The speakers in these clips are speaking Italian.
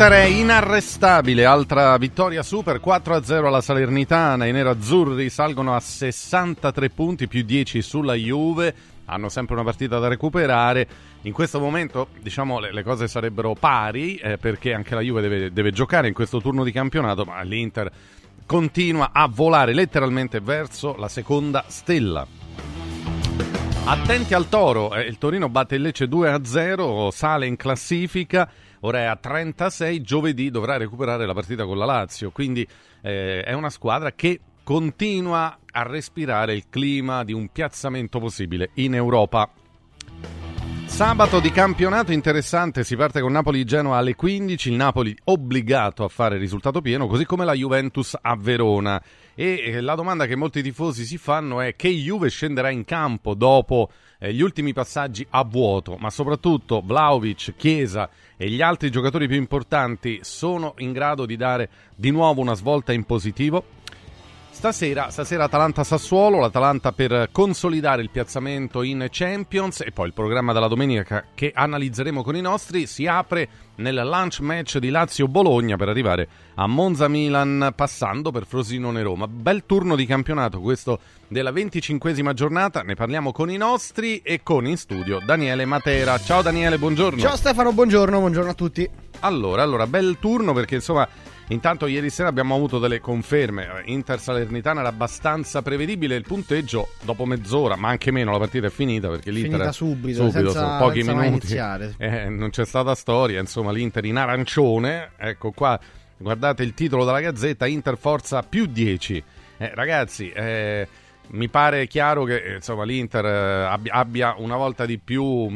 L'Inter è inarrestabile, altra vittoria super 4-0 alla Salernitana, i nerazzurri salgono a 63 punti più 10 sulla Juve, hanno sempre una partita da recuperare. In questo momento, diciamo, le, le cose sarebbero pari eh, perché anche la Juve deve, deve giocare in questo turno di campionato, ma l'Inter continua a volare letteralmente verso la seconda stella. Attenti al Toro, eh, il Torino batte il Lecce 2-0, sale in classifica ora è a 36, giovedì dovrà recuperare la partita con la Lazio, quindi eh, è una squadra che continua a respirare il clima di un piazzamento possibile in Europa. Sabato di campionato interessante, si parte con Napoli-Genoa alle 15, il Napoli obbligato a fare risultato pieno, così come la Juventus a Verona. E eh, la domanda che molti tifosi si fanno è che Juve scenderà in campo dopo eh, gli ultimi passaggi a vuoto, ma soprattutto Vlaovic, Chiesa e gli altri giocatori più importanti sono in grado di dare di nuovo una svolta in positivo? Stasera, stasera Atalanta-Sassuolo, l'Atalanta per consolidare il piazzamento in Champions e poi il programma della domenica che analizzeremo con i nostri si apre nel lunch match di Lazio-Bologna per arrivare a Monza-Milan passando per Frosinone-Roma. Bel turno di campionato questo della venticinquesima giornata, ne parliamo con i nostri e con in studio Daniele Matera. Ciao Daniele, buongiorno. Ciao Stefano, buongiorno, buongiorno a tutti. Allora, allora, bel turno perché insomma Intanto ieri sera abbiamo avuto delle conferme, Inter Salernitana era abbastanza prevedibile, il punteggio dopo mezz'ora, ma anche meno la partita è finita perché l'Inter finita subito, subito senza, pochi minuti, eh, non c'è stata storia, insomma l'Inter in arancione, ecco qua, guardate il titolo della Gazzetta, Inter Forza più 10, eh, ragazzi... Eh, mi pare chiaro che insomma, l'Inter eh, abbia una volta di più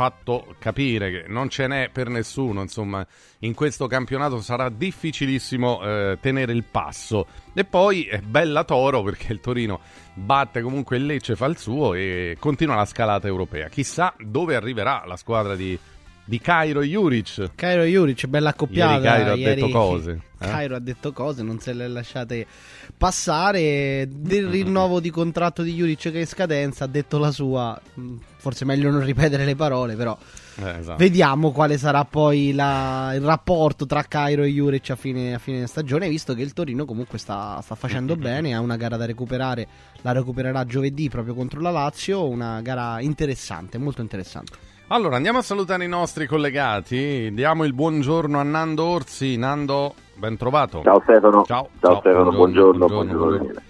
fatto capire che non ce n'è per nessuno, insomma, in questo campionato sarà difficilissimo eh, tenere il passo. E poi è bella Toro perché il Torino batte comunque il Lecce, fa il suo e continua la scalata europea. Chissà dove arriverà la squadra di di Cairo Juric. Cairo Juric, bella accoppiata. Ieri Cairo Ieri ha detto cose. Eh? Cairo ha detto cose, non se le lasciate passare. Del rinnovo di contratto di Juric che è in scadenza, ha detto la sua. Forse è meglio non ripetere le parole, però. Eh, esatto. Vediamo quale sarà poi la, il rapporto tra Cairo e Juric a fine, a fine stagione, visto che il Torino comunque sta, sta facendo bene, ha una gara da recuperare, la recupererà giovedì proprio contro la Lazio, una gara interessante, molto interessante. Allora, andiamo a salutare i nostri collegati. Diamo il buongiorno a Nando Orsi. Nando, ben trovato. Ciao Stefano. Ciao, Ciao Stefano, buongiorno. Buongiorno, buongiorno, buongiorno.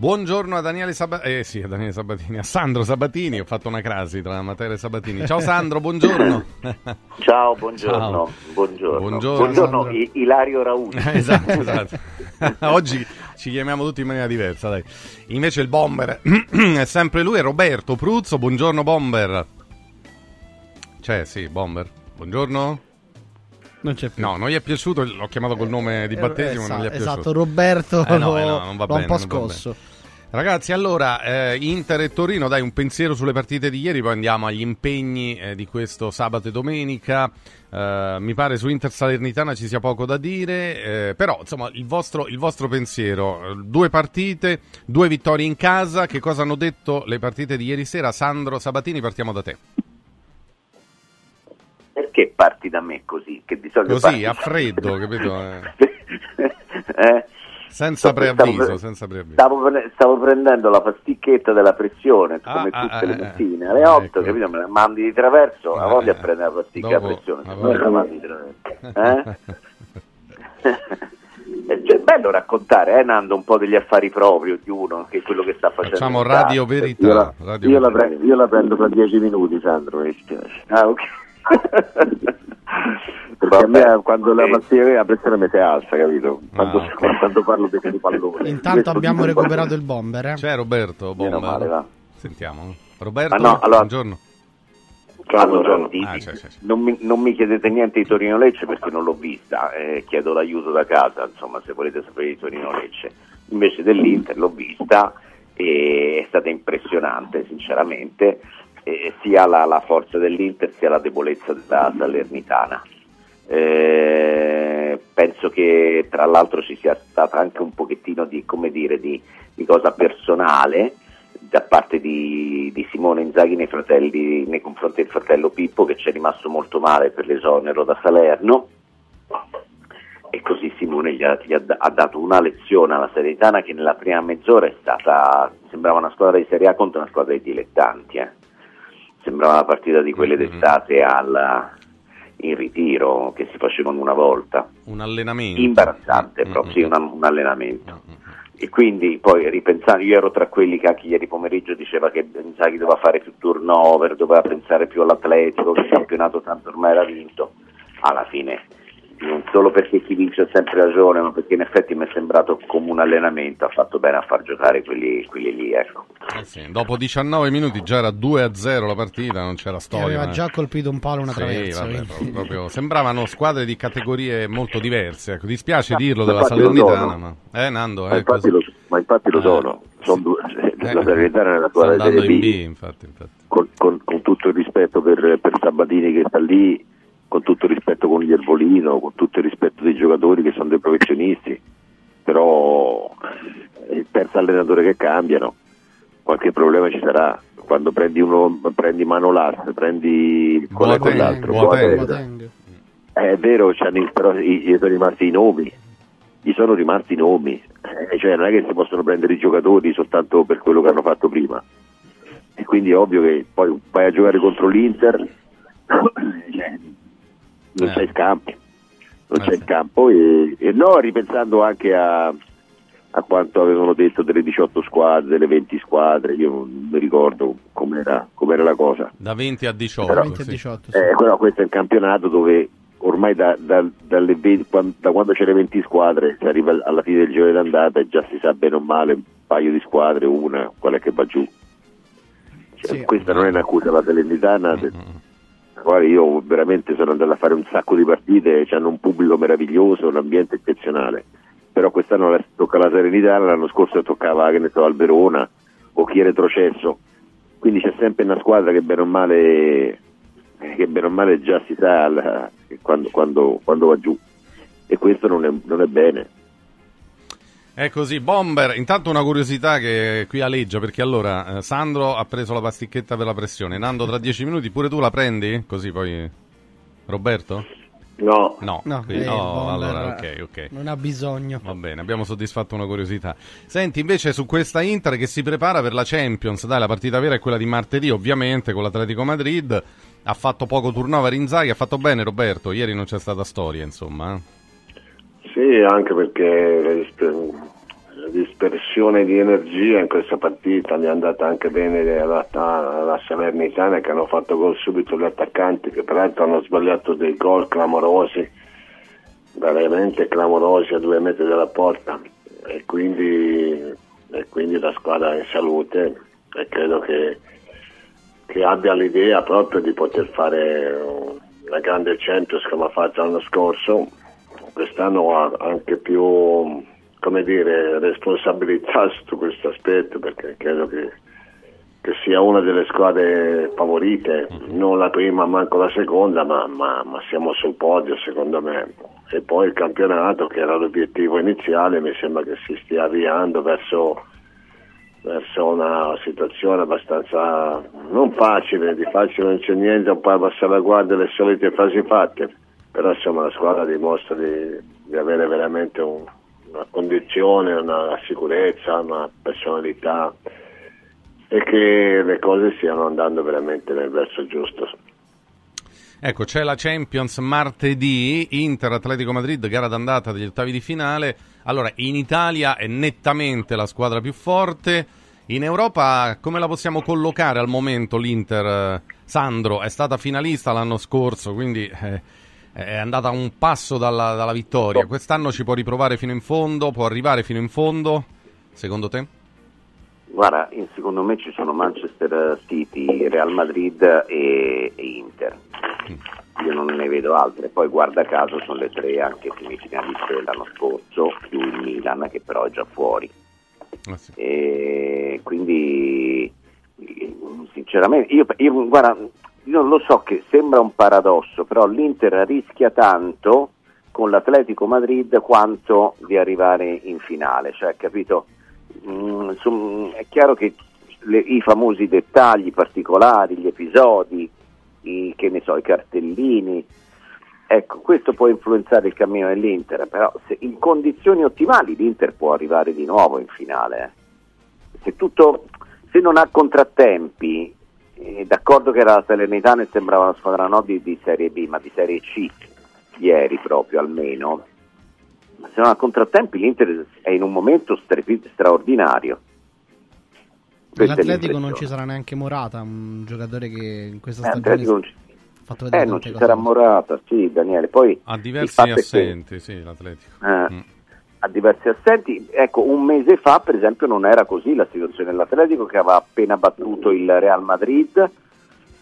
Buongiorno a Daniele Sabatini. Eh sì, a Daniele Sabatini. A Sandro Sabatini. Ho fatto una crasi tra Matera e Sabatini. Ciao Sandro, buongiorno. Ciao, buongiorno. Ciao. Buongiorno. Buongiorno, buongiorno Ilario Raul. esatto, esatto. Oggi ci chiamiamo tutti in maniera diversa, dai. Invece il bomber è sempre lui, è Roberto Pruzzo. Buongiorno bomber. C'è, sì, Bomber. Buongiorno. Non c'è più. No, non gli è piaciuto, l'ho chiamato col nome di eh, battesimo, esatto, non gli è piaciuto. Esatto, Roberto eh no, eh no, va bene, un po' scosso. Ragazzi, allora, eh, Inter e Torino, dai un pensiero sulle partite di ieri, poi andiamo agli impegni eh, di questo sabato e domenica. Eh, mi pare su Inter Salernitana ci sia poco da dire, eh, però insomma il vostro, il vostro pensiero, due partite, due vittorie in casa, che cosa hanno detto le partite di ieri sera? Sandro Sabatini, partiamo da te perché parti da me così? Che di solito così, a freddo, capito? eh? Senza preavviso, stavo, senza preavviso. Stavo, stavo, prendendo la pasticchetta della pressione, ah, come ah, tutte ah, le mattine, alle 8, ecco. capito? Me la mandi di traverso, a voglia a prendere la pasticca dopo, a pressione, se me la mandi di traverso. Eh? cioè, è bello raccontare, eh, Nando, un po' degli affari propri di uno, che è quello che sta facendo. Facciamo radio verità. Io la, radio io, verità. La prendo, io la prendo fra dieci minuti, Sandro. Ah, ok. Perché a me quando la mattina la pressione mi si alza, capito? Quando, ah, okay. quando parlo di pallone. Intanto abbiamo recuperato il bomber. Eh? C'è Roberto, bomber. Male, Sentiamo. Roberto, ah, no, allora, buongiorno. Allora, ah, c'è, c'è. Non, mi, non, mi, chiedete niente di Torino Lecce perché non l'ho vista, eh, chiedo l'aiuto da casa, insomma, se volete sapere di Torino Lecce. Invece dell'Inter l'ho vista e è stata impressionante, sinceramente eh, sia la, la, forza dell'Inter sia la debolezza della Salernitana. Eh, penso che tra l'altro ci sia stata anche un pochettino di, dire, di, di cosa personale da parte di, di, Simone Inzaghi nei, fratelli, nei confronti del fratello Pippo che ci è rimasto molto male per l'esonero da Salerno e così Simone gli ha, gli ha, ha, dato una lezione alla Serenitana che nella prima mezz'ora è stata, sembrava una squadra di Serie A contro una squadra di dilettanti, eh. Sembrava la partita di quelle mm-hmm. d'estate al, in ritiro che si facevano una volta. Un allenamento. Imbarazzante mm-hmm. proprio, sì, un, un allenamento. Mm-hmm. E quindi poi ripensando, io ero tra quelli che anche ieri pomeriggio diceva che Inzaghi doveva fare più turnover, doveva pensare più all'Atletico, che il campionato tanto ormai era vinto. Alla fine non solo perché chi vince ha sempre ragione, ma perché in effetti mi è sembrato come un allenamento, ha fatto bene a far giocare quelli, quelli lì. Ecco. Eh sì, dopo 19 minuti già era 2-0 la partita, non c'era storia. E aveva eh. già colpito un palo una traversa. Sì, vabbè, proprio, sembravano squadre di categorie molto diverse. Ecco, dispiace dirlo della Salernitana, ma... Eh, Nando, ma, infatti lo, ma, infatti lo, sono. sono due, eh, la Salernitana nella squadra di Serie B. B infatti, infatti. Con, con, con, tutto il rispetto per, per Sabatini che sta lì con tutto il rispetto con gli Ervolino, con tutto il rispetto dei giocatori che sono dei professionisti, però è il terzo allenatore che cambiano, qualche problema ci sarà. Quando prendi uno, prendi Manolas, prendi qual è quell'altro? Boateng. È vero, però gli sono rimasti i nomi, gli sono rimasti i nomi, eh, cioè non è che si possono prendere i giocatori soltanto per quello che hanno fatto prima. E quindi è ovvio che poi vai a giocare contro l'Inter, cioè, non eh. c'è il campo, non eh c'è il campo e, e, no, ripensando anche a, a, quanto avevano detto delle 18 squadre, delle 20 squadre, io non mi ricordo com'era, com'era la cosa. Da 20 a 18. Però, 20 a 18 sì. eh, però questo è un campionato dove ormai da, da, 20, da, quando c'è le 20 squadre si arriva alla fine del giro d'andata e già si sa bene o male un paio di squadre, una, quella che va giù. Cioè, sì. Questa non è un'accusa alla Salernitana, mm-hmm quale io veramente sono andato a fare un sacco di partite, hanno un pubblico meraviglioso, un ambiente eccezionale, però quest'anno tocca la Serenità, l'anno scorso toccava che ne so, al Verona o chi è retrocesso, quindi c'è sempre una squadra che bene o male, bene o male già si sa alla, quando, quando, quando, va giù. E questo non è, non è bene. È così, Bomber, intanto una curiosità che qui aleggia, perché allora eh, Sandro ha preso la pasticchetta per la pressione, Nando tra dieci minuti pure tu la prendi? Così poi... Roberto? No. No, no, quindi, no allora ok, ok. Non ha bisogno. Va bene, abbiamo soddisfatto una curiosità. Senti, invece su questa Inter che si prepara per la Champions, dai, la partita vera è quella di martedì, ovviamente, con l'Atletico Madrid. Ha fatto poco turnover Inzaghi, ha fatto bene Roberto, ieri non c'è stata storia, insomma. Sì, anche perché la dispersione di energia in questa partita mi è andata anche bene alla, alla Salernitana che hanno fatto gol subito gli attaccanti che peraltro hanno sbagliato dei gol clamorosi, veramente clamorosi a due metri dalla porta. E quindi, e quindi la squadra è in salute e credo che, che abbia l'idea proprio di poter fare una grande Champions come ha fatto l'anno scorso quest'anno ha anche più come dire, responsabilità su questo aspetto perché credo che, che, sia una delle squadre favorite, mhm. non la prima, manco la seconda, ma, ma, ma, siamo sul podio secondo me. E poi il campionato, che era l'obiettivo iniziale, mi sembra che si stia avviando verso, verso una situazione abbastanza non facile, di facile non c'è niente, un po' abbassare la guardia le solite frasi fatte però insomma la squadra dimostra di, di avere veramente un, una condizione, una sicurezza, una personalità e che le cose stiano andando veramente nel verso giusto. Ecco, c'è la Champions martedì, Inter Atletico Madrid, gara d'andata degli ottavi di finale. Allora, in Italia è nettamente la squadra più forte. In Europa come la possiamo collocare al momento l'Inter? Sandro è stata finalista l'anno scorso, quindi eh, è andata un passo dalla, dalla vittoria. Quest'anno ci può riprovare fino in fondo? Può arrivare fino in fondo? Secondo te? Guarda, secondo me ci sono Manchester City, Real Madrid e, e Inter. Mm. Io non ne vedo altre. Poi guarda caso sono le tre anche semifinaliste dell'anno scorso, più il Milan che però è già fuori. Ah, sì. E quindi sinceramente io, io guarda, io lo so che sembra un paradosso, però l'Inter rischia tanto con l'Atletico Madrid quanto di arrivare in finale, cioè capito? Mm, è chiaro che le, i famosi dettagli particolari, gli episodi, i, so, i cartellini, Ecco, questo può influenzare il cammino dell'Inter, però se in condizioni ottimali l'Inter può arrivare di nuovo in finale. Eh. Se, tutto, se non ha contrattempi, d'accordo che era la Salernitana e sembrava una squadra no di, di, Serie B, ma di Serie C, ieri proprio almeno, ma se non ha contrattempi l'Inter è in un momento stre- straordinario. L'Atletico non ci sarà neanche Morata, un giocatore che in questa eh, stagione fatto vedere. Eh, non ci sarà Morata, sì, Daniele. Poi ha diversi assenti, che, sì, l'Atletico. Eh, mm. Ha diversi assenti. Ecco, un mese fa, per esempio, non era così la situazione dell'Atletico, che aveva appena battuto il Real Madrid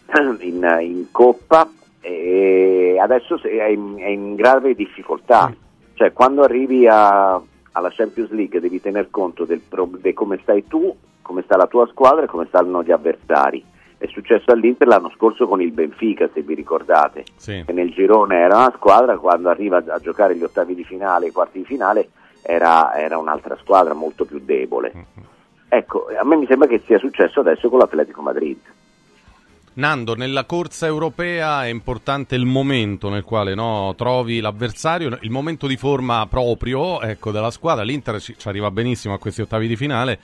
in, in Coppa e adesso è in, è in grave difficoltà. Cioè, quando arrivi a, alla Champions League devi tener conto del, di come stai tu, come sta la tua squadra e come stanno gli avversari è successo all'Inter l'anno scorso con il Benfica, se vi ricordate, sì. nel girone era una squadra, quando arriva a giocare gli ottavi di finale, i quarti di finale, era, era un'altra squadra molto più debole. Mm-hmm. Ecco, a me mi sembra che sia successo adesso con l'Atletico Madrid. Nando, nella corsa europea è importante il momento nel quale no, trovi l'avversario, il momento di forma proprio ecco, della squadra. L'Inter ci, arriva benissimo a questi ottavi di finale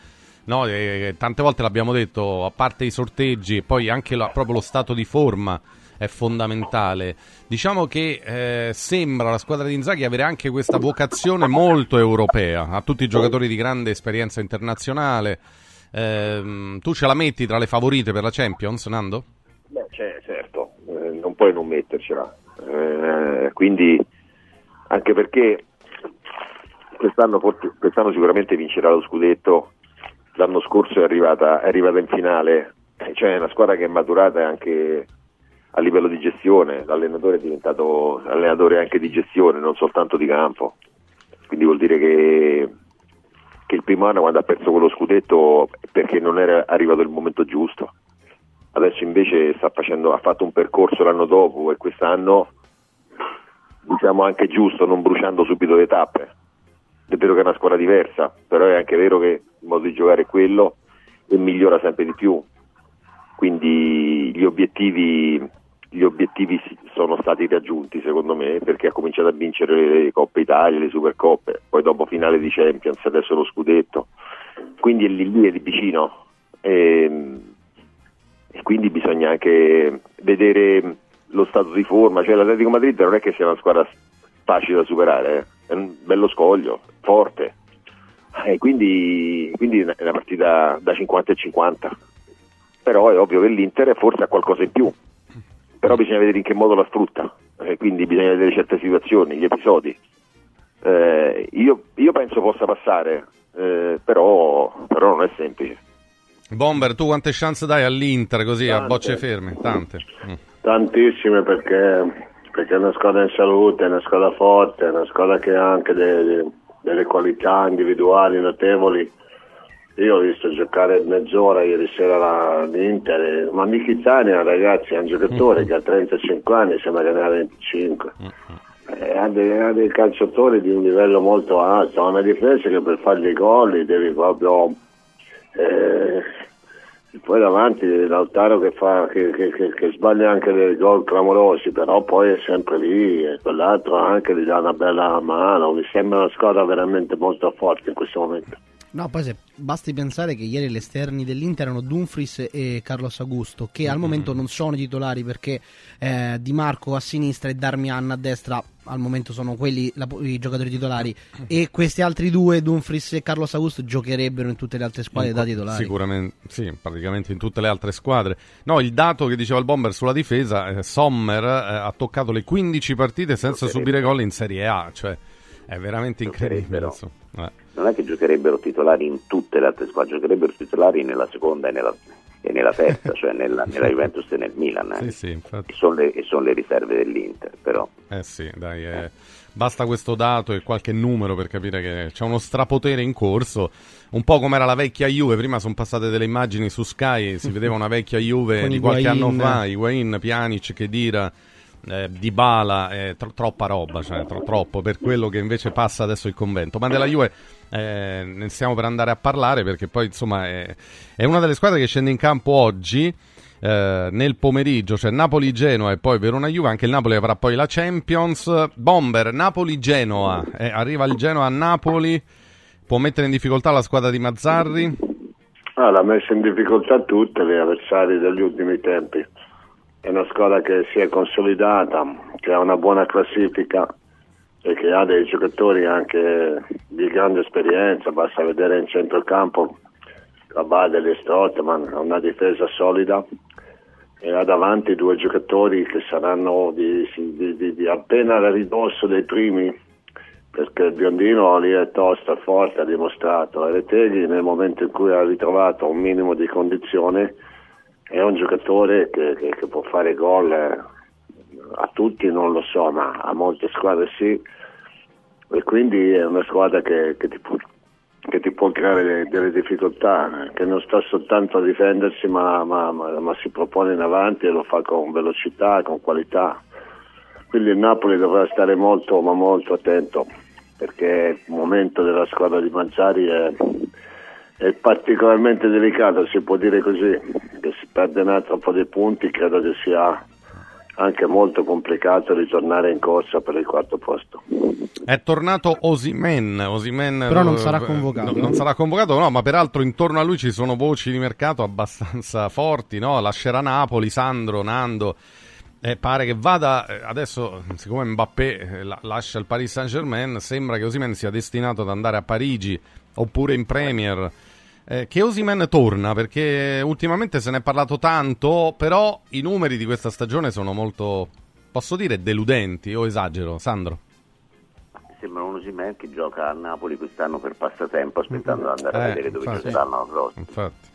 No, eh, tante volte l'abbiamo detto, a parte i sorteggi e poi anche la, proprio lo stato di forma è fondamentale. Diciamo che eh, sembra la squadra di Inzaghi avere anche questa vocazione molto europea, a tutti i giocatori di grande esperienza internazionale. Eh, tu ce la metti tra le favorite per la Champions, Nando? Beh, cioè, certo, eh, non puoi non mettercela. Eh, quindi, anche perché quest'anno, quest'anno sicuramente vincerà lo scudetto l'anno scorso è arrivata, è arrivata in finale, cioè è una squadra che è maturata anche a livello di gestione, l'allenatore è diventato allenatore anche di gestione, non soltanto di campo, quindi vuol dire che, che il primo anno quando ha perso quello scudetto perché non era arrivato il momento giusto, adesso invece facendo, ha fatto un percorso l'anno dopo e quest'anno diciamo anche giusto, non bruciando subito le tappe. È vero che è una squadra diversa, però è anche vero che il modo di giocare è quello e migliora sempre di più. Quindi gli obiettivi, gli obiettivi sono stati raggiunti secondo me perché ha cominciato a vincere le Coppe Italia, le Supercoppe, poi dopo finale di Champions, adesso lo scudetto. Quindi è lì, lì è lì vicino e, e quindi bisogna anche vedere lo stato di forma, cioè l'Atletico Madrid non è che sia una squadra facile da superare, eh è un bello scoglio, forte. E quindi, quindi è una partita da 50 e 50. Però è ovvio che l'Inter forse ha qualcosa in più. Però bisogna vedere in che modo la sfrutta. E quindi bisogna vedere certe situazioni, gli episodi. Eh, io, io, penso possa passare, eh, però, però non è semplice. Bomber, tu quante chance dai all'Inter così Tante. a bocce ferme? Tante. Mm. Tantissime perché perché è una squadra in salute, è una squadra forte, è una squadra che ha anche delle, delle qualità individuali notevoli. Io ho visto giocare mezz'ora ieri sera l'Inter, ma Michitani ragazzi, è un giocatore mm-hmm. che ha 35 anni, sembra che ne ha 25. Mm-hmm. Eh, ha, dei, ha, dei, calciatori di un livello molto alto, ha una difesa che per fargli gol devi proprio eh, poi davanti Lautaro che, fa, che, che, che, sbaglia anche dei gol clamorosi, però poi è sempre lì e quell'altro anche gli dà una bella mano, mi sembra una squadra veramente molto forte in questo momento. No, poi se basti pensare che ieri gli esterni dell'Inter erano Dumfries e Carlos Augusto, che mm-hmm. al momento non sono titolari perché eh, Di Marco a sinistra e Darmian a destra al momento sono quelli la, i giocatori titolari e questi altri due, Dumfries e Carlos Augusto, giocherebbero in tutte le altre squadre in, da titolari. Sicuramente, sì, praticamente in tutte le altre squadre. No, il dato che diceva il Bomber sulla difesa, eh, Sommer eh, ha toccato le 15 partite senza subire gol in Serie A, cioè è veramente incredibile. Eh. Non è che giocherebbero titolari in tutte le altre squadre, giocherebbero titolari nella seconda e nella, e nella terza, cioè nella, nella, Juventus e nel Milan. Eh. Sì, sì, e, sono le, e, sono le, riserve dell'Inter, però. Eh sì, dai, eh. basta questo dato e qualche numero per capire che c'è uno strapotere in corso. Un po' come era la vecchia Juve, prima sono passate delle immagini su Sky, si vedeva una vecchia Juve di qualche anno fa, Higuain, Pjanic, Kedira eh, di Bala, eh, tro- troppa roba, cioè tro- troppo per quello che invece passa adesso il convento. Ma della Juve eh, ne stiamo per andare a parlare perché poi insomma è, è una delle squadre che scende in campo oggi. eh, nel pomeriggio c'è Napoli-Genoa e poi Verona-Juve, anche il Napoli avrà poi la Champions. Bomber, Napoli-Genoa, eh, arriva il Genoa a Napoli, può mettere in difficoltà la squadra di Mazzarri? Ah, l'ha messa in difficoltà tutte le avversari degli ultimi tempi. È una squadra che si è consolidata, che ha una buona classifica e che ha dei giocatori anche di grande esperienza, basta vedere in centrocampo Abade e Strottman, ha una difesa solida e ha davanti due giocatori che saranno di, di, di, di appena a ridosso dei primi perché il biondino lì è tosto, è forte, ha dimostrato. E Reteghi nel momento in cui ha ritrovato un minimo di condizione è un giocatore che, che, che può fare gol eh, a tutti non lo so ma a molte squadre sì e quindi è una squadra che, che, ti, può, ti, può, creare delle, delle, difficoltà, che non sta soltanto a difendersi ma, ma, ma, ma, si propone in avanti e lo fa con velocità, con qualità. Quindi il Napoli dovrà stare molto ma molto attento perché il momento della squadra di Manzari è, è particolarmente delicato, si può dire così, che si perde un altro po' di punti, credo che sia anche molto complicato ritornare in corsa per il quarto posto. È tornato Osimen, Osimen però non sarà convocato. No, non sarà convocato, no, ma peraltro intorno a lui ci sono voci di mercato abbastanza forti, no? Lascerà Napoli, Sandro, Nando. Eh, pare che vada eh, adesso, siccome Mbappé eh, lascia il Paris Saint Germain, sembra che Osimen sia destinato ad andare a Parigi oppure in Premier eh, che Osimen torna perché ultimamente se ne è parlato tanto, però i numeri di questa stagione sono molto, posso dire, deludenti o esagero, Sandro? Sembra un Osimen che gioca a Napoli quest'anno per passatempo aspettando di andare eh, a vedere dove infatti, giocherà l'anno prossimo. Infatti.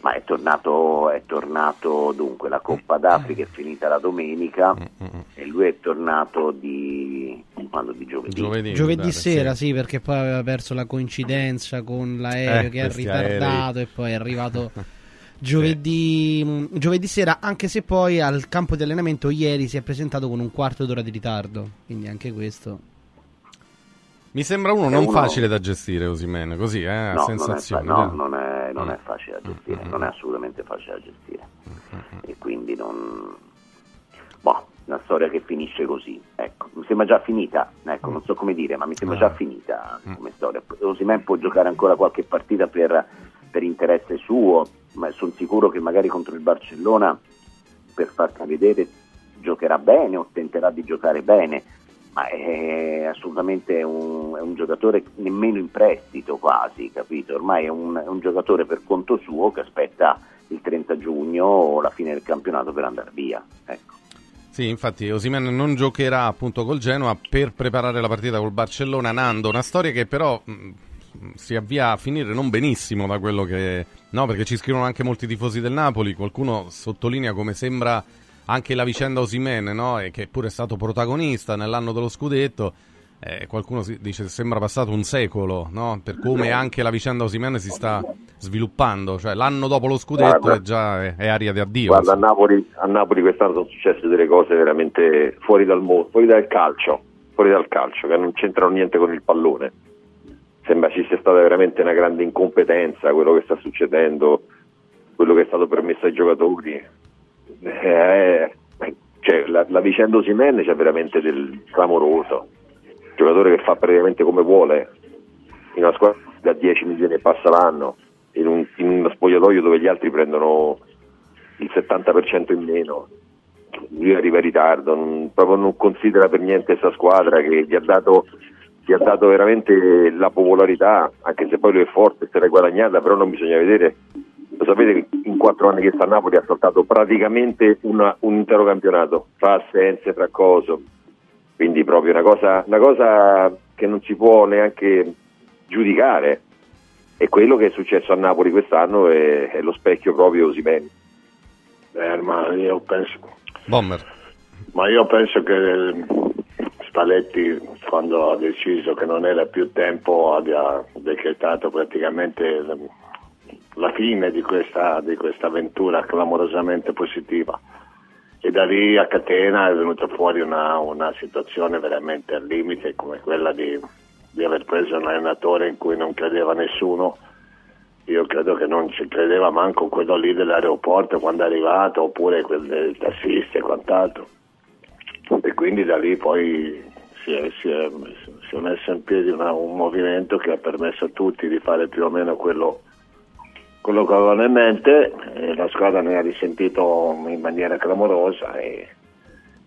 Ma è tornato, è tornato, dunque la Coppa d'Africa è finita la domenica mm, mm, mm. e lui è tornato di, quando, di giovedì. Giovedì, giovedì sera, sì. sì. perché poi aveva perso la coincidenza con l'aereo eh, che è ritardato aerei. e poi è arrivato giovedì, giovedì sera, anche se poi al campo di allenamento ieri si è presentato con un quarto d'ora di ritardo, quindi anche questo... Mi sembra uno non uno... facile da gestire Osimene, così, eh, no, sensazione. Non è, no, non è, non è mm. facile da gestire, mm-hmm. non è assolutamente facile da gestire. Mm-hmm. E quindi non... Boh, una storia che finisce così, ecco, mi sembra già finita, ecco, non so come dire, ma mi sembra già finita come storia. Osimene può giocare ancora qualche partita per, per interesse suo, ma sono sicuro che magari contro il Barcellona, per farti vedere, giocherà bene o tenterà di giocare bene ma è assolutamente un, è un, giocatore nemmeno in prestito quasi, capito? Ormai è un, è un, giocatore per conto suo che aspetta il 30 giugno o la fine del campionato per andare via. Ecco. Sì, infatti Osimen non giocherà appunto col Genoa per preparare la partita col Barcellona Nando, una storia che però mh, si avvia a finire non benissimo da quello che... No, perché ci scrivono anche molti tifosi del Napoli, qualcuno sottolinea come sembra anche la vicenda Osimene, no? che pure è stato protagonista nell'anno dello scudetto. Eh, qualcuno dice che sembra passato un secolo no? per come anche la vicenda Osimene si sta sviluppando. Cioè, l'anno dopo lo scudetto guarda, è già è, è aria di addio. Guarda, a Napoli, a Napoli, quest'anno sono successe delle cose veramente fuori dal mondo, fuori dal calcio, fuori dal calcio, che non c'entrano niente con il pallone. Sembra ci sia stata veramente una grande incompetenza quello che sta succedendo, quello che è stato permesso ai giocatori eh, cioè, la, la, vicenda Osimene c'è veramente del clamoroso. Giocatore che fa praticamente come vuole. In una squadra da 10 milioni e passa l'anno in, un, in uno spogliatoio dove gli altri prendono il 70% in meno. Lui arriva in ritardo non, proprio non considera per niente questa squadra che gli ha dato gli ha dato veramente la popolarità anche se poi lui è forte se l'è guadagnata però non bisogna vedere. Lo sapete quattro anni che sta a Napoli ha saltato praticamente una, un intero campionato, fra assenze, fra coso. Quindi proprio una cosa, una cosa che non si può neanche giudicare. E quello che è successo a Napoli quest'anno è, è lo specchio proprio Osimen. Eh, ma io penso... Bomber. Ma io penso che Spalletti quando ha deciso che non era più tempo abbia decretato praticamente la fine di questa, di questa avventura clamorosamente positiva. E da lì a catena è venuta fuori una, una situazione veramente al limite come quella di, di, aver preso un allenatore in cui non credeva nessuno io credo che non ci credeva manco quello lì dell'aeroporto quando è arrivato, oppure quel del tassista e quant'altro. E quindi da lì poi si è, si è, si è messo in piedi una, un movimento che ha permesso a tutti di fare più o meno quello, quello che avevano in mente, la squadra ne ha risentito in maniera clamorosa. E,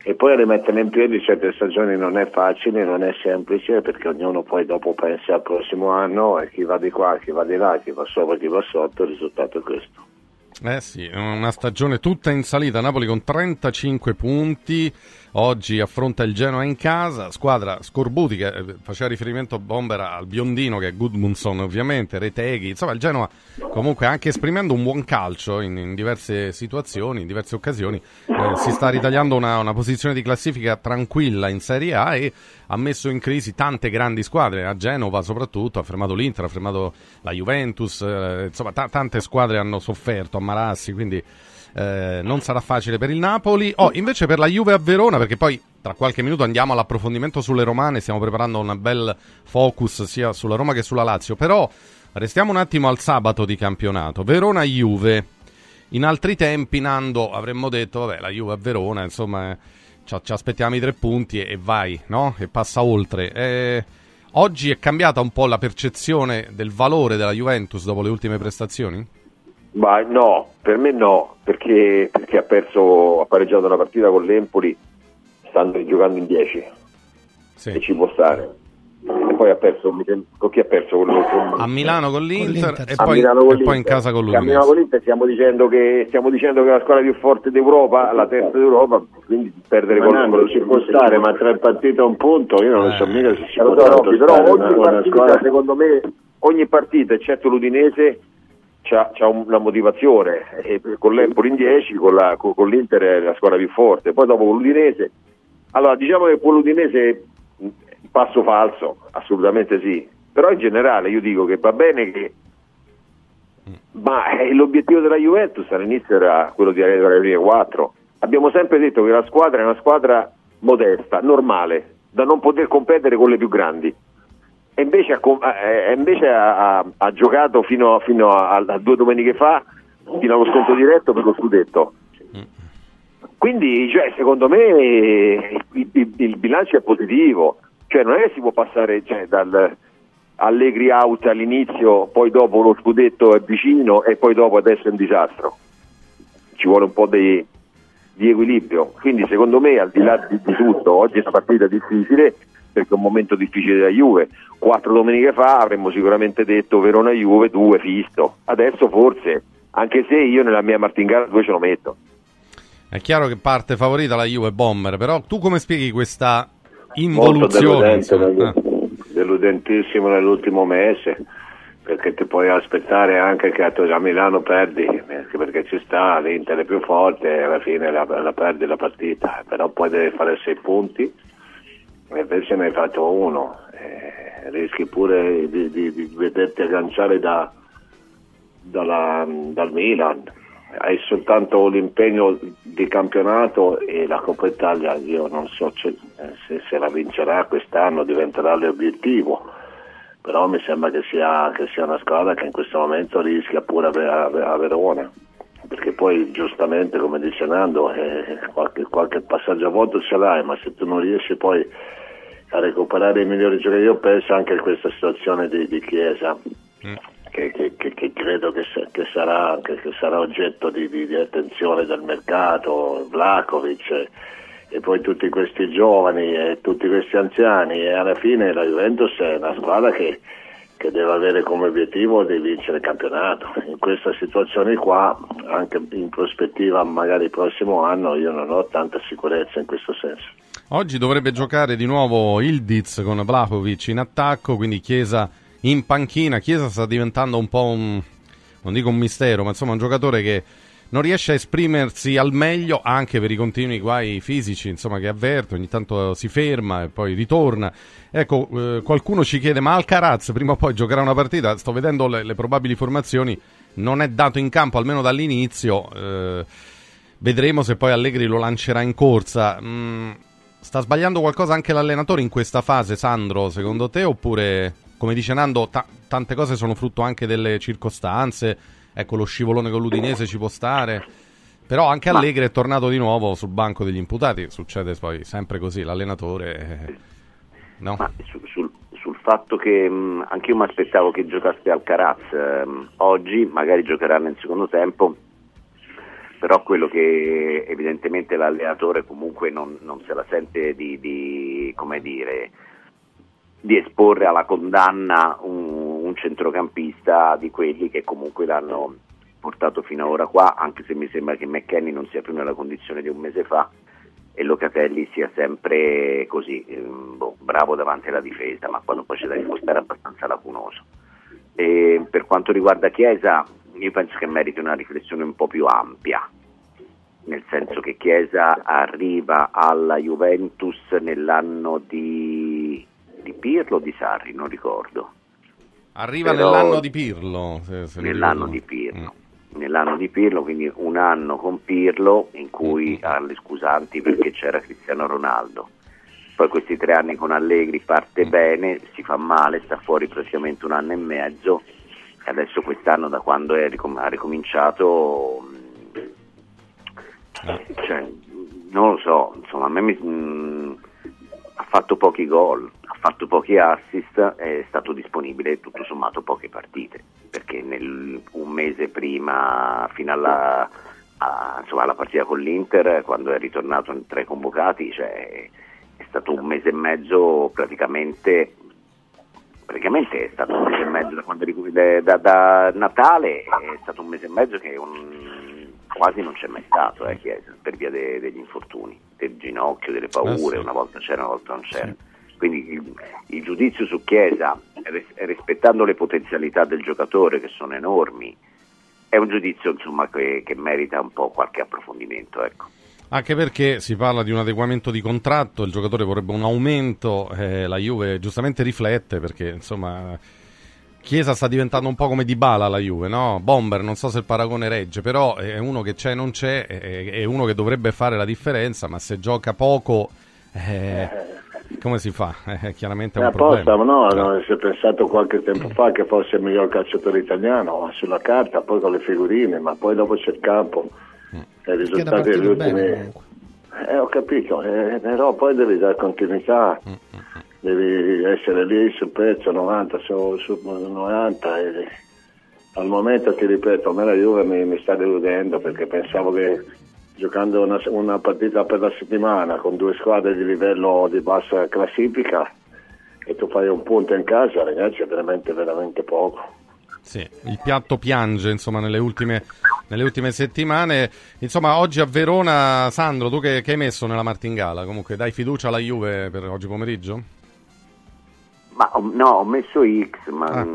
e poi rimettere in piedi certe stagioni non è facile, non è semplice perché ognuno poi dopo pensa al prossimo anno e chi va di qua, chi va di là, chi va sopra, chi va sotto, il risultato è questo. Eh sì, una stagione tutta in salita, Napoli con 35 punti, oggi affronta il Genoa in casa, squadra Scorbuti che eh, faceva riferimento a Bomber al biondino che è Gudmundsson ovviamente, Reteghi, insomma il Genoa comunque anche esprimendo un buon calcio in, in diverse situazioni, in diverse occasioni, eh, si sta ritagliando una, una, posizione di classifica tranquilla in Serie A e ha messo in crisi tante grandi squadre, a Genova soprattutto, ha fermato l'Inter, ha fermato la Juventus, eh, insomma t- tante squadre hanno sofferto, a Marassi, quindi eh, non sarà facile per il Napoli. Oh, invece per la Juve a Verona, perché poi tra qualche minuto andiamo all'approfondimento sulle romane, stiamo preparando un bel focus sia sulla Roma che sulla Lazio, però restiamo un attimo al sabato di campionato. Verona-Juve. In altri tempi, Nando, avremmo detto, vabbè, la Juve a Verona, insomma, ci, ci, aspettiamo i tre punti e, e vai, no? E passa oltre. Eh, oggi è cambiata un po' la percezione del valore della Juventus dopo le ultime prestazioni? Ma no, per me no, perché, perché ha perso, ha pareggiato una partita con l'Empoli stando giocando in 10 sì. e ci può stare. E poi ha perso, con chi ha perso? Con, con, a Milano con l'Inter, con e, poi, e poi, in casa con l'Udinese. A Milano con l'Inter stiamo dicendo, che, stiamo dicendo che è la squadra più forte d'Europa, la terza d'Europa, quindi perdere ma con non ci può stare, ma tre partite a un punto, io non eh. so mica se ci può so, però ogni partita, secondo me, ogni partita, eccetto l'Udinese, c'ha, c'ha una motivazione, e con l'Empoli in 10, con, la, con, con, l'Inter è la squadra più forte, poi dopo con l'Udinese, allora diciamo che con l'Udinese passo falso, assolutamente sì, però in generale io dico che va bene che ma eh, l'obiettivo della Juventus all'inizio era quello di arrivare alle prime 4 abbiamo sempre detto che la squadra è una squadra modesta, normale da non poter competere con le più grandi e invece, ha, eh, invece ha, ha, giocato fino, fino a, a, due domeniche fa fino allo sconto diretto per lo scudetto. Quindi cioè, secondo me il, il, il, bilancio è positivo. Cioè non è che si può passare cioè, dal Allegri out all'inizio poi dopo lo scudetto è vicino e poi dopo adesso è un disastro. Ci vuole un po' di, di equilibrio. Quindi secondo me al di là di, di tutto oggi è una partita difficile perché è un momento difficile della Juve. Quattro domeniche fa avremmo sicuramente detto Verona-Juve, due fisto. Adesso forse, anche se io nella mia martingala due ce lo metto. È chiaro che parte favorita la Juve Bomber, però tu come spieghi questa involuzione? Deludente, eh. deludentissimo nell'ultimo mese perché ti puoi aspettare anche che a Milano perdi perché ci sta l'Inter è più forte e alla fine la, la perdi la partita però poi devi fare sei punti invece ne hai fatto uno, eh, rischi pure di, di, di, vederti agganciare da, dalla, dal Milan. Hai soltanto l'impegno di campionato e la Coppa Italia, io non so se, se la vincerà quest'anno, diventerà l'obiettivo, però mi sembra che sia, che sia una squadra che in questo momento rischia pure a, a, a Verona perché poi giustamente come dice Nando eh, qualche, qualche, passaggio a voto ce l'hai ma se tu non riesci poi a recuperare i migliori giocatori. Io penso anche a questa situazione di, di Chiesa, mm. che, che, che, che, credo che, sarà, sarà, oggetto di, di, di, attenzione del mercato, Vlakovic e, e poi tutti questi giovani e tutti questi anziani e alla fine la Juventus è una squadra che, che deve avere come obiettivo di vincere il campionato. In questa situazione qua, anche in prospettiva magari il prossimo anno, io non ho tanta sicurezza in questo senso. Oggi dovrebbe giocare di nuovo Ildiz con Vlahovic in attacco, quindi Chiesa in panchina. Chiesa sta diventando un po' un, non dico un mistero, ma insomma un giocatore che non riesce a esprimersi al meglio anche per i continui guai fisici insomma, che avverte, ogni tanto si ferma e poi ritorna. Ecco, eh, qualcuno ci chiede, ma Alcaraz prima o poi giocherà una partita? Sto vedendo le, le probabili formazioni, non è dato in campo almeno dall'inizio. Eh, vedremo se poi Allegri lo lancerà in corsa. Mm, Sta sbagliando qualcosa anche l'allenatore in questa fase, Sandro, secondo te, oppure come dice Nando, ta- tante cose sono frutto anche delle circostanze. Ecco, lo scivolone con l'Udinese ci può stare. Però anche Allegri Ma... è tornato di nuovo sul banco degli imputati. Succede poi sempre così, l'allenatore. Eh, no? Ma su, sul, sul, fatto che mh, anche io mi aspettavo che giocasse Alcaraz ehm, oggi, magari giocherà nel secondo tempo però quello che evidentemente l'allenatore comunque non, non se la sente di, di, dire, di, esporre alla condanna un, un, centrocampista di quelli che comunque l'hanno portato fino ad ora qua, anche se mi sembra che McKenny non sia più nella condizione di un mese fa e Locatelli sia sempre così, ehm, boh, bravo davanti alla difesa, ma quando poi c'è da rispostare è abbastanza lacunoso. E per quanto riguarda Chiesa, io penso che meriti una riflessione un po' più ampia, nel senso che Chiesa arriva alla Juventus nell'anno di, di Pirlo o di Sarri, non ricordo. Arriva Però, nell'anno di Pirlo. Se, se nell'anno di Pirlo. Mm. Nell'anno di Pirlo, quindi un anno con Pirlo in cui mm. ha le scusanti perché c'era Cristiano Ronaldo. Poi questi tre anni con Allegri parte mm. bene, si fa male, sta fuori praticamente un anno e mezzo adesso quest'anno da quando ricom- ha ricominciato eh. cioè, non lo so, insomma a me mi, mh, mm, ha fatto pochi gol, ha fatto pochi assist, è stato disponibile tutto sommato poche partite, perché nel, un mese prima fino alla, a, insomma, alla partita con l'Inter, quando è ritornato in tre convocati, cioè, è stato un mese e mezzo praticamente praticamente è stato un mese e mezzo da, da, da, Natale, è stato un mese e mezzo che un, quasi non c'è mai stato eh, Chiesa per via de, degli infortuni, del ginocchio, delle paure, ah, sì. una volta c'era, una volta non c'era. Sì. Quindi il, il, giudizio su Chiesa, rispettando le potenzialità del giocatore che sono enormi, è un giudizio insomma, che, che merita un po' qualche approfondimento. Ecco. Anche perché si parla di un adeguamento di contratto, il giocatore vorrebbe un aumento, eh, la Juve giustamente riflette perché insomma Chiesa sta diventando un po' come Di Bala la Juve, no? Bomber, non so se il paragone regge, però è uno che c'è e non c'è, è uno che dovrebbe fare la differenza, ma se gioca poco... Eh, come si fa? Eh, chiaramente è un apposta, problema. No, no, si è pensato qualche tempo fa che fosse il miglior calciatore italiano sulla carta, poi con le figurine, ma poi dopo c'è il campo i risultati degli ultimi... Eh, ho capito, eh, però poi devi dare continuità, mm, mm, mm. devi essere lì sul pezzo 90 su, su 90 e al momento ti ripeto, a me la Juve mi, mi sta deludendo perché pensavo che giocando una, una, partita per la settimana con due squadre di livello di bassa classifica e tu fai un punto in casa, ragazzi, è veramente, veramente poco. Sì, il piatto piange insomma nelle ultime, nelle ultime, settimane. Insomma, oggi a Verona, Sandro, tu che, che, hai messo nella martingala? Comunque, dai fiducia alla Juve per oggi pomeriggio? Ma no, ho messo X, ma ah.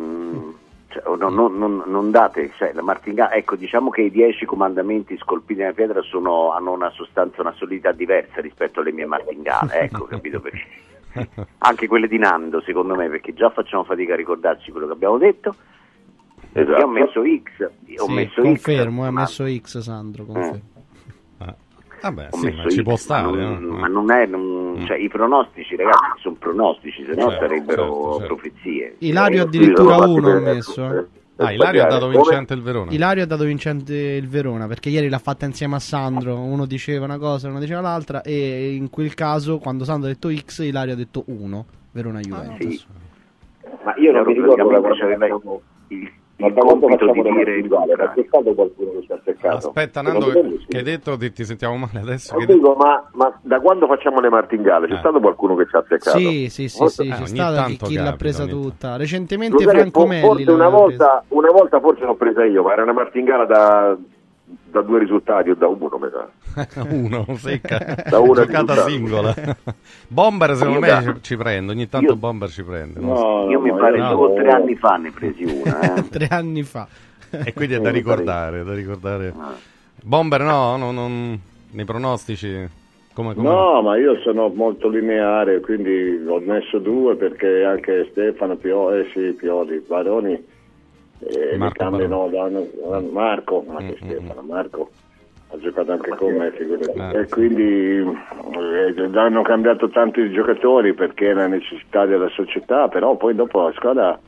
cioè, no, no, no, non date, cioè, la martingala, ecco, diciamo che i dieci comandamenti scolpiti nella pietra sono, hanno una sostanza, una solidità diversa rispetto alle mie martingale, ecco, capito perché? Anche quelle di Nando, secondo me, perché già facciamo fatica a ricordarci quello che abbiamo detto Esatto. Io ho messo X. Ho sì, messo confermo, ha messo X Sandro, confermo. Eh. Ah. Vabbè, sì, ma ci può stare. Ma non, no? ma non è, non, mm. cioè, i pronostici, ragazzi, sono pronostici, se no certo, sarebbero certo, certo. profezie. Ilario addirittura uno ha messo. Ah, Ilario ha dato vincente il Verona. Ilario ha dato vincente il Verona perché ieri l'ha fatta insieme a Sandro. Uno diceva una cosa, uno diceva l'altra. E in quel caso, quando Sandro ha detto X, Ilario ha detto 1. Verona Juventus. Ah, sì. Ma io non mi ricordo il ma da quando facciamo di dire individuale? C'è stato qualcuno che ci ha seccato? Aspetta Nando, che, che hai detto? Ti, ti, sentiamo male adesso. Che dico, ma, ma, da quando facciamo le martingale c'è eh. stato qualcuno che ci ha seccato? Sì, sì, sì, sì eh, c'è stato chi, chi l'ha presa tutta. Recentemente Franco Melli forse una volta, una volta forse l'ho presa io, ma era una martingala da da due risultati o da uno sa uno secca da una giocata singola Bomber secondo me ci, ci, prende ogni tanto io, Bomber ci prende no, io no, mi pare no. che tre anni fa ne presi una eh. tre anni fa e quindi è da ricordare, da ricordare. Ah. Bomber no, no non, nei pronostici come, come... No, ma io sono molto lineare, quindi ho messo due perché anche Stefano Pioli, eh sì, Pioli, Baroni eh, Marco, cambiano, danno, Marco, ma mm, mm, Stefano, mm. Marco ha giocato anche con me, ah. e quindi eh, hanno cambiato tanti giocatori perché è la necessità della società, però poi dopo la squadra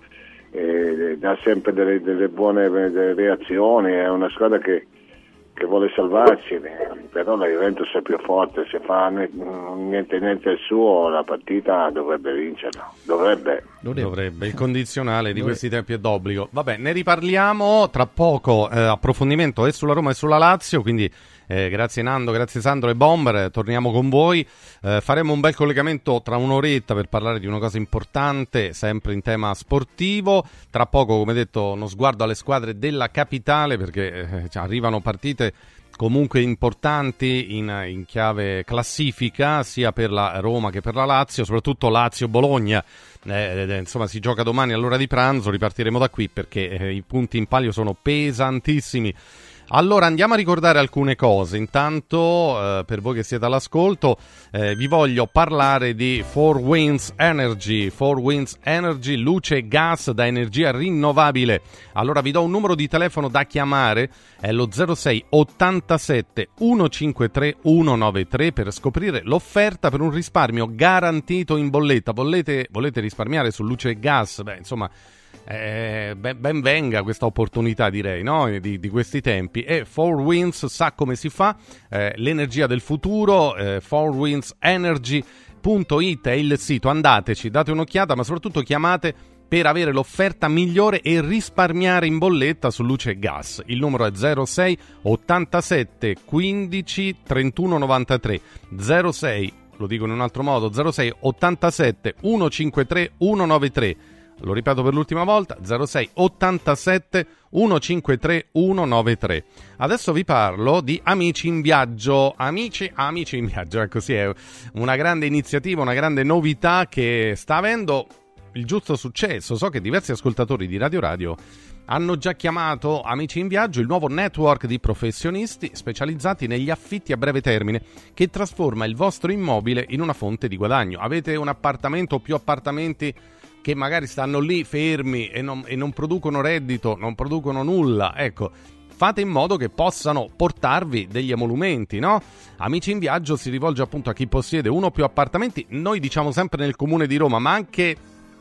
eh, dà sempre delle, delle buone delle reazioni, è una squadra che che vuole salvarsi, però la Juventus è più forte, se fa niente niente il suo la partita dovrebbe vincerla, dovrebbe. Dovrebbe, il condizionale di questi tempi è d'obbligo. Vabbè, ne riparliamo tra poco, eh, approfondimento e sulla Roma e sulla Lazio, quindi eh, grazie Nando, grazie Sandro e Bomber, torniamo con voi. Eh, faremo un bel collegamento tra un'oretta per parlare di una cosa importante, sempre in tema sportivo. Tra poco, come detto, uno sguardo alle squadre della capitale perché eh, cioè, arrivano partite comunque importanti in, in, chiave classifica sia per la Roma che per la Lazio, soprattutto Lazio-Bologna. Eh, eh, insomma, si gioca domani all'ora di pranzo, ripartiremo da qui perché eh, i punti in palio sono pesantissimi. Allora andiamo a ricordare alcune cose. Intanto, eh, per voi che siete all'ascolto, eh, vi voglio parlare di 4 Winds Energy. 4 Winds Energy, luce e gas da energia rinnovabile. Allora vi do un numero di telefono da chiamare, è lo 06 87 153 193 per scoprire l'offerta per un risparmio garantito in bolletta. Volete, volete risparmiare su luce e gas? Beh, insomma eh, ben, venga questa opportunità, direi, no? di, di, questi tempi. E 4Winds sa come si fa, eh, l'energia del futuro, eh, 4windsenergy.it è il sito, andateci, date un'occhiata, ma soprattutto chiamate per avere l'offerta migliore e risparmiare in bolletta su luce e gas. Il numero è 06 87 15 31 93 06 lo dico in un altro modo 06 87 153 193 lo ripeto per l'ultima volta, 06 87 153 193. Adesso vi parlo di Amici in Viaggio. Amici, amici in Viaggio, ecco sì, è una grande iniziativa, una grande novità che sta avendo il giusto successo. So che diversi ascoltatori di Radio Radio hanno già chiamato Amici in Viaggio il nuovo network di professionisti specializzati negli affitti a breve termine che trasforma il vostro immobile in una fonte di guadagno. Avete un appartamento o più appartamenti che magari stanno lì fermi e non, e non producono reddito, non producono nulla, ecco, fate in modo che possano portarvi degli emolumenti, no? Amici in viaggio si rivolge appunto a chi possiede uno o più appartamenti, noi diciamo sempre nel comune di Roma, ma anche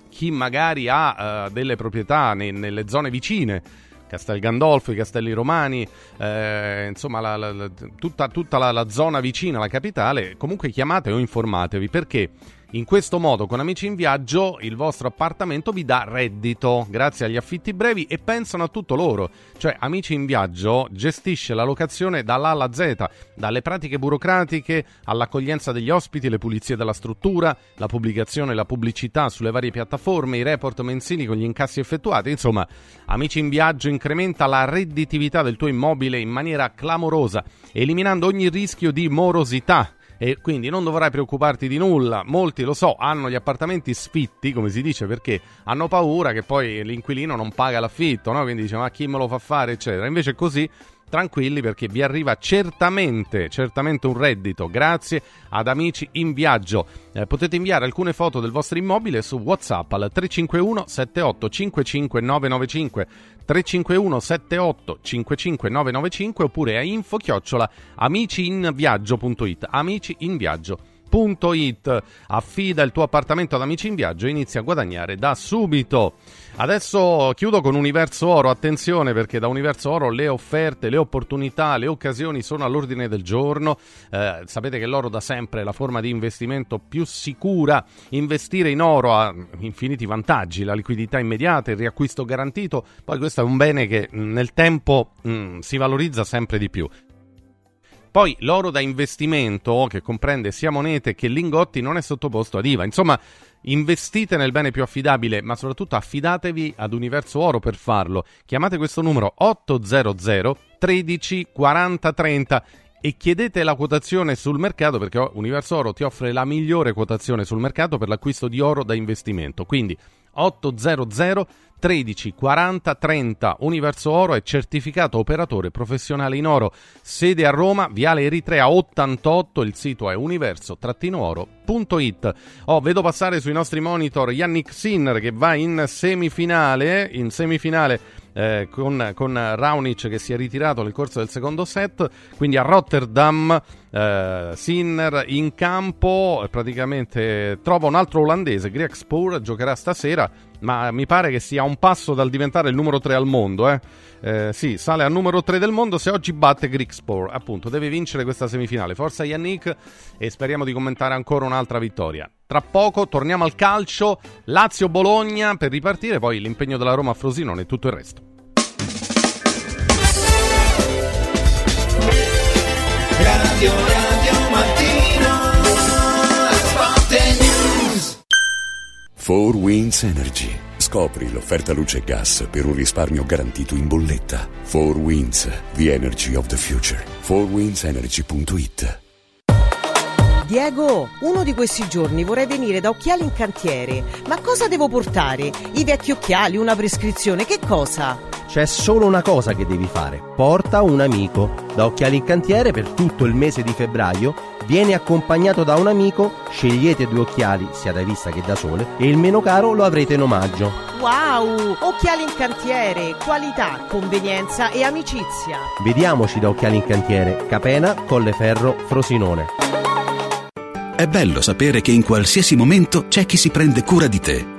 chi magari ha uh, delle proprietà ne, nelle zone vicine. Castel Gandolfo, i Castelli Romani, eh, insomma la, la, la, tutta, tutta la, zona vicina alla capitale, comunque chiamate o informatevi perché in questo modo, con Amici in Viaggio, il vostro appartamento vi dà reddito grazie agli affitti brevi e pensano a tutto loro. Cioè, Amici in Viaggio gestisce la locazione dall'A alla Z, dalle pratiche burocratiche all'accoglienza degli ospiti, le pulizie della struttura, la pubblicazione e la pubblicità sulle varie piattaforme, i report mensili con gli incassi effettuati. Insomma, Amici in Viaggio incrementa la redditività del tuo immobile in maniera clamorosa, eliminando ogni rischio di morosità e quindi non dovrai preoccuparti di nulla. Molti lo so, hanno gli appartamenti sfitti, come si dice, perché hanno paura che poi l'inquilino non paga l'affitto, no? Quindi dice ma chi me lo fa fare, eccetera. Invece così tranquilli perché vi arriva certamente, certamente un reddito grazie ad amici in viaggio. Eh, potete inviare alcune foto del vostro immobile su WhatsApp al 351 78 55 995 351 78 55 995 oppure a info chiocciola amiciinviaggio.it amiciinviaggio.it affida il tuo appartamento ad Amici in Viaggio e inizia a guadagnare da subito. Adesso chiudo con Universo Oro, attenzione perché da Universo Oro le offerte, le opportunità, le occasioni sono all'ordine del giorno. Eh, sapete che l'oro da sempre è la forma di investimento più sicura. Investire in oro ha infiniti vantaggi, la liquidità immediata, il riacquisto garantito, poi questo è un bene che nel tempo mh, mm, si valorizza sempre di più. Poi l'oro da investimento, che comprende sia monete che lingotti, non è sottoposto ad IVA. Insomma, Investite nel bene più affidabile, ma soprattutto affidatevi ad Universo Oro per farlo. Chiamate questo numero 800 13 40 30 e chiedete la quotazione sul mercato perché Universo Oro ti offre la migliore quotazione sul mercato per l'acquisto di oro da investimento. Quindi 800 13 40 30 Universo Oro è certificato operatore professionale in oro. Sede a Roma, Viale Eritrea 88, il sito è universo-oro.it. Oh, vedo passare sui nostri monitor Yannick Sinner che va in semifinale, in semifinale eh, con, con Raonic che si è ritirato nel corso del secondo set, quindi a Rotterdam eh, Sinner in campo, praticamente trova un altro olandese, Greg giocherà stasera, ma mi pare che sia un passo dal diventare il numero 3 al mondo, eh. Eh, sì, sale al numero 3 del mondo se oggi batte Grigspor. Appunto, deve vincere questa semifinale. Forza Yannick e speriamo di commentare ancora un'altra vittoria. Tra poco torniamo al calcio, Lazio-Bologna per ripartire, poi l'impegno della Roma a Frosinone e tutto il resto. Radio 4 Winds Energy Scopri l'offerta luce e gas per un risparmio garantito in bolletta 4 Winds The Energy of the Future 4windsenergy.it Diego, uno di questi giorni vorrei venire da Occhiali in Cantiere. Ma cosa devo portare? I vecchi occhiali, una prescrizione, che cosa? C'è solo una cosa che devi fare. Porta un amico. Da Occhiali in Cantiere per tutto il mese di febbraio viene accompagnato da un amico, scegliete due occhiali, sia da vista che da sole, e il meno caro lo avrete in omaggio. Wow! Occhiali in Cantiere, qualità, convenienza e amicizia. Vediamoci da Occhiali in Cantiere, Capena, Colleferro, Frosinone. È bello sapere che in qualsiasi momento c'è chi si prende cura di te.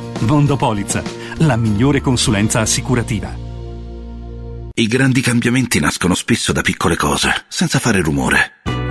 Mondopolizza, la migliore consulenza assicurativa. I grandi cambiamenti nascono spesso da piccole cose, senza fare rumore.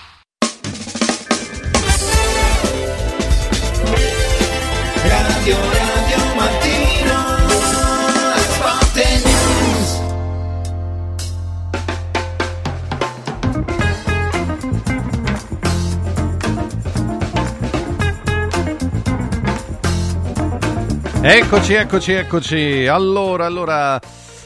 Radio Eccoci, eccoci, eccoci. Allora, allora.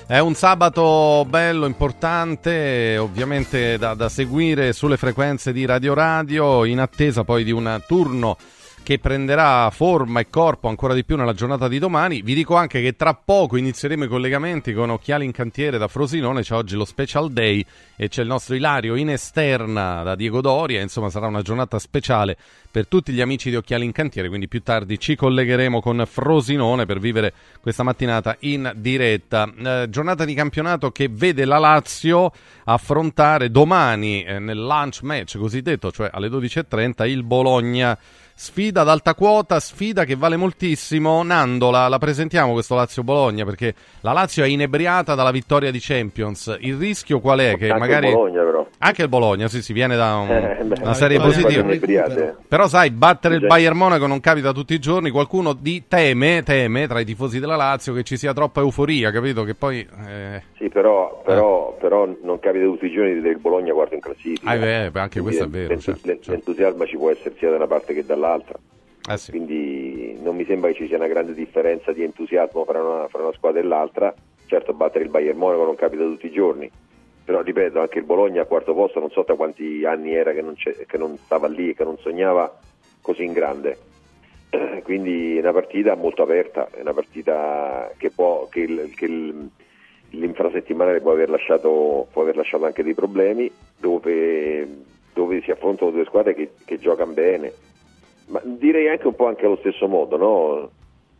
È un sabato bello, importante, ovviamente da, da, seguire sulle frequenze di Radio Radio, in attesa poi di un turno che prenderà forma e corpo ancora di più nella giornata di domani. Vi dico anche che tra poco inizieremo i collegamenti con Occhiali in Cantiere da Frosinone, c'è oggi lo Special Day e c'è il nostro Ilario in esterna da Diego Doria, insomma sarà una giornata speciale per tutti gli amici di Occhiali in Cantiere, quindi più tardi ci collegheremo con Frosinone per vivere questa mattinata in diretta. Eh, giornata di campionato che vede la Lazio affrontare domani eh, nel lunch match cosiddetto, cioè alle 12.30, il Bologna Sfida ad alta quota, sfida che vale moltissimo. Nando, la, presentiamo questo Lazio-Bologna perché la Lazio è inebriata dalla vittoria di Champions. Il rischio qual è? Che anche magari... il Bologna però. Anche il Bologna, sì, si viene da un, Eh, beh, una serie positiva. Però sai, battere il. Bayern Monaco non capita tutti i giorni. Qualcuno di teme, teme tra i tifosi della Lazio che ci sia troppa euforia, capito? Che poi... eh, Sì, però, però, però non capita tutti i giorni di vedere il Bologna quarto in classifica. Ah, beh, anche Quindi questo è vero, certo, l'ent- L'entusiasmo ci può essere sia da una parte che dall'altra. Eh sì. Quindi non mi sembra che ci sia una grande differenza di entusiasmo fra una, fra una squadra e l'altra. Certo, battere il Bayern Monaco non capita tutti i giorni. Però ripeto, anche il Bologna a quarto posto non so da quanti anni era che non, che non stava lì e che non sognava così in grande. Quindi è una partita molto aperta, è una partita che, può, che, il- che il- l'infrasettimanale può aver, lasciato, può aver lasciato anche dei problemi, dove, dove si affrontano due squadre che, che giocano bene. Ma direi anche un po' anche allo stesso modo, no?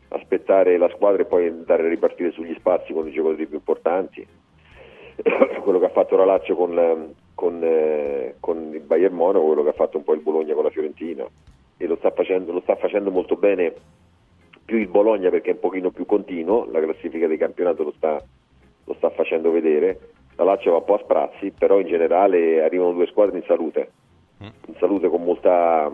aspettare la squadra e poi andare a ripartire sugli spazi con i giocatori più importanti. quello che ha fatto la Lazio con, con, eh, con il Bayern Monaco, quello che ha fatto un po' il Bologna con la Fiorentina e lo sta facendo, lo sta facendo molto bene più il Bologna perché è un pochino più continuo, la classifica di campionato lo sta, lo sta facendo vedere, la Lazio va un po' a sprazzi, però in generale arrivano due squadre in salute, in salute con molta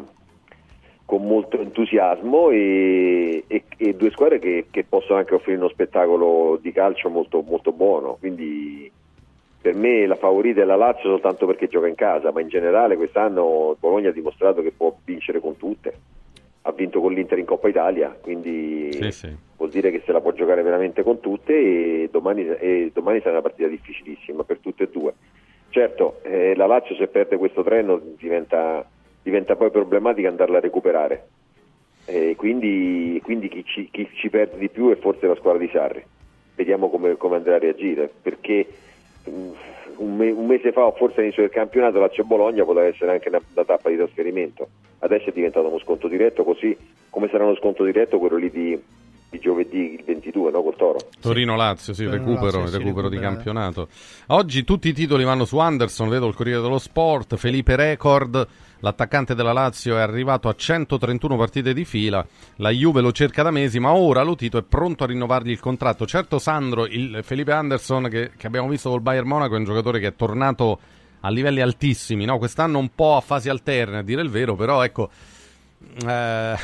con molto entusiasmo e, e- e due squadre che, che possono anche offrire uno spettacolo di calcio molto, molto buono. Quindi per me la favorita è la Lazio soltanto perché gioca in casa, ma in generale quest'anno Bologna ha dimostrato che può vincere con tutte. Ha vinto con l'Inter in Coppa Italia, quindi Sì, sì. vuol dire che se la può giocare veramente con tutte e domani, e domani sarà una partita difficilissima per tutte e due. Certo, eh, la Lazio se perde questo treno diventa, diventa poi problematica andarla a recuperare. E quindi quindi chi, ci, chi ci perde di più è forse la squadra di Sarri. Vediamo come, come andrà a reagire, perché mh, un, me- un mese fa o forse all'inizio del campionato Lazio-Bologna poteva essere anche una, una tappa di trasferimento. Adesso è diventato uno sconto diretto, così come sarà uno sconto diretto quello lì di, di giovedì il 22 no, col Toro. Torino-Lazio, sì, recupero, sì, recupero di campionato. Oggi tutti i titoli vanno su Anderson, vedo il Corriere dello Sport, Felipe Record, l'attaccante della Lazio è arrivato a 131 partite di fila, la Juve lo cerca da mesi, ma ora Lotito è pronto a rinnovargli il contratto. Certo Sandro, il Felipe Anderson che, che abbiamo visto col Bayern Monaco è un giocatore che è tornato a livelli altissimi, no? quest'anno un po' a fasi alterne a dire il vero, però ecco... eh,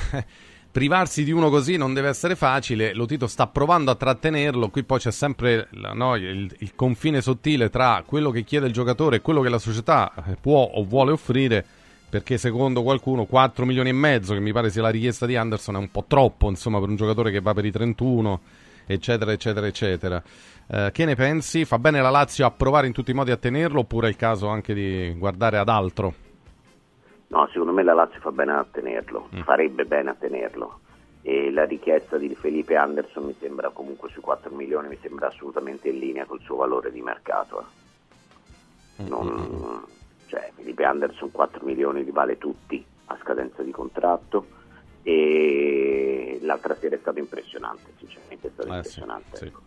privarsi di uno così non deve essere facile. Lotito sta provando a trattenerlo. Qui poi c'è sempre no, il, il confine sottile tra quello che chiede il giocatore e quello che la società eh, può o vuole offrire. Perché secondo qualcuno 4 milioni e mezzo, che mi pare sia la richiesta di Anderson, è un po' troppo, insomma, per un giocatore che va per i 31, eccetera, eccetera, eccetera. Eh, che ne pensi? Fa bene la Lazio a provare in tutti i modi a tenerlo oppure è il caso anche di guardare ad altro? No, secondo me la Lazio fa bene a tenerlo, farebbe bene a tenerlo. E la richiesta di Felipe Anderson mi sembra comunque sui 4 milioni, mi sembra assolutamente in linea col suo valore di mercato. eh. Non- cioè, Felipe Anderson 4 milioni li vale tutti a scadenza di contratto e l'altra sera è stato impressionante, sinceramente è stato sì, impressionante. sì. ecco.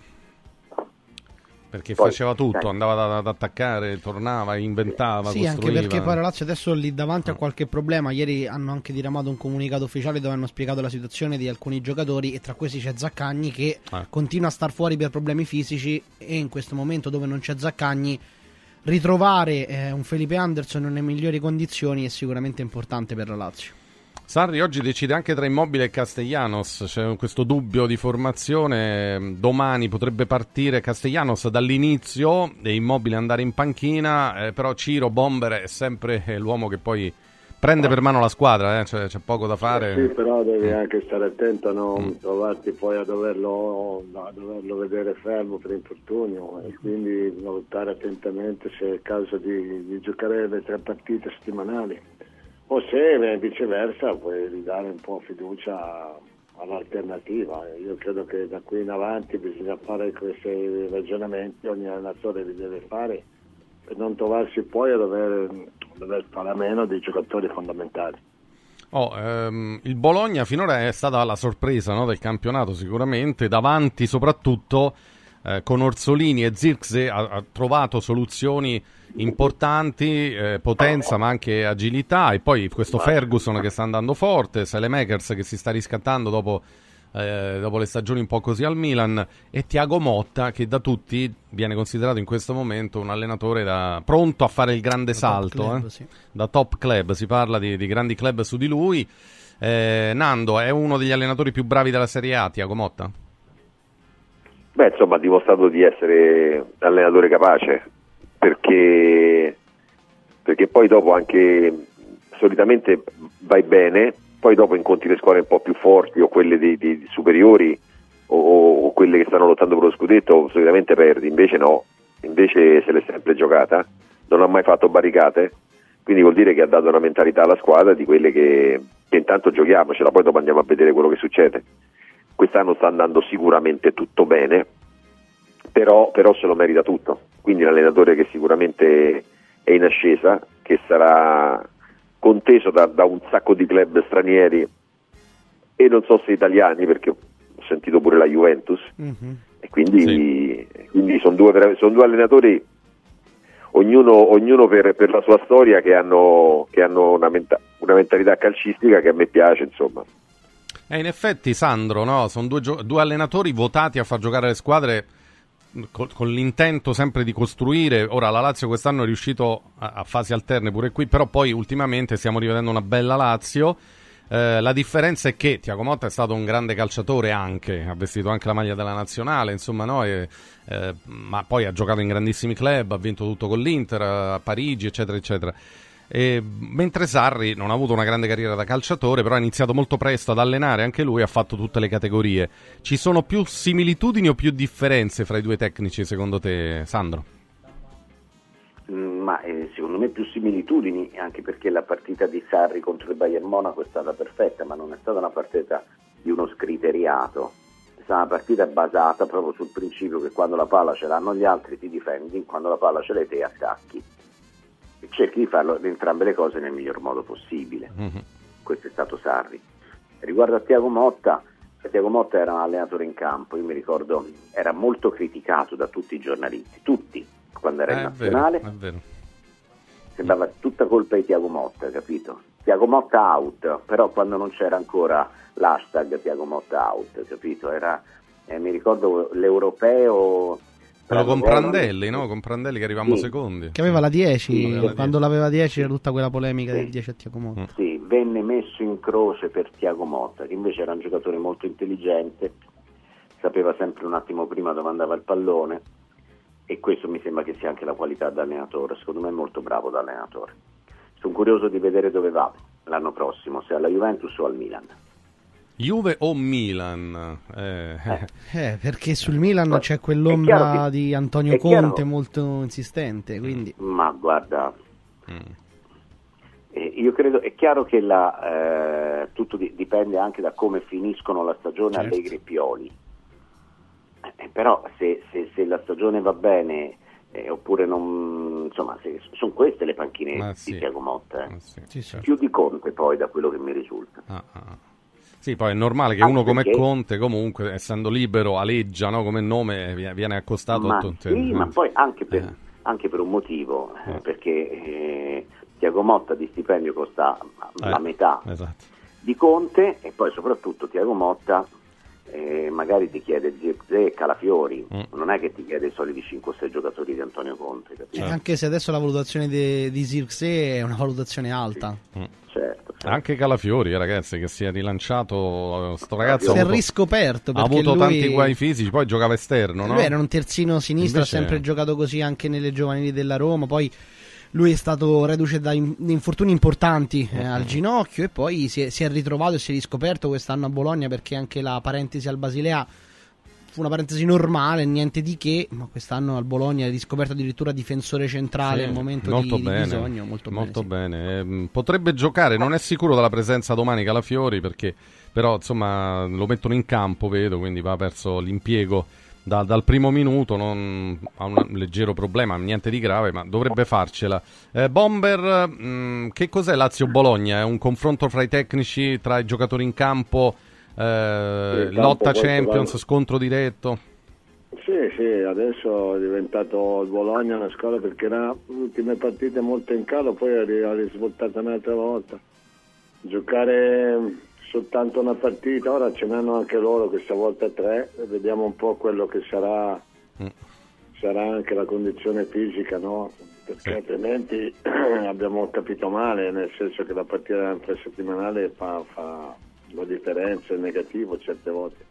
Perché Poi, faceva tutto, sai. andava ad, ad attaccare, tornava, inventava, Sì, anche costruiva. perché poi la Lazio adesso lì davanti a qualche problema. Ieri hanno anche diramato un comunicato ufficiale dove hanno spiegato la situazione di alcuni giocatori e tra questi c'è Zaccagni che Ah. continua a star fuori per problemi fisici e in questo momento dove non c'è Zaccagni ritrovare eh, un Felipe Anderson nelle migliori condizioni è sicuramente importante per la Lazio. Sarri oggi decide anche tra Immobile e Castellanos, c'è questo dubbio di formazione, domani potrebbe partire Castellanos dall'inizio e Immobile andare in panchina, eh, però Ciro Bomber è sempre eh, l'uomo che poi prende per mano la squadra, eh? cioè, c'è poco da fare. Sì, però devi mm. anche stare attento a non mm. trovarti poi a doverlo, a doverlo, vedere fermo per infortunio e quindi valutare attentamente se è il caso di, di giocare le tre partite settimanali o se viceversa puoi ridare un po' fiducia all'alternativa. Io credo che da qui in avanti bisogna fare questi ragionamenti, ogni allenatore li deve fare per non trovarsi poi a dover, dover fare a meno dei giocatori fondamentali. Oh, ehm, il Bologna finora è stata la sorpresa no, del campionato sicuramente, davanti soprattutto eh, con Orsolini e Zirkse ha, ha trovato soluzioni importanti, eh, potenza ma anche agilità e poi questo Ferguson che sta andando forte, Selemakers che si sta riscattando dopo, eh, dopo, le stagioni un po' così al Milan e Tiago Motta che da tutti viene considerato in questo momento un allenatore da, pronto a fare il grande da salto top club, eh? sì. da top club, si parla di, di grandi club su di lui. Eh, Nando è uno degli allenatori più bravi della Serie A, Tiago Motta? Beh, insomma, ha dimostrato di essere allenatore capace, perché, perché poi dopo anche solitamente vai bene, poi dopo incontri le squadre un po' più forti o quelle dei, dei superiori o, o, quelle che stanno lottando per lo scudetto, solitamente perdi, invece no, invece se l'è sempre giocata, non ha mai fatto barricate, quindi vuol dire che ha dato una mentalità alla squadra di quelle che, che intanto giochiamocela, poi dopo andiamo a vedere quello che succede. Quest'anno sta andando sicuramente tutto bene, però, però se lo merita tutto. Quindi l'allenatore che sicuramente è in ascesa, che sarà conteso da, da un sacco di club stranieri e non so se italiani, perché ho sentito pure la Juventus, mm-hmm. e quindi, sì. quindi sono, due, son due, allenatori, ognuno, ognuno per, per, la sua storia, che hanno, che hanno una, menta- una, mentalità calcistica che a me piace, insomma. E in effetti, Sandro, no? sono due, gio- due allenatori votati a far giocare le squadre con, con, l'intento sempre di costruire. Ora la Lazio quest'anno è riuscito a, a, fasi alterne pure qui, però poi ultimamente stiamo rivedendo una bella Lazio. Eh, la differenza è che Tiago Motta è stato un grande calciatore anche, ha vestito anche la maglia della nazionale, insomma, no? e, eh, ma poi ha giocato in grandissimi club, ha vinto tutto con l'Inter, a Parigi, eccetera, eccetera. E, mentre Sarri non ha avuto una grande carriera da calciatore, però ha iniziato molto presto ad allenare anche lui, ha fatto tutte le categorie. Ci sono più similitudini o più differenze fra i due tecnici, secondo te, Sandro? Mm, ma eh, secondo me più similitudini, anche perché la partita di Sarri contro il Bayern Monaco è stata perfetta, ma non è stata una partita di uno scriteriato. È stata una partita basata proprio sul principio che quando la palla ce l'hanno gli altri ti difendi, quando la palla ce l'hai te attacchi cerchi di farlo entrambe le cose nel miglior modo possibile. Mm-hmm. Questo è stato Sarri. Riguardo a Tiago Motta, Tiago Motta era un allenatore in campo, io mi ricordo, era molto criticato da tutti i giornalisti, tutti, quando era eh, in nazionale. Vero, è vero. Sembrava tutta colpa di Tiago Motta, capito? Tiago Motta out, però quando non c'era ancora l'hashtag Tiago Motta out, capito? Era, eh, mi ricordo l'europeo però con Prandelli, no? Con Prandelli che arrivammo sì. secondi. Che aveva la 10, sì, quando 10. l'aveva 10 era tutta quella polemica sì. del 10 a Tiago Motta. Sì, venne messo in croce per Tiago Motta, che invece era un giocatore molto intelligente, sapeva sempre un attimo prima dove andava il pallone e questo mi sembra che sia anche la qualità da allenatore, secondo me è molto bravo da allenatore. Sono curioso di vedere dove va l'anno prossimo, se alla Juventus o al Milan. Juve o Milan? Eh. Eh, perché sul Milan c'è quell'ombra che, di Antonio Conte chiaro, molto insistente. Quindi... Ma guarda, mm. eh, io credo è chiaro che la, eh, tutto di, dipende anche da come finiscono la stagione certo. Allegri e Pioli. Eh, però se, se, se, la stagione va bene eh, oppure non insomma sono queste le panchine Ma di sì. Tiago Motta sì. Sì, certo. più di Conte poi da quello che mi risulta ah, ah. Sì, poi è normale che anche uno come perché... Conte, comunque, essendo libero, aleggia no? come nome, viene accostato ma a tutte. Sì, ma poi anche per, eh. anche per un motivo, eh. perché eh, Tiago Motta di stipendio costa la eh, metà esatto. di Conte e poi soprattutto Tiago Motta eh, magari ti chiede Zirkzee e Calafiori, mm. non è che ti chiede i soliti 5-6 giocatori di Antonio Conte. Certo. Anche se adesso la valutazione di, di Zirkzee è una valutazione alta. Sì. Mm. Certo, certo, Anche Calafiori, ragazzi, che si è rilanciato. Sto ragazzo si è riscoperto. Ha avuto lui... tanti guai fisici, poi giocava esterno. No? Lui era un terzino sinistro, Invece... ha sempre giocato così anche nelle giovanili della Roma. Poi lui è stato reduce da infortuni importanti eh, al ginocchio e poi si è, si è, ritrovato e si è riscoperto quest'anno a Bologna perché anche la parentesi al Basilea fu una parentesi normale, niente di che, ma quest'anno al Bologna è riscoperto addirittura difensore centrale sì, momento molto di, bene, di bisogno. Molto, molto bene. bene. Eh, potrebbe giocare, non è sicuro della presenza domani Calafiori perché però insomma lo mettono in campo, vedo, quindi va verso l'impiego da, dal primo minuto, non, ha un leggero problema, niente di grave, ma dovrebbe farcela. Eh, Bomber, mh, mm, che cos'è Lazio-Bologna? È un confronto fra i tecnici, tra i giocatori in campo, eh, lotta Champions, scontro diretto? Sì, sì, adesso è diventato il Bologna una scuola perché era le ultime partite molto in calo, poi ha risvoltato un'altra volta. Giocare soltanto una partita, ora ce n'hanno anche loro questa volta tre, vediamo un po' quello che sarà, mm. sarà anche la condizione fisica, no? perché altrimenti abbiamo capito male, nel senso che la partita infrasettimanale fa, fa la differenza, è negativo certe volte.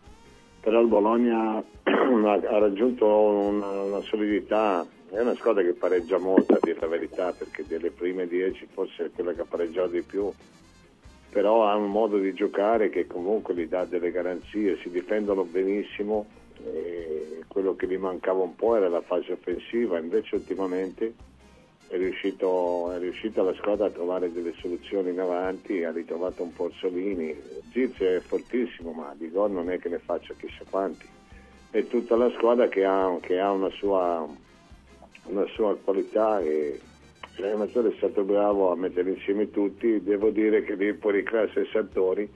Però il Bologna ha raggiunto una, una solidità, è una squadra che pareggia molto a dire la verità, perché delle prime dieci forse è quella che ha pareggiato di più però ha un modo di giocare che comunque gli dà delle garanzie, si difendono benissimo, quello che gli mancava un po' era la fase offensiva, invece ultimamente è riuscito, è riuscita la squadra a trovare delle soluzioni in avanti, ha ritrovato un po' Orsolini, Giz è fortissimo ma di gol non è che ne faccia chissà quanti, è tutta la squadra che ha, che ha una, sua, una sua qualità e l'allenatore è stato bravo a mettere insieme tutti, devo dire che fuori classe Sartori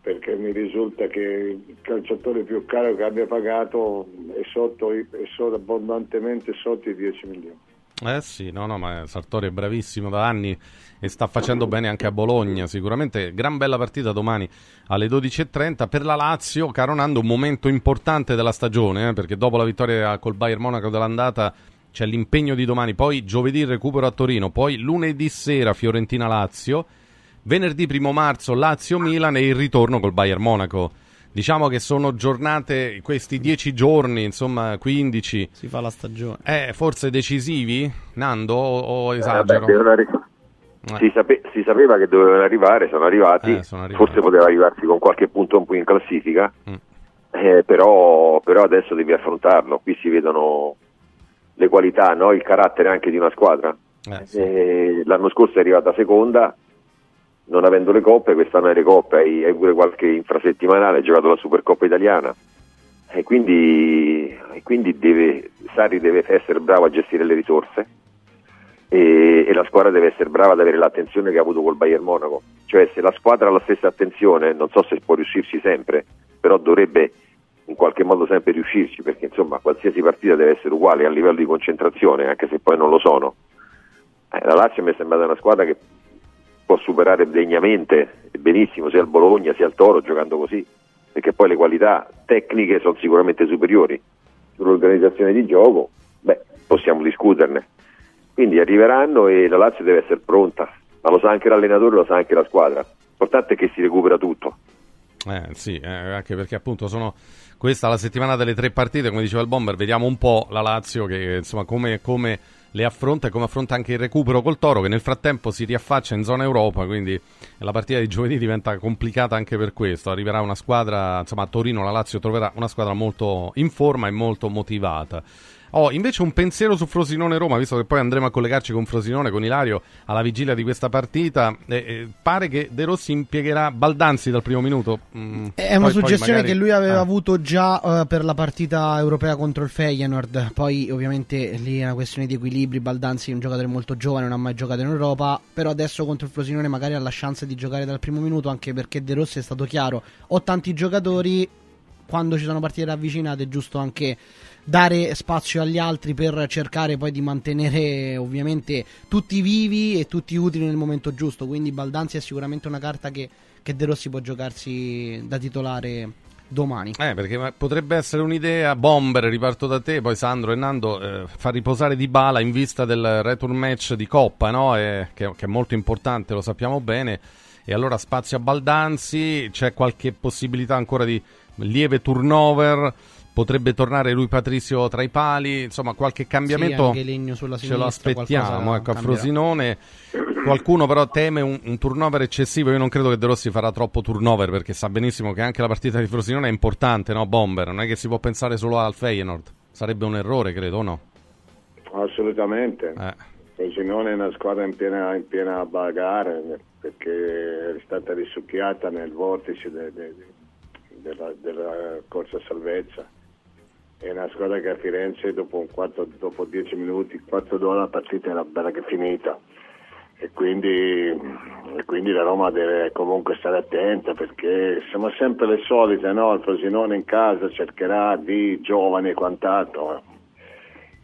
perché mi risulta che il calciatore più caro che abbia pagato è, sotto, è sotto, abbondantemente sotto i 10 milioni. Eh sì, no, no, ma Sartori è bravissimo da anni e sta facendo bene anche a Bologna. Sicuramente gran bella partita domani alle 12.30 per la Lazio, caronando un momento importante della stagione, eh, perché dopo la vittoria col Bayern Monaco dell'andata c'è l'impegno di domani, poi giovedì il recupero a Torino, poi lunedì sera Fiorentina-Lazio, venerdì primo marzo Lazio-Milan e il ritorno col Bayern Monaco. Diciamo che sono giornate, questi dieci giorni, insomma, 15. Si fa la stagione. Eh, forse decisivi, Nando, o, o esagero? Eh, vabbè, eh. si, sape- si, sapeva che dovevano arrivare, sono arrivati, eh, sono arrivati. forse poteva arrivarsi con qualche punto un po' in classifica, mm. eh, però, però, adesso devi affrontarlo, qui si vedono le qualità, no? il carattere anche di una squadra. Eh, sì. l'anno scorso è arrivata seconda, non avendo le coppe, quest'anno hai le coppe, hai, hai pure qualche infrasettimanale, hai giocato la Supercoppa italiana e quindi, e quindi deve, Sarri deve essere bravo a gestire le risorse e, e, la squadra deve essere brava ad avere l'attenzione che ha avuto col Bayern Monaco. Cioè se la squadra ha la stessa attenzione, non so se può riuscirci sempre, però dovrebbe in qualche modo sempre riuscirci, perché insomma qualsiasi partita deve essere uguale a livello di concentrazione, anche se poi non lo sono. Eh, la Lazio mi è sembrata una squadra che può superare degnamente e benissimo sia il Bologna sia il Toro giocando così, perché poi le qualità tecniche sono sicuramente superiori. Sull'organizzazione di gioco, beh, possiamo discuterne. Quindi arriveranno e la Lazio deve essere pronta, ma lo sa anche l'allenatore, lo sa anche la squadra. L'importante è che si recupera tutto. Eh, sì, eh, anche perché appunto sono questa la settimana delle tre partite, come diceva il Bomber, vediamo un po' la Lazio che insomma come, come le affronta e come affronta anche il recupero col Toro che nel frattempo si riaffaccia in zona Europa, quindi la partita di giovedì diventa complicata anche per questo. Arriverà una squadra, insomma a Torino la Lazio troverà una squadra molto in forma e molto motivata. Ho invece un pensiero su Frosinone-Roma, visto che poi andremo a collegarci con Frosinone, con Ilario, alla vigilia di questa partita. Eh, eh, pare che De Rossi impiegherà Baldanzi dal primo minuto. Mm, è una suggestione magari... che lui aveva ah. avuto già uh, per la partita europea contro il Feyenoord. Poi, ovviamente, lì è una questione di equilibri. Baldanzi è un giocatore molto giovane, non ha mai giocato in Europa. Però adesso contro il Frosinone magari ha la chance di giocare dal primo minuto, anche perché De Rossi è stato chiaro. Ho tanti giocatori, quando ci sono partite ravvicinate è giusto anche dare spazio agli altri per cercare poi di mantenere ovviamente tutti vivi e tutti utili nel momento giusto. Quindi Baldanzi è sicuramente una carta che, che De Rossi può giocarsi da titolare domani. Eh, perché potrebbe essere un'idea. Bomber, riparto da te, poi Sandro e Nando, eh, far riposare Di Bala in vista del return match di Coppa, no? eh, che, che, è molto importante, lo sappiamo bene. E allora spazio a Baldanzi, c'è qualche possibilità ancora di lieve turnover potrebbe tornare lui Patrizio tra i pali, insomma qualche cambiamento sì, ce lo aspettiamo ecco, a Frosinone. Qualcuno però teme un, un, turnover eccessivo, io non credo che De Rossi farà troppo turnover perché sa benissimo che anche la partita di Frosinone è importante, no Bomber? Non è che si può pensare solo al Feyenoord, sarebbe un errore credo, no? Assolutamente. Eh. Frosinone è una squadra in piena, in piena bagarre perché è stata risucchiata nel vortice de, de, de, della, della, corsa salvezza. È una squadra che a Firenze dopo, un quarto, dopo dieci minuti, quarto d'ora la partita era bella che finita. E quindi, e quindi, la Roma deve comunque stare attenta perché siamo sempre le solite, no? Il Frosinone in casa cercherà di giovani e quant'altro.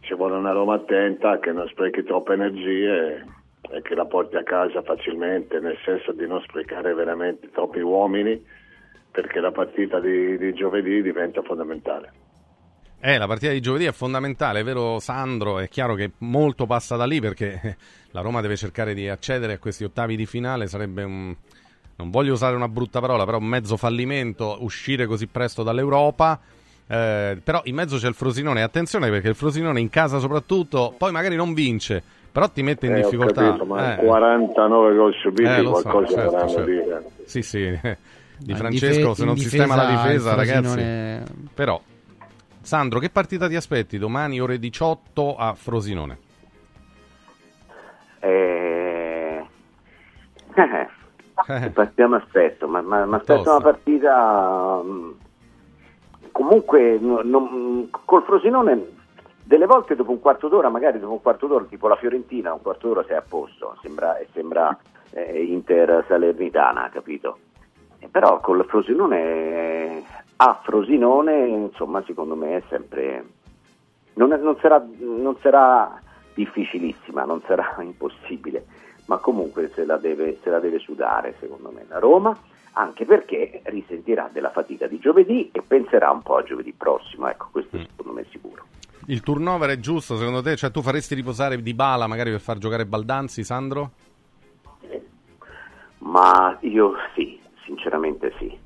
Ci vuole una Roma attenta che non sprechi troppe energie e che la porti a casa facilmente, nel senso di non sprecare veramente troppi uomini perché la partita di, di giovedì diventa fondamentale. Eh, la partita di giovedì è fondamentale, è vero Sandro? È chiaro che molto passa da lì perché la Roma deve cercare di accedere a questi ottavi di finale, sarebbe un, non voglio usare una brutta parola, però un mezzo fallimento uscire così presto dall'Europa. Eh, però in mezzo c'è il Frosinone, attenzione perché il Frosinone in casa soprattutto, poi magari non vince, però ti mette in eh, difficoltà. Capito, ma eh. 49 gol subiti eh, qualcosa so, certo, certo. dire. Sì, sì di Francesco, se non sistema la difesa, ragazzi. È... Però, Sandro, che partita ti aspetti domani ore 18 a Frosinone? Eh... eh. Partiamo aspetto, ma, ma, ma aspetto una partita mm, comunque non, non, col Frosinone delle volte dopo un quarto d'ora, magari dopo un quarto d'ora, tipo la Fiorentina, un quarto d'ora sei a posto, sembra, sembra eh, Inter Salernitana, capito? però con il Frosinone a Frosinone insomma secondo me è sempre non, è, non, sarà, non sarà, difficilissima non sarà impossibile ma comunque se la, deve, se la deve sudare secondo me la Roma anche perché risentirà della fatica di giovedì e penserà un po' a giovedì prossimo ecco questo mm. secondo me è sicuro il turnover è giusto secondo te? Cioè tu faresti riposare Di Bala magari per far giocare Baldanzi, Sandro? Ma io sì, sinceramente sì.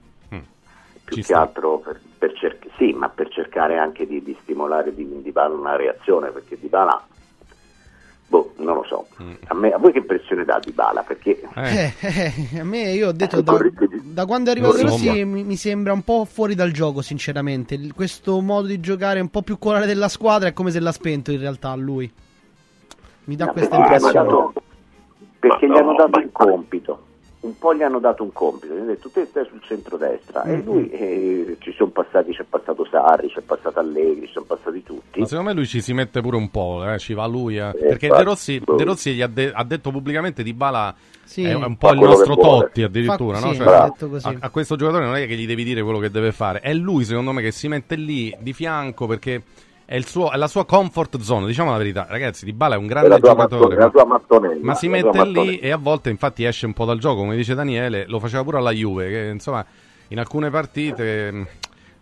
Più Ci che sta. altro per, per cerc- sì, ma per cercare anche di, di stimolare di, di Bala una reazione, perché Di Bala Boh, non lo so. Mm. A, me, a voi che impressione dà Di Bala? Perché... Eh. Eh, a me, io ho detto, da, da quando è arrivato Rossi mi, mi, sembra un po' fuori dal gioco, sinceramente. Questo modo di giocare un po' più colare della squadra è come se l'ha spento in realtà a lui. Mi dà no, questa impressione. Dato, perché gli hanno dato un compito un po' gli hanno dato un compito, gli hanno detto te stai sul centro-destra mm-hmm. e lui eh, ci sono passati, c'è passato Sarri, c'è passato Allegri, ci sono passati tutti. Ma secondo me lui ci si mette pure un po', eh, ci va lui, eh. eh perché De Rossi, De Rossi gli ha, de- ha, detto pubblicamente di Bala sì. è un po' il nostro Totti addirittura, Fa, no? sì, cioè, a, a questo giocatore non è che gli devi dire quello che deve fare, è lui secondo me che si mette lì di fianco perché è, suo, è, la sua comfort zone, diciamo la verità, ragazzi. Di Bala è un grande è giocatore, mattone, ma, ma si mette lì e a volte, infatti, esce un po' dal gioco. Come dice Daniele, lo faceva pure alla Juve. Che insomma, in alcune partite mm,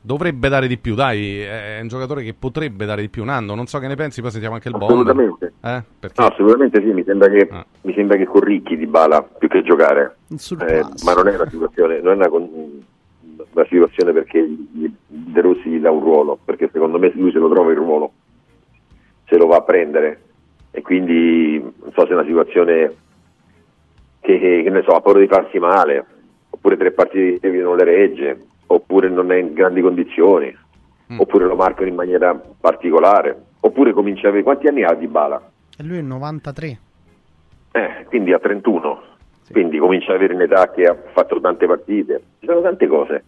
dovrebbe dare di più. Dai, è un giocatore che potrebbe dare di più. Nando, non so che ne pensi. Poi sentiamo anche il bomber. Assolutamente, eh? no, assolutamente sì. Mi sembra che, ah. mi sembra che Corricchi di Bala più che giocare, eh, ma non è una situazione, non è una la situazione perché De Rossi gli dà un ruolo, perché secondo me lui se lo trova il ruolo, se lo va a prendere e quindi non so se è una situazione che, che, che ne so, ha paura di farsi male, oppure tre partite di non le regge, oppure non è in grandi condizioni, mm. oppure lo marcano in maniera particolare, oppure comincia a avere quanti anni ha Di Bala? E lui è 93. Eh, quindi ha 31, sì. quindi comincia ad avere un'età che ha fatto tante partite, ci sono tante cose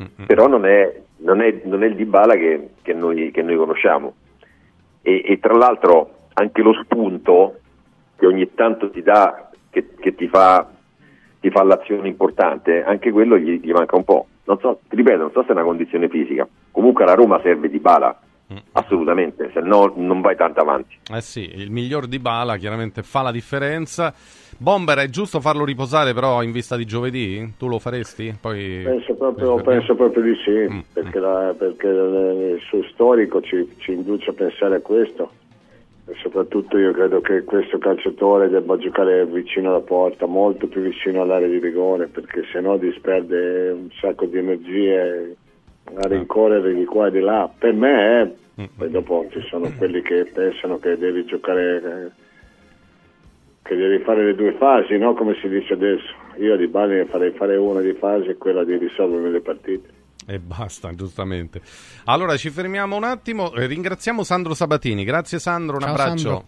mm-hmm. però non è, non, è, non è, il Dybala che, che, noi, che noi conosciamo. E, e, tra l'altro anche lo spunto che ogni tanto ti dà, che, che ti, fa, ti, fa, l'azione importante, anche quello gli, gli manca un po'. Non so, ti ripeto, non so se è una condizione fisica. Comunque alla Roma serve Dybala. Assolutamente, se no non vai tanto avanti. Eh sì, il miglior di Bala chiaramente fa la differenza. Bomber, è giusto farlo riposare però in vista di giovedì? Tu lo faresti? Poi... Penso, proprio, penso proprio di sì, mm. perché, la, perché, il suo storico ci, ci induce a pensare a questo. E soprattutto io credo che questo calciatore debba giocare vicino alla porta, molto più vicino all'area di rigore, perché se no disperde un sacco di energie a rincorrere di qua e di là. Per me, eh, mm. poi dopo ci sono quelli che pensano che devi giocare, che devi fare le due fasi, no? come si dice adesso. Io di base farei fare una di fase e quella di risolvere le partite. E basta, giustamente. Allora ci fermiamo un attimo. Ringraziamo Sandro Sabatini. Grazie Sandro, un Ciao, abbraccio. Sandro.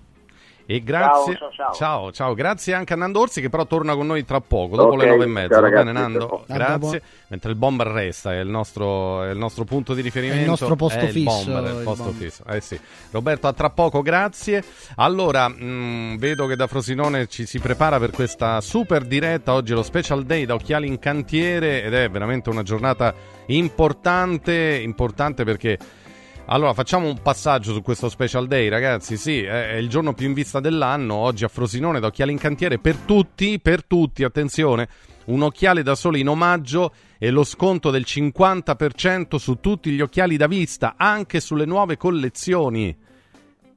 E grazie, Ciao, ciao, ciao. ciao, grazie anche a Nando Orsi che però torna con noi tra poco, dopo Ok, le nove e mezza. ciao, Va ragazzi, bene Nando? Grazie. Mentre il bomber resta, è il nostro, è il nostro punto di riferimento. È il nostro posto è il fisso, bomber, è il il posto bomber. fisso. Eh sì. Roberto, a tra poco, grazie. Allora, mh, vedo che da Frosinone ci si prepara per questa super diretta. Oggi è lo special day da Occhiali in Cantiere ed è veramente una giornata importante, importante perché allora, facciamo un passaggio su questo special day, ragazzi. Sì, è il giorno più in vista dell'anno. Oggi a Frosinone, da Occhiali in Cantiere, per tutti, per tutti, attenzione, un occhiale da sole in omaggio e lo sconto del 50% su tutti gli occhiali da vista, anche sulle nuove collezioni.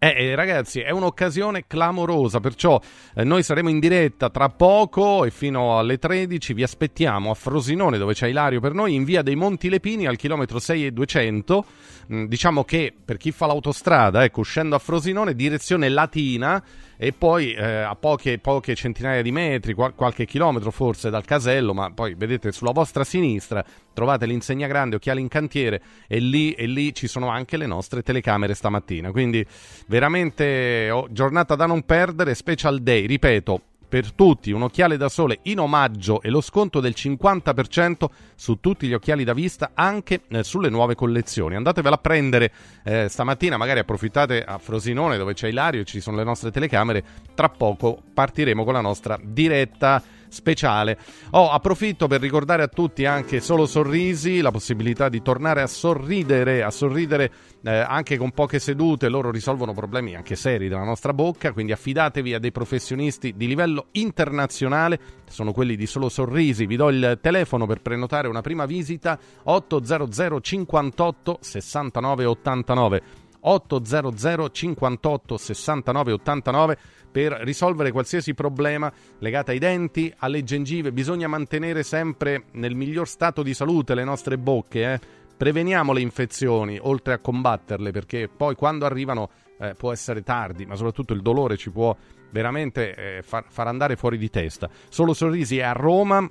Eh, eh, ragazzi, è un'occasione clamorosa, perciò eh, noi saremo in diretta tra poco e fino alle 13 vi aspettiamo a Frosinone dove c'è Ilario per noi in via dei Monti Lepini al chilometro 6 e 200. Mm, diciamo che per chi fa l'autostrada, ecco, uscendo a Frosinone, direzione latina e poi eh, a poche, poche centinaia di metri, qual- qualche chilometro forse dal casello, ma poi vedete sulla vostra sinistra trovate l'insegna grande Occhiali in Cantiere e lì, e lì ci sono anche le nostre telecamere stamattina. Quindi veramente oh, giornata da non perdere, special day, ripeto. Per tutti un occhiale da sole in omaggio e lo sconto del 50% su tutti gli occhiali da vista anche eh, sulle nuove collezioni. Andatevela a prendere eh, stamattina, magari approfittate a Frosinone dove c'è Ilario e ci sono le nostre telecamere. Tra poco partiremo con la nostra diretta speciale. Oh, approfitto per ricordare a tutti anche Solo Sorrisi, la possibilità di tornare a sorridere, a sorridere eh, anche con poche sedute, loro risolvono problemi anche seri della nostra bocca, quindi affidatevi a dei professionisti di livello internazionale, sono quelli di Solo Sorrisi, vi do il telefono per prenotare una prima visita. 800 58 69 89 800 58 69 89 per risolvere qualsiasi problema legato ai denti, alle gengive. Bisogna mantenere sempre nel miglior stato di salute le nostre bocche. Eh? Preveniamo le infezioni oltre a combatterle perché poi quando arrivano eh, può essere tardi, ma soprattutto il dolore ci può veramente eh, far, far andare fuori di testa. Solo Sorrisi è a Roma,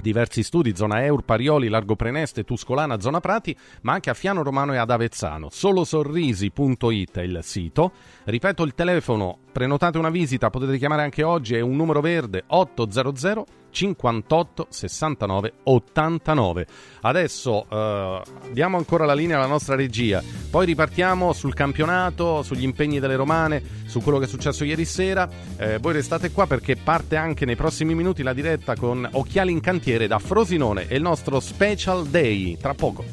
diversi studi, zona Eur, Parioli, Largo Preneste, Tuscolana, zona Prati, ma anche a Fiano Romano e ad Avezzano. Solosorrisi.it è il sito. Ripeto il telefono, prenotate una visita, potete chiamare anche oggi, è un numero verde 800 58 69 89. Adesso eh, diamo ancora la linea alla nostra regia, poi ripartiamo sul campionato, sugli impegni delle romane, su quello che è successo ieri sera. Eh, voi restate qua perché parte anche nei prossimi minuti la diretta con Occhiali in Cantiere da Frosinone e il nostro Special Day. Tra poco.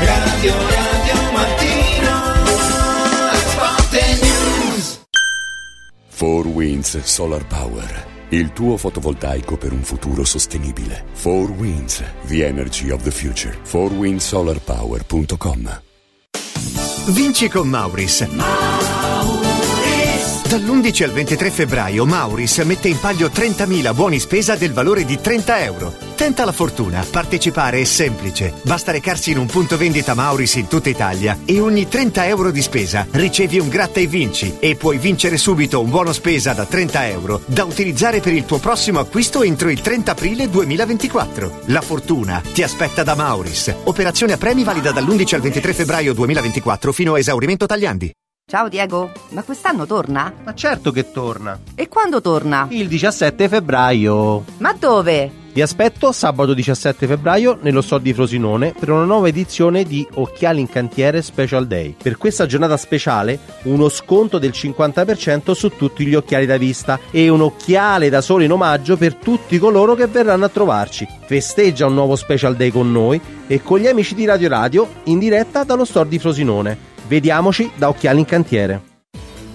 Radio Radio 4 Winds Solar Power. Il tuo fotovoltaico per un futuro sostenibile. 4 Winds, the energy of the future. 4windsolarpower.com Vinci con Mauris. Dall'11 al 23 febbraio Mauris mette in palio 30.000 buoni spesa del valore di 30 euro. Tenta la fortuna, partecipare è semplice. Basta recarsi in un punto vendita Mauris in tutta Italia e ogni 30 euro di spesa ricevi un gratta e vinci e puoi vincere subito un buono spesa da 30 euro da utilizzare per il tuo prossimo acquisto entro il 30 aprile 2024. La fortuna ti aspetta da Mauris. Operazione a premi valida dall'11 al 23 febbraio 2024 fino a esaurimento tagliandi. Ciao Diego, ma quest'anno torna? Ma certo che torna. E quando torna? Il 17 febbraio. Ma dove? Vi aspetto sabato 17 febbraio nello store di Frosinone per una nuova edizione di Occhiali in Cantiere Special Day. Per questa giornata speciale uno sconto del 50% su tutti gli occhiali da vista e un occhiale da sole in omaggio per tutti coloro che verranno a trovarci. Festeggia un nuovo Special Day con noi e con gli amici di Radio Radio in diretta dallo store di Frosinone. Vediamoci da Occhiali in Cantiere.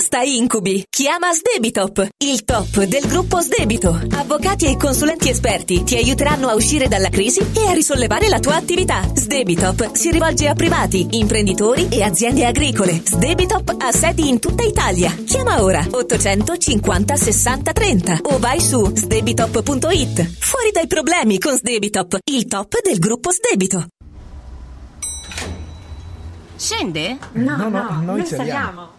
Basta incubi! Chiama Sdebitop, il top del gruppo Sdebito. Avvocati e consulenti esperti ti aiuteranno a uscire dalla crisi e a risollevare la tua attività. Sdebitop si rivolge a privati, imprenditori e aziende agricole. Sdebitop ha sedi in tutta Italia. Chiama ora 850 60 30 o vai su sdebitop.it. Fuori dai problemi con Sdebitop, il top del gruppo Sdebito. Scende? No, no, no noi, noi saliamo.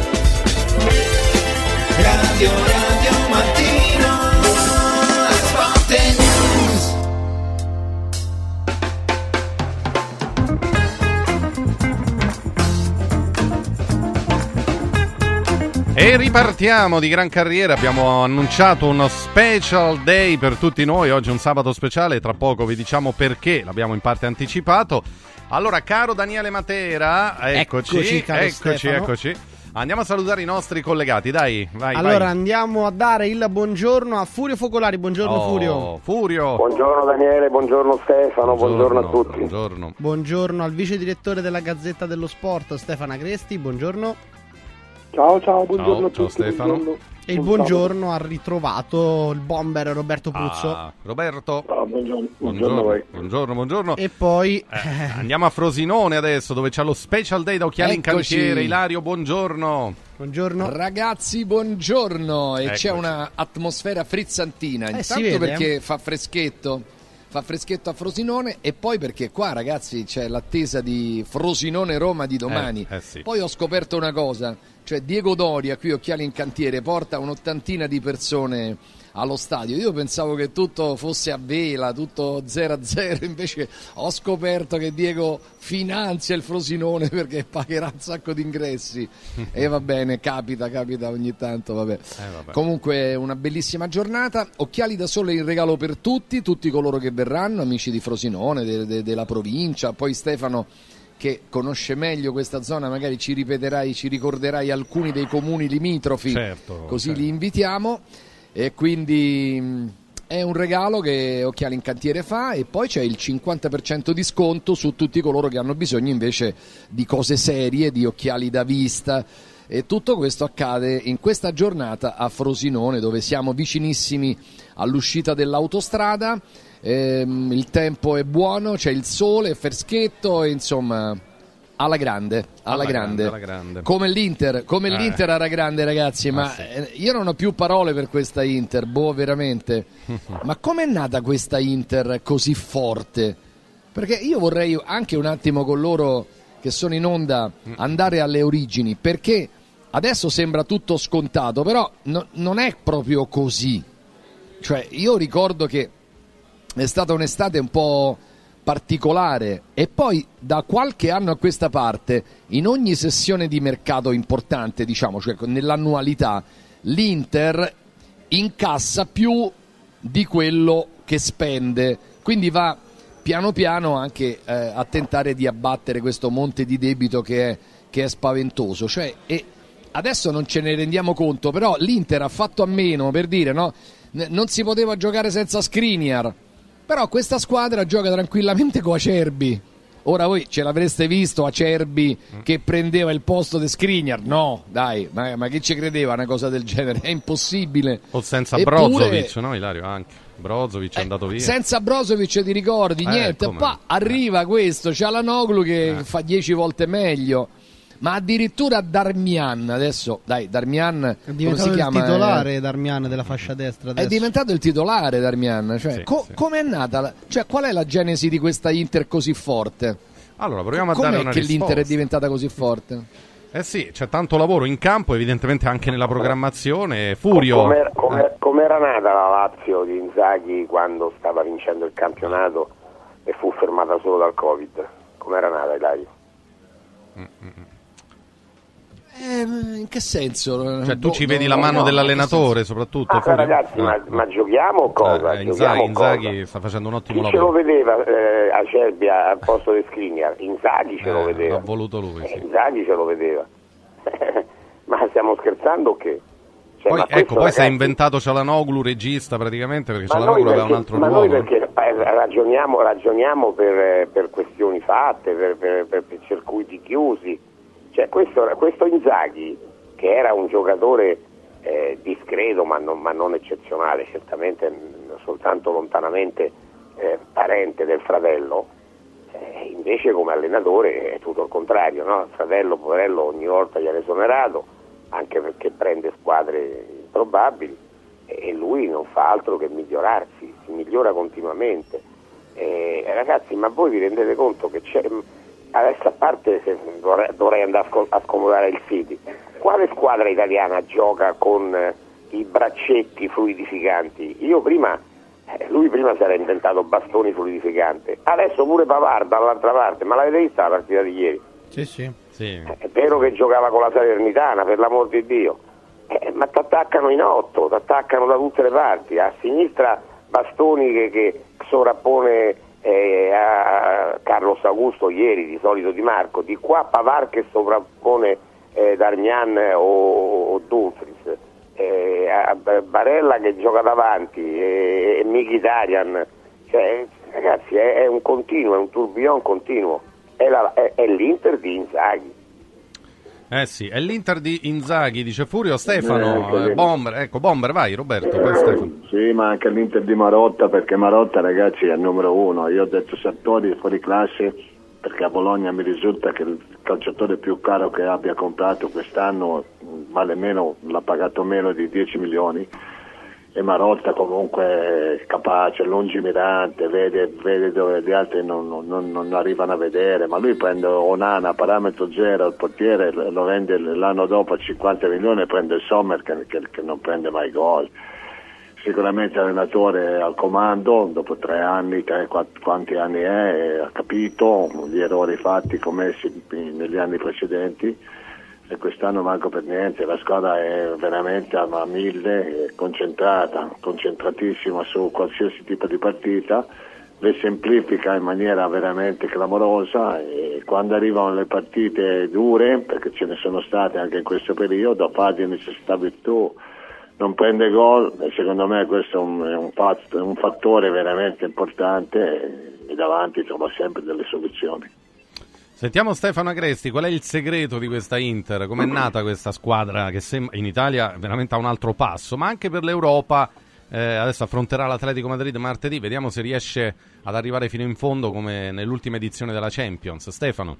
Radio Radio Mattino. Sport News. E ripartiamo di gran carriera, abbiamo annunciato uno special day per tutti noi, oggi è un sabato speciale, tra poco vi diciamo perché, l'abbiamo in parte anticipato. Allora, caro Daniele Matera, eccoci, Eccoci, eccoci, eccoci. Andiamo a salutare i nostri collegati, dai, vai, Allora vai. andiamo a dare il buongiorno a Furio Focolari. Buongiorno Oh, Furio. Furio. Buongiorno Daniele, buongiorno Stefano, buongiorno, a tutti. Buongiorno. Buongiorno al vice direttore della Gazzetta dello Sport Stefano Agresti. Buongiorno. Ciao, ciao, buongiorno Ciao, a ciao, tutti. Stefano. buongiorno. E il Buon buongiorno ha ritrovato il bomber Roberto Puzzo. Ah, Roberto. Ah, buongiorno, buongiorno a Buongiorno, voi. buongiorno, buongiorno. E poi Eh, andiamo a Frosinone adesso, dove c'è lo special day da occhiali in Eccoci. cantiere. Ilario, buongiorno. buongiorno. Ragazzi, buongiorno. E Eccoci. c'è una atmosfera frizzantina. Eh, Intanto vede, perché fa freschetto. Fa freschetto a Frosinone e poi perché qua ragazzi c'è l'attesa di Frosinone-Roma di domani. Eh, eh sì. Poi ho scoperto una cosa, cioè Diego Doria qui Occhiali in Cantiere porta un'ottantina di persone allo stadio. Io pensavo che tutto fosse a vela, tutto 0-0, invece ho scoperto che Diego finanzia il Frosinone perché pagherà un sacco di ingressi. e va bene, capita, capita ogni tanto, vabbè. Eh, vabbè. Comunque una bellissima giornata, occhiali da sole in regalo per tutti, tutti coloro che verranno, amici di Frosinone, de- de- della provincia, poi Stefano che conosce meglio questa zona, magari ci ripeterai, ci ricorderai alcuni dei comuni limitrofi, Certo, così certo. li invitiamo. E quindi è un regalo che Occhiali in Cantiere fa e poi c'è il 50% di sconto su tutti coloro che hanno bisogno invece di cose serie, di occhiali da vista. E tutto questo accade in questa giornata a Frosinone dove siamo vicinissimi all'uscita dell'autostrada, ehm, il tempo è buono, c'è il sole, è freschetto, insomma alla grande, alla, alla grande. grande. Alla grande. Come l'Inter, come eh. l'Inter era grande ragazzi, ma, ma sì. Eh, io non ho più parole per questa Inter, boh veramente. ma com'è nata questa Inter così forte? Perché io vorrei anche un attimo con loro che sono in onda andare alle origini, perché adesso sembra tutto scontato, però no, non è proprio così. Cioè, io ricordo che è stata un'estate un po' particolare. E poi da qualche anno a questa parte in ogni sessione di mercato importante, diciamo, cioè nell'annualità, l'Inter incassa più di quello che spende, quindi va piano piano anche eh, a tentare di abbattere questo monte di debito che è, che è spaventoso. Cioè, adesso non ce ne rendiamo conto, però l'Inter ha fatto a meno per dire no, non si poteva giocare senza Skriniar però questa squadra gioca tranquillamente con Acerbi. Ora voi ce l'avreste visto Acerbi mm. che prendeva il posto di Skriniar? No, dai, ma, ma, chi ci credeva una cosa del genere? È impossibile. O senza Eppure, Brozovic, no Ilario? Anche. Brozovic è eh, andato via. Senza Brozovic ti ricordi? Eh, niente. Poi arriva questo, c'è la Noglu che eh. fa dieci volte meglio ma addirittura Darmian adesso dai Darmian è diventato il titolare Darmian della fascia destra adesso. è diventato il titolare Darmian cioè, sì, co- sì. come è nata cioè, qual è la genesi di questa Inter così forte allora proviamo a Com'è dare una che risposta. l'Inter è diventata così forte eh sì, c'è tanto lavoro in campo, evidentemente anche nella programmazione. Furio. Com'era, com'era, eh. com'era nata la Lazio di Inzaghi quando stava vincendo il campionato e fu fermata solo dal Covid? Com'era nata Ilario? Mm-mm. Eh, in che senso? Cioè, tu ci vedi la mano dell'allenatore, soprattutto. Ah, ragazzi, ma, no. ma, giochiamo o cosa? Eh, Inzaghi, Inzaghi sta facendo un ottimo Chi lavoro. ce lo vedeva eh, a Cerbia al posto di Skriniar? Inzaghi ce lo eh, vedeva. Ha voluto lui. Sì. Eh, Inzaghi ce lo vedeva. ma stiamo scherzando o che? Cioè, poi, ecco, poi ragazzi... si è inventato Cialanoglu, regista praticamente, perché Cialanoglu aveva un altro ma ruolo. Ma noi perché ragioniamo, ragioniamo per, per, questioni fatte, per, per, per circuiti chiusi cioè, questo, questo, Inzaghi, che era un giocatore eh, discreto ma non, ma non, eccezionale, certamente soltanto lontanamente eh, parente del fratello, eh, invece come allenatore è tutto il contrario, no? il fratello poverello ogni volta gli ha esonerato, anche perché prende squadre improbabili e lui non fa altro che migliorarsi, si migliora continuamente. ragazzi, ma voi vi rendete conto che c'è adesso a parte se dovrei, dovrei andare a scomodare il City, quale squadra italiana gioca con eh, i braccetti fluidificanti? Io prima, eh, lui prima si era inventato bastoni fluidificanti, adesso pure Pavard dall'altra parte, ma l'avete vista la partita di ieri? Sì, sì. sì. È vero che giocava con la Salernitana, per l'amor di Dio, eh, ma ti attaccano in otto, ti attaccano da tutte le parti, a sinistra Bastoni che, che sovrappone eh, a Carlos Augusto ieri, di solito Di Marco, di qua Pavar che sovrappone eh, Darmian o, o Dumfries, eh, a Barella che gioca davanti e, e Mkhitaryan, cioè, ragazzi è, è, un continuo, è un tourbillon continuo, è, la, è, è l'Inter di Inzaghi. Eh sì, è l'Inter di Inzaghi, dice Furio Stefano, eh, Bomber, ecco Bomber, vai Roberto, poi Stefano. Sì, ma anche l'Inter di Marotta, perché Marotta ragazzi è il numero uno, io ho detto Sartori fuori classe, perché a Bologna mi risulta che il calciatore più caro che abbia comprato quest'anno vale meno, l'ha pagato meno di 10 milioni e Marotta comunque capace, lungimirante, vede, vede dove gli altri non, non, non, arrivano a vedere, ma lui prende Onana, parametro zero, il portiere lo vende l'anno dopo a 50 milioni e prende Sommer che, che, che non prende mai gol. Sicuramente l'allenatore al comando, dopo tre anni, tre, quattro, quanti anni è, ha capito gli errori fatti commessi negli anni precedenti e quest'anno manco per niente, la squadra è veramente a mille, concentrata, concentratissima su qualsiasi tipo di partita, le semplifica in maniera veramente clamorosa e quando arrivano le partite dure, perché ce ne sono state anche in questo periodo, fa di necessità virtù, non prende gol e secondo me questo è un, fatto, è un fattore veramente importante e davanti trova sempre delle soluzioni. Sentiamo Stefano Agresti, qual è il segreto di questa Inter? Com'è nata questa squadra che in Italia veramente a un altro passo, ma anche per l'Europa eh, adesso affronterà l'Atletico Madrid martedì, vediamo se riesce ad arrivare fino in fondo come nell'ultima edizione della Champions. Stefano.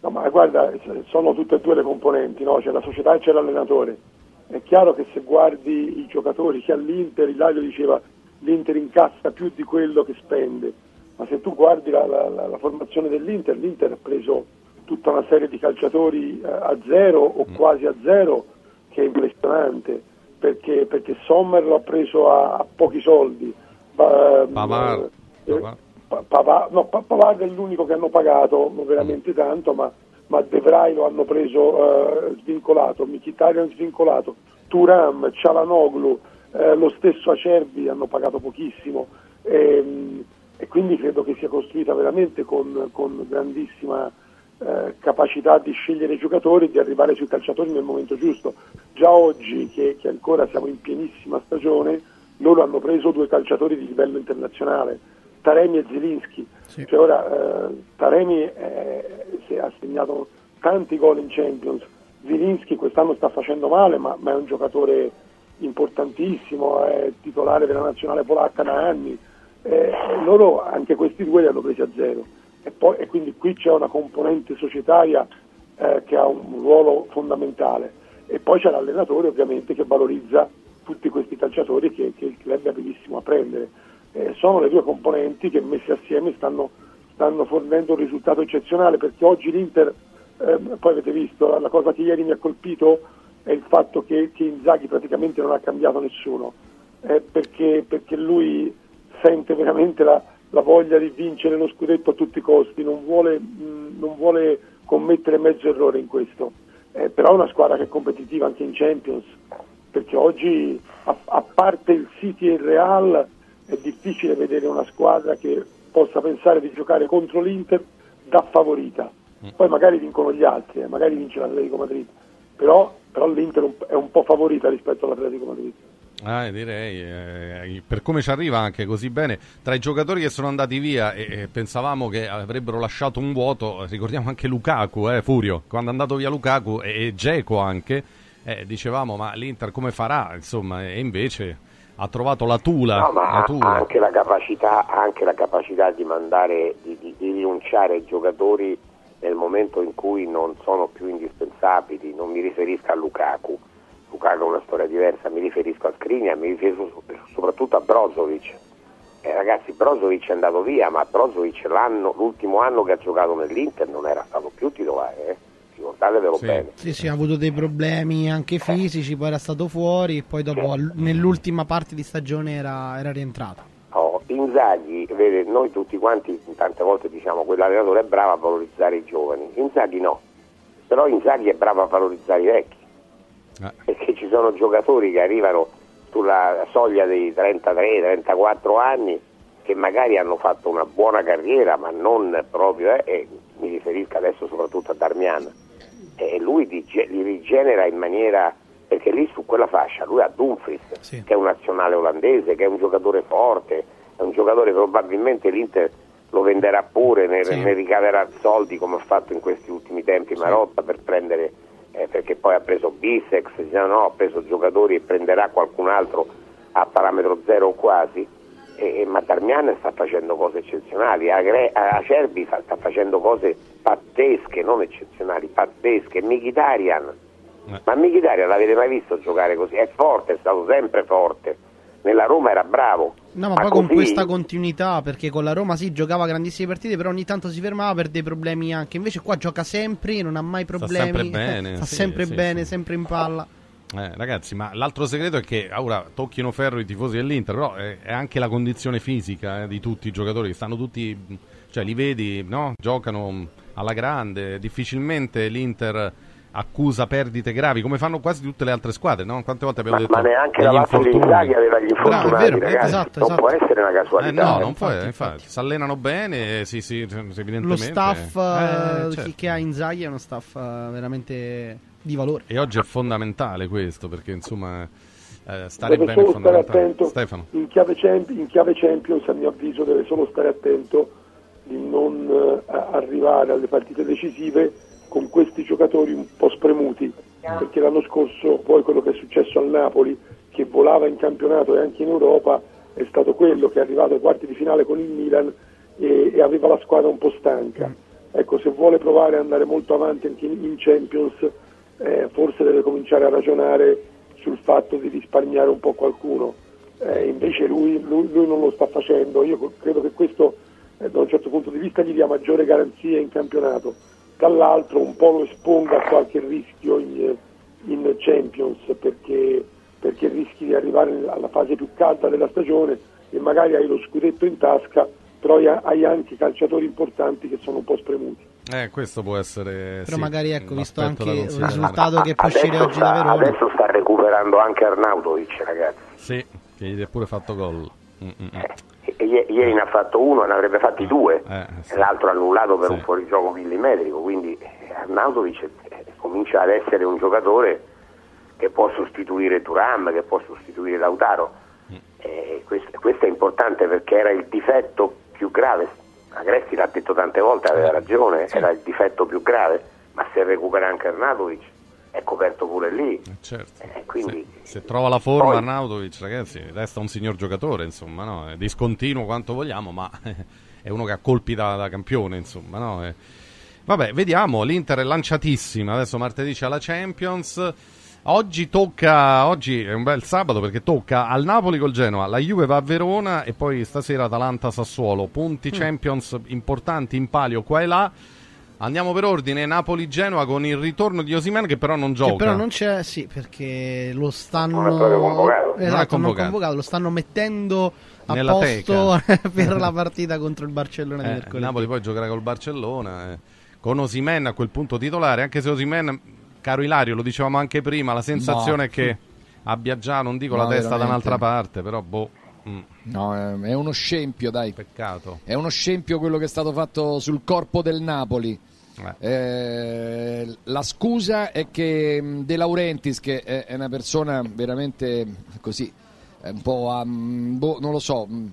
No, ma guarda, sono tutte e due le componenti, no? c'è la società e c'è l'allenatore. È chiaro che se guardi i giocatori che all'Inter, Ilario diceva l'Inter incassa più di quello che spende, ma se tu guardi la, la, la, formazione dell'Inter, l'Inter ha preso tutta una serie di calciatori eh, a zero o mm. quasi a zero, che è impressionante, perché, perché Sommer l'ha preso a, a pochi soldi. Pavard. Eh, Pavard, no, Pavard è l'unico che hanno pagato veramente tanto, ma, ma De Vrij lo hanno preso eh, svincolato, Mkhitaryan svincolato, Turam, Cialanoglu, eh, lo stesso Acerbi hanno pagato pochissimo ehm, e, quindi credo che sia costruita veramente con, con grandissima eh, capacità di scegliere i giocatori e di arrivare sui calciatori nel momento giusto. Già oggi che, che ancora siamo in pienissima stagione, loro hanno preso due calciatori di livello internazionale Taremi e Zilinski. Sì. Cioè ora, eh, Taremi ha segnato tanti gol in Champions, Zilinski quest'anno sta facendo male, ma, ma, è un giocatore importantissimo, è titolare della nazionale polacca da anni. Eh, loro anche questi due li hanno presi a zero. E, poi, e quindi qui c'è una componente societaria eh, che ha un ruolo fondamentale. E poi c'è l'allenatore ovviamente che valorizza tutti questi calciatori che, che il club è abilissimo a prendere eh, sono le due componenti che messe assieme stanno, stanno, fornendo un risultato eccezionale perché oggi l'Inter, eh, poi avete visto, la cosa che ieri mi ha colpito è il fatto che, che Inzaghi praticamente non ha cambiato nessuno, eh, perché, perché, lui sente veramente la, la, voglia di vincere lo scudetto a tutti i costi, non vuole, mh, non vuole commettere mezzo errore in questo, eh, però è una squadra che è competitiva anche in Champions, perché oggi a, a parte il City e il Real è difficile vedere una squadra che possa pensare di giocare contro l'Inter da favorita. Mm. Poi magari vincono gli altri, eh, magari vince l'Atletico Madrid, però, però l'Inter è un po' favorita rispetto all'Atletico Madrid. Ah, direi, eh, per come ci arriva anche così bene, tra i giocatori che sono andati via e, e pensavamo che avrebbero lasciato un vuoto, ricordiamo anche Lukaku, eh, Furio, quando è andato via Lukaku e, e Geco anche, eh, dicevamo ma l'Inter come farà, insomma, e invece ha trovato la Tula. No, ma la tula. Anche, la capacità, anche la capacità di mandare, di, di, di rinunciare ai giocatori nel momento in cui non sono più indispensabili, non mi riferisco a Lukaku, Lukaku è una storia diversa, mi riferisco a Skriniar, mi riferisco soprattutto a Brozovic. Eh, ragazzi, Brozovic è andato via, ma Brozovic l'ultimo anno che ha giocato nell'Inter non era stato più titolare. Eh? ricordatevelo sì. bene. Sì, sì, ha avuto dei problemi anche fisici, poi era stato fuori, poi dopo sì. nell'ultima parte di stagione era, era rientrato. Oh, Inzaghi, vede, noi tutti quanti tante volte diciamo che quell'allenatore è bravo a valorizzare i giovani, Inzaghi no, però Inzaghi è bravo a valorizzare i vecchi, eh. perché ci sono giocatori che arrivano sulla soglia dei 33-34 anni che magari hanno fatto una buona carriera ma non proprio, eh, e mi riferisco adesso soprattutto a Darmian, e lui li rigenera in maniera perché lì su quella fascia lui ha Dumfries sì. che è un nazionale olandese che è un giocatore forte è un giocatore che probabilmente l'Inter lo venderà pure ne, sì. ne ricaverà soldi come ha fatto in questi ultimi tempi. Marotta per prendere eh, perché poi ha preso Bisex no, ha preso giocatori e prenderà qualcun altro a parametro zero o quasi e, e Matarmian sta facendo cose eccezionali, Agre, Acerbi sta, sta, facendo cose pazzesche, non eccezionali, pazzesche, Michitarian, eh. ma Michitarian l'avete mai visto giocare così? È forte, è stato sempre forte, nella Roma era bravo. No, ma, ma poi così... con questa continuità, perché con la Roma sì giocava grandissime partite, però ogni tanto si fermava per dei problemi anche. Invece qua gioca sempre, non ha mai problemi. Sta sempre bene. Sta sì, sempre sì, bene, sì. sempre in palla. Eh, ragazzi, ma l'altro segreto è che ora tocchino ferro i tifosi dell'Inter, però è, è anche la condizione fisica eh, di tutti i giocatori, stanno tutti, cioè li vedi, no? giocano alla grande, difficilmente l'Inter accusa perdite gravi, come fanno quasi tutte le altre squadre, no? Quante volte abbiamo ma, detto Ma neanche la Lazio di Inzaghi aveva gli infortunati, Bravo, vero, ragazzi. Esatto, non esatto. può essere una casualità. Eh, no, non può, infatti, si allenano bene, sì, sì, evidentemente. Lo staff eh, certo. che ha Inzaghi è uno staff eh, veramente di valore. E oggi è fondamentale questo, perché insomma eh, stare deve bene è fondamentale. Stare attento, Stefano. In chiave, in chiave, Champions, a mio avviso, deve solo stare attento di non uh, arrivare alle partite decisive con questi giocatori un po' spremuti, perché l'anno scorso poi quello che è successo al Napoli, che volava in campionato e anche in Europa è stato quello che è arrivato ai quarti di finale con il Milan e, e aveva la squadra un po' stanca. Ecco, se vuole provare ad andare molto avanti anche in, Champions, eh, forse deve cominciare a ragionare sul fatto di risparmiare un po' qualcuno. Eh, invece lui, lui, lui, non lo sta facendo. Io credo che questo eh, da un certo punto di vista gli dia maggiore garanzia in campionato, dall'altro un po' lo esponga a qualche rischio in, in Champions perché, perché rischi di arrivare alla fase più calda della stagione e magari hai lo scudetto in tasca, però hai anche calciatori importanti che sono un po' spremuti. Eh, questo può essere. Però sì, magari ecco, visto anche il risultato che può uscire oggi da Verona. Adesso sta recuperando anche Arnautovic, ragazzi. Sì, che gli ha pure fatto gol. Mm-mm. Ieri ne ha fatto uno, ne avrebbe fatti due, eh, sì. l'altro annullato per Sì. un fuorigioco millimetrico, quindi eh, Arnautovic eh, comincia ad essere un giocatore che può sostituire Turam, che può sostituire Lautaro. Mm. Eh, questo, questo è importante perché era il difetto più grave. Agresti l'ha detto tante volte, aveva ragione, era il difetto più grave, ma se recupera anche Arnautovic è coperto pure lì. Certo. Eh, quindi Se trova la forma Poi- Arnautovic, ragazzi, resta un signor giocatore, insomma, no? È discontinuo quanto vogliamo, ma è uno che ha colpi da, da campione, insomma, no? Eh, Vabbè, vediamo, l'Inter è lanciatissima, adesso martedì c'è la Champions. Oggi tocca, oggi è un bel sabato perché tocca al Napoli col Genoa, la Juve va a Verona e poi stasera Atalanta-Sassuolo, punti Champions importanti in palio qua e là. Andiamo per ordine, Napoli-Genoa con il ritorno di Osimen che però non gioca. Che però non c'è, sì, perché lo stanno. Non è proprio convocato. Esatto, Non è convocato. convocato, lo stanno mettendo a Nella posto per la partita contro il Barcellona di Eh, mercoledì. Napoli poi giocherà col Barcellona eh, con Osimen a quel punto titolare anche se Osimen caro Ilario lo dicevamo anche prima la sensazione No. è che abbia già non dico No, la testa da veramente. un'altra parte però boh mm, No, è uno scempio, dai. peccato È uno scempio quello che è stato fatto sul corpo del Napoli. Eh. Eh, la scusa è che mh, De Laurentiis, che è, una persona veramente così, è un po' a, mh, boh, non lo so mh,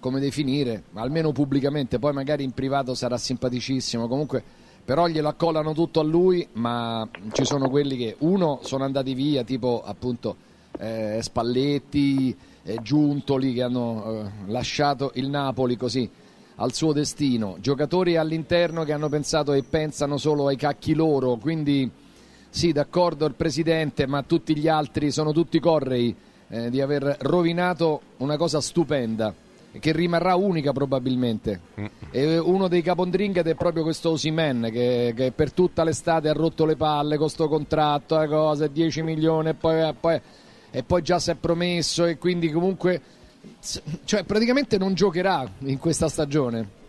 come definire, almeno pubblicamente, poi magari in privato sarà simpaticissimo, comunque però glielo accollano tutto a lui, ma ci sono quelli che uno sono andati via, tipo appunto eh, Spalletti, eh, Giuntoli che hanno eh, lasciato il Napoli così al suo destino, giocatori all'interno che hanno pensato e pensano solo ai cacchi loro, quindi sì, d'accordo il presidente, ma tutti gli altri sono tutti correi eh, di aver rovinato una cosa stupenda che rimarrà unica probabilmente. E uno dei capondringet è proprio questo Osimen che, che per tutta l'estate ha rotto le palle con sto contratto, le cose, 10 milioni e poi, poi- e poi già si è promesso e quindi comunque cioè praticamente non giocherà in questa stagione.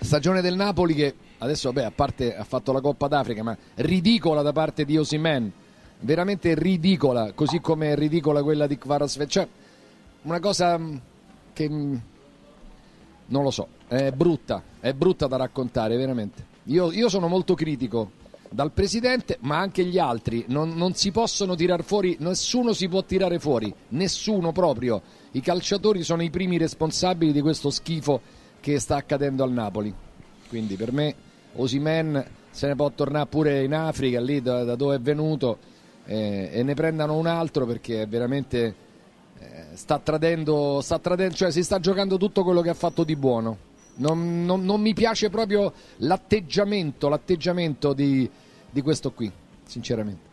Stagione del Napoli che adesso vabbè, a parte ha fatto la Coppa d'Africa, ma ridicola da parte di Osimen. Veramente ridicola, così come è ridicola quella di Kvaratskhelia. Cioè, una cosa mh, che mh, non lo so, è brutta, è brutta da raccontare, veramente. Io, io sono molto critico dal presidente, ma anche gli altri. Non, non si possono tirar fuori, nessuno si può tirare fuori, nessuno proprio. I calciatori sono i primi responsabili di questo schifo che sta accadendo al Napoli. Quindi per me Osimen se ne può tornare pure in Africa, lì da, da dove è venuto, eh, e ne prendano un altro perché è veramente eh, sta tradendo, sta tradendo, cioè si sta giocando tutto quello che ha fatto di buono. Non, non- non mi piace proprio l'atteggiamento, l'atteggiamento di, di questo qui, sinceramente.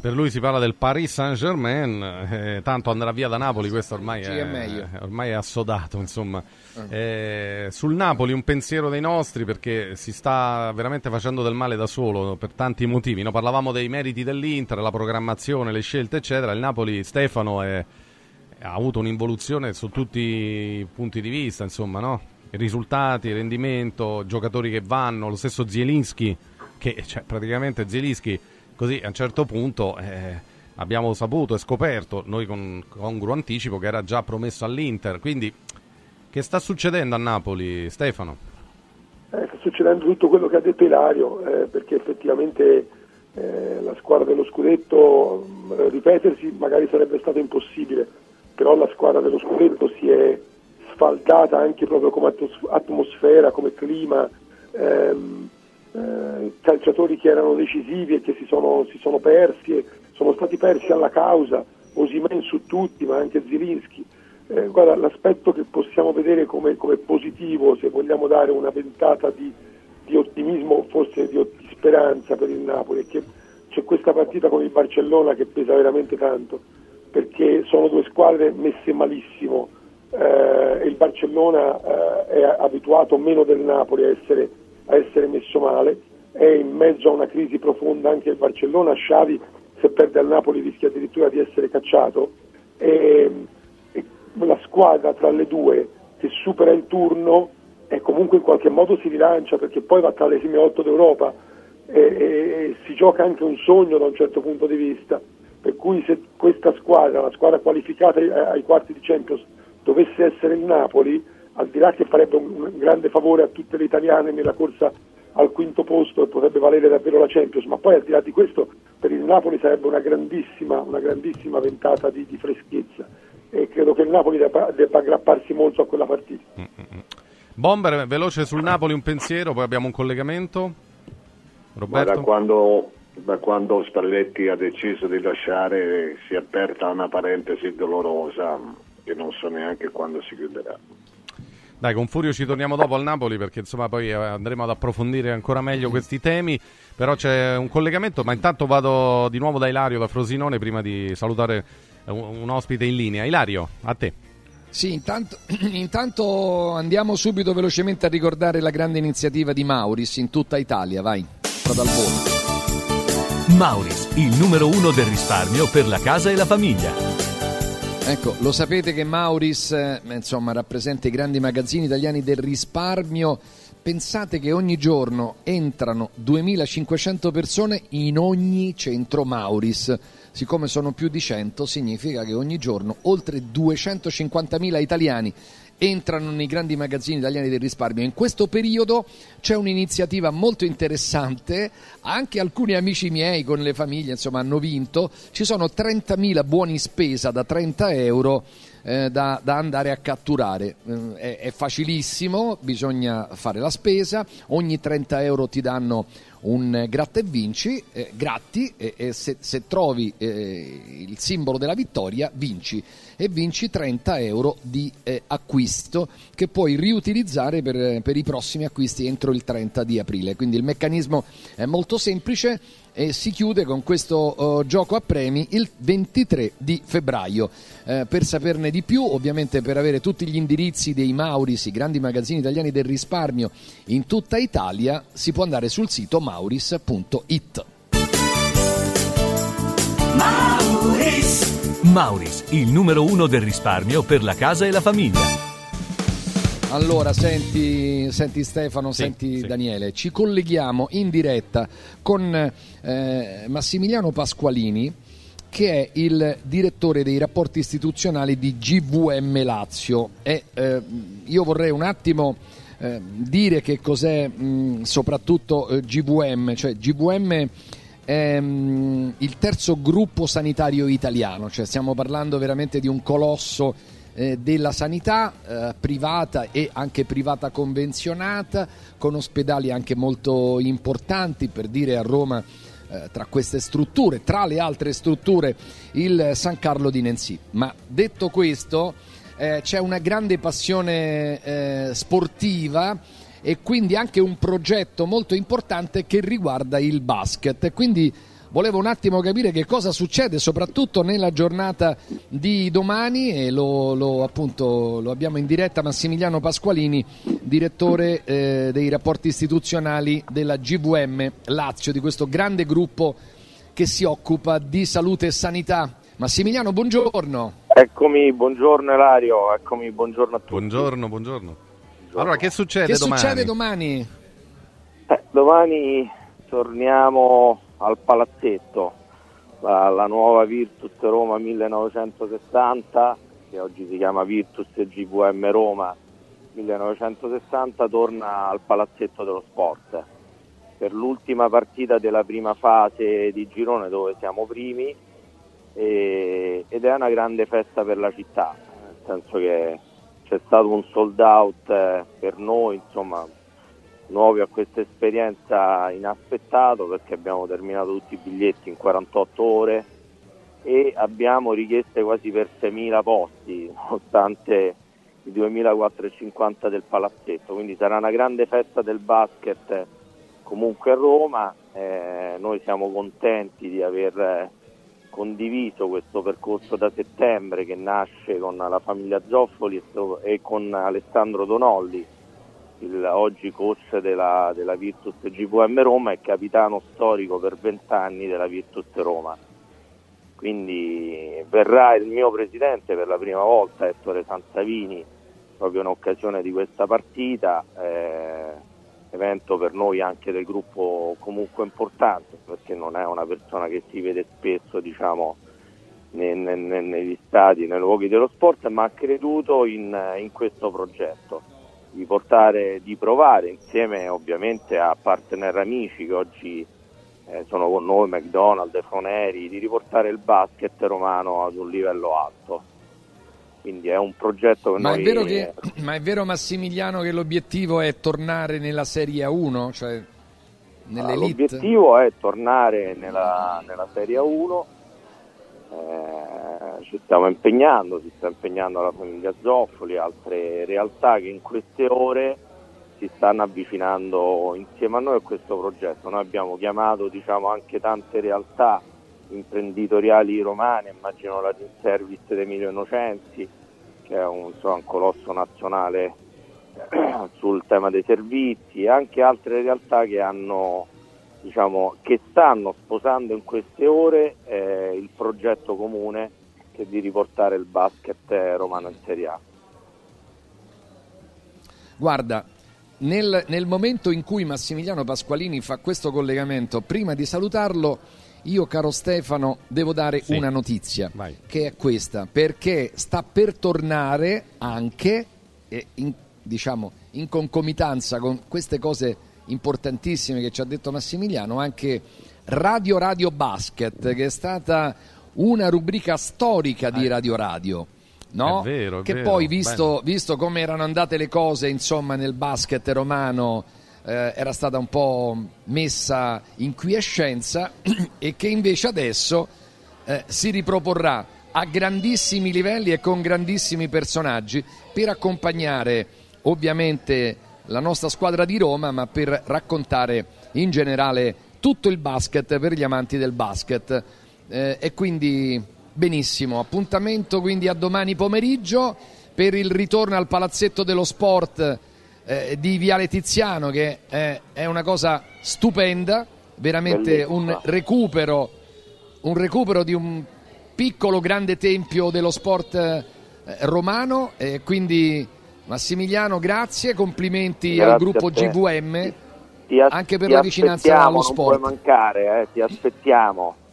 per lui si parla del Paris Saint Germain eh, tanto andrà via da Napoli questo ormai Sì, è, è ormai è assodato insomma Eh, sul Napoli un pensiero dei nostri perché si sta veramente facendo del male da solo per tanti motivi no? parlavamo dei meriti dell'Inter la programmazione le scelte eccetera il Napoli Stefano è- ha avuto un'involuzione su tutti i punti di vista, insomma, no? Risultati, rendimento, giocatori che vanno, lo stesso Zielinski, che cioè, praticamente Zielinski, così a un certo punto eh, abbiamo saputo e scoperto, noi con congruo anticipo, che era già promesso all'Inter. Quindi, che sta succedendo a Napoli, Stefano? Eh, sta succedendo tutto quello che ha detto Ilario, eh, perché effettivamente eh, la squadra dello scudetto, mh, ripetersi magari sarebbe stato impossibile, però la squadra dello scudetto si è sfaldata anche proprio come atmos- atmosfera, come clima, ehm, eh, calciatori che erano decisivi e che si sono, si sono persi, e sono stati persi alla causa, Osimen su tutti, ma anche Zilinski. Eh, guarda, l'aspetto che possiamo vedere come, come, positivo, se vogliamo dare una ventata di, di ottimismo, forse di, di, speranza per il Napoli, è che c'è questa partita con il Barcellona che pesa veramente tanto, perché sono due squadre messe malissimo. Eh, il Barcellona eh, è abituato meno del Napoli a essere, a essere messo male, è in mezzo a una crisi profonda anche il Barcellona, Sciavi se perde al Napoli rischia addirittura di essere cacciato. E, e la squadra tra le due che supera il turno e comunque in qualche modo si rilancia perché poi va tra le prime otto d'Europa e, e, si gioca anche un sogno da un certo punto di vista. Per cui se questa squadra, la squadra qualificata ai, ai quarti di Champions, dovesse essere il Napoli, al di là che farebbe un, un grande favore a tutte le italiane nella corsa al quinto posto e potrebbe valere davvero la Champions, ma poi al di là di questo per il Napoli sarebbe una grandissima, una grandissima ventata di, di, freschezza e credo che il Napoli debba, debba aggrapparsi molto a quella partita. Mm-hmm. Bomber, veloce sul Napoli un pensiero, poi abbiamo un collegamento. Roberto? Da quando, da quando Spalletti ha deciso di lasciare si è aperta una parentesi dolorosa che non so neanche quando si chiuderà. Dai, con Furio ci torniamo dopo al Napoli perché insomma poi eh, andremo ad approfondire ancora meglio questi temi, però c'è un collegamento, ma intanto vado di nuovo da Ilario, da Frosinone, prima di salutare un, un ospite in linea. Ilario, a te. Sì, intanto, intanto, andiamo subito velocemente a ricordare la grande iniziativa di Mauris in tutta Italia, vai, vado al volo. Mauris, il numero uno del risparmio per la casa e la famiglia. Ecco, lo sapete che Mauris eh, insomma, rappresenta i grandi magazzini italiani del risparmio. Pensate che ogni giorno entrano 2500 persone in ogni centro Mauris. Siccome sono più di 100, significa che ogni giorno oltre 250.000 italiani entrano nei grandi magazzini italiani del risparmio. In questo periodo c'è un'iniziativa molto interessante, anche alcuni amici miei con le famiglie insomma, hanno vinto, ci sono 30.000 buoni spesa da 30 euro eh, da, da, andare a catturare. Eh, è, è, facilissimo, bisogna fare la spesa, ogni 30 euro ti danno un gratta e vinci, eh, gratti e, e se, se, trovi eh, il simbolo della vittoria vinci e vinci 30 euro di eh, acquisto che puoi riutilizzare per, per, i prossimi acquisti entro il 30 di aprile. Quindi il meccanismo è molto semplice e si chiude con questo uh, gioco a premi il 23 di febbraio. Eh, per saperne di più, ovviamente per avere tutti gli indirizzi dei Mauris, i grandi magazzini italiani del risparmio in tutta Italia, si può andare sul sito mauris.it. Mauris. Mauris, il numero uno del risparmio per la casa e la famiglia. Allora, senti, senti Stefano, sì, senti sì. Daniele, ci colleghiamo in diretta con eh, Massimiliano Pasqualini, che è il direttore dei rapporti istituzionali di GVM Lazio. E eh, io vorrei un attimo eh, dire che cos'è mh, soprattutto eh, GVM, cioè GVM è mh, il terzo gruppo sanitario italiano, cioè stiamo parlando veramente di un colosso eh, della sanità eh, privata e anche privata convenzionata, con ospedali anche molto importanti, per dire a Roma eh, tra queste strutture, tra le altre strutture, il San Carlo di Nancy. Ma detto questo, eh, c'è una grande passione eh, sportiva e quindi anche un progetto molto importante che riguarda il basket. Quindi volevo un attimo capire che cosa succede soprattutto nella giornata di domani e lo, lo, appunto, lo abbiamo in diretta Massimiliano Pasqualini, direttore eh, dei rapporti istituzionali della GVM Lazio, di questo grande gruppo che si occupa di salute e sanità. Massimiliano, buongiorno. Eccomi, buongiorno Elario, eccomi, buongiorno a tutti. Buongiorno, buongiorno. Allora, che succede che domani? Succede domani? Eh, domani torniamo al palazzetto, la, la, nuova Virtus Roma 1960, che oggi si chiama Virtus GVM Roma 1960, torna al palazzetto dello sport. Per l'ultima partita della prima fase di girone dove siamo primi e, ed è una grande festa per la città, nel senso che c'è stato un sold out eh, per noi, insomma, nuovi a questa esperienza inaspettato perché abbiamo terminato tutti i biglietti in 48 ore e abbiamo richieste quasi per 6.000 posti, nonostante i 2.450 del palazzetto, quindi sarà una grande festa del basket comunque a Roma, eh, noi siamo contenti di aver condiviso questo percorso da settembre che nasce con la famiglia Zoffoli e con Alessandro Donolli, il, oggi coach della, della Virtus GVM Roma e capitano storico per vent'anni della Virtus Roma. Quindi verrà il mio presidente per la prima volta, Ettore Santavini, proprio in occasione di questa partita, eh, evento per noi anche del gruppo comunque importante, perché non è una persona che si vede spesso diciamo, nei, nei, negli stadi, nei luoghi dello sport, ma ha creduto in, in questo progetto, di, portare, di provare insieme ovviamente a partner amici che oggi eh, sono con noi, McDonald's, Foneri, di riportare il basket romano ad un livello alto. Quindi è un progetto che ma noi... È vero che, ma è vero Massimiliano che l'obiettivo è tornare nella Serie A1? Cioè nell'elite? L'obiettivo è tornare nella, nella Serie A1, eh, ci stiamo impegnando, si sta impegnando la famiglia Zoffoli, altre realtà che in queste ore si stanno avvicinando insieme a noi a questo progetto. Noi abbiamo chiamato diciamo, anche tante realtà imprenditoriali romane, immagino la Team Service di Emilio Innocenzi, che è un, insomma, un colosso nazionale sul tema dei servizi, e anche altre realtà che, hanno, diciamo, che stanno sposando in queste ore eh, il progetto comune che è di riportare il basket romano in Serie A. Guarda, nel, nel, momento in cui Massimiliano Pasqualini fa questo collegamento, prima di salutarlo, io caro Stefano devo dare sì. una notizia, Vai. che è questa, perché sta per tornare anche, eh, in, diciamo, in concomitanza con queste cose importantissime che ci ha detto Massimiliano, anche Radio Radio Basket, che è stata una rubrica storica di Radio Radio no? È vero, è che vero, poi visto, visto, come erano andate le cose insomma nel basket romano eh, era stata un po' messa in quiescenza e che invece adesso eh, si riproporrà a grandissimi livelli e con grandissimi personaggi per accompagnare ovviamente la nostra squadra di Roma ma per raccontare in generale tutto il basket per gli amanti del basket eh, e quindi Benissimo, appuntamento quindi a domani pomeriggio per il ritorno al palazzetto dello sport eh, di Viale Tiziano che è, è una cosa stupenda, veramente un recupero, un recupero di un piccolo grande tempio dello sport eh, romano e quindi Massimiliano grazie, complimenti grazie al gruppo GVM anche per la vicinanza allo sport. Non puoi mancare, eh, ti aspettiamo.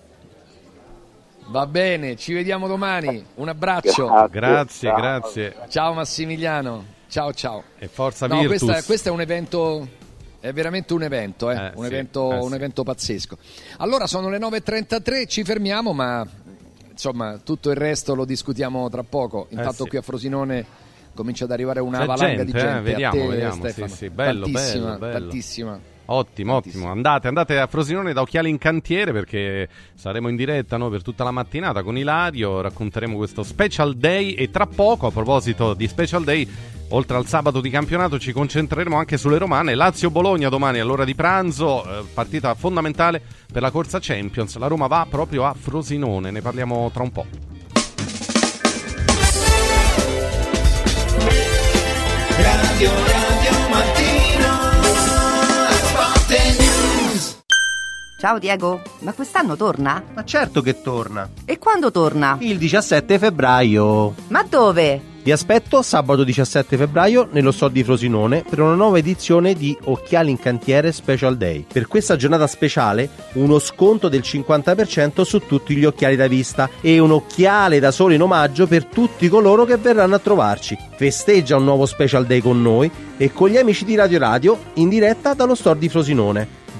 Va bene, ci vediamo domani. Un abbraccio. Grazie, grazie. Ciao, grazie. ciao Massimiliano. Ciao ciao. E forza no, Virtus. Questo, questo è un evento è veramente un evento, eh? Eh, un, sì, evento eh, un sì. evento pazzesco. Allora sono le 9.33, ci fermiamo, ma insomma tutto il resto lo discutiamo tra poco. Eh, Intanto sì. qui a Frosinone comincia ad arrivare una C'è valanga gente, di gente. Eh, vediamo, te, vediamo. Stefano. Sì, sì. Bello, tantissima, bello, bello. tantissima. Ottimo, ottimo. Andate, andate a Frosinone da Occhiali in Cantiere perché saremo in diretta noi per tutta la mattinata con Ilario, racconteremo questo Special Day e tra poco, a proposito di Special Day, oltre al sabato di campionato ci concentreremo anche sulle romane. Lazio-Bologna domani all'ora di pranzo, eh, partita fondamentale per la corsa Champions. La Roma va proprio a Frosinone, ne parliamo tra un po'. Radio Ciao Diego, ma quest'anno torna? Ma certo che torna. E quando torna? Il 17 febbraio. Ma dove? Vi aspetto sabato 17 febbraio nello store di Frosinone per una nuova edizione di Occhiali in Cantiere Special Day. Per questa giornata speciale uno sconto del 50% su tutti gli occhiali da vista e un occhiale da sole in omaggio per tutti coloro che verranno a trovarci. Festeggia un nuovo Special Day con noi e con gli amici di Radio Radio in diretta dallo store di Frosinone.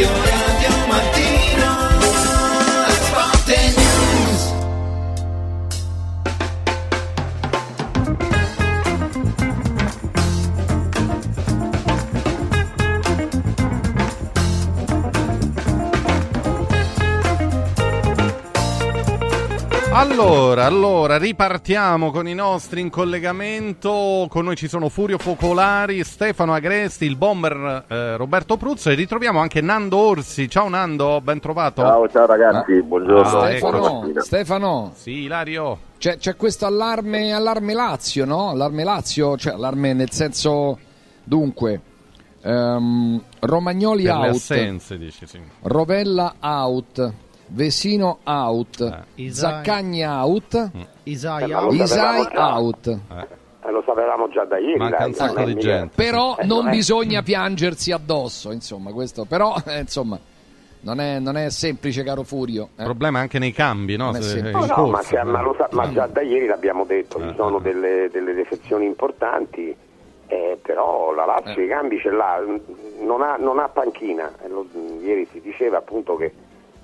Radio Allora, allora, ripartiamo con i nostri in collegamento. Con noi ci sono Furio Focolari, Stefano Agresti, il bomber eh, Roberto Pruzzo e ritroviamo anche Nando Orsi. Ciao Nando, ben trovato. Ciao, ciao ragazzi, buongiorno. Ah, Stefano. Stefano. Sì, Ilario. C'è, c'è questo allarme, allarme Lazio, no? Allarme Lazio, cioè allarme nel senso dunque ehm, Romagnoli Per le out, assenze, dici, sì. Rovella out, Vesino out, Eh. Isai- Zaccagni out, Isai Eh, ma lo Isai out. Eh, lo sapevamo già da ieri. Manca un sacco non è di gente. Però Eh, non è- bisogna piangersi addosso, insomma, questo però eh, insomma non è, non è semplice caro Furio. eh. Il problema è anche nei cambi, no? Non Se- No, no, ma, corsa. sia- ma lo sa- ma già da ieri l'abbiamo detto, Eh, ci sono eh. delle, delle defezioni importanti, eh, però la Lazio Eh. i cambi ce l'ha, non ha, non ha panchina. Eh, lo- ieri si diceva appunto che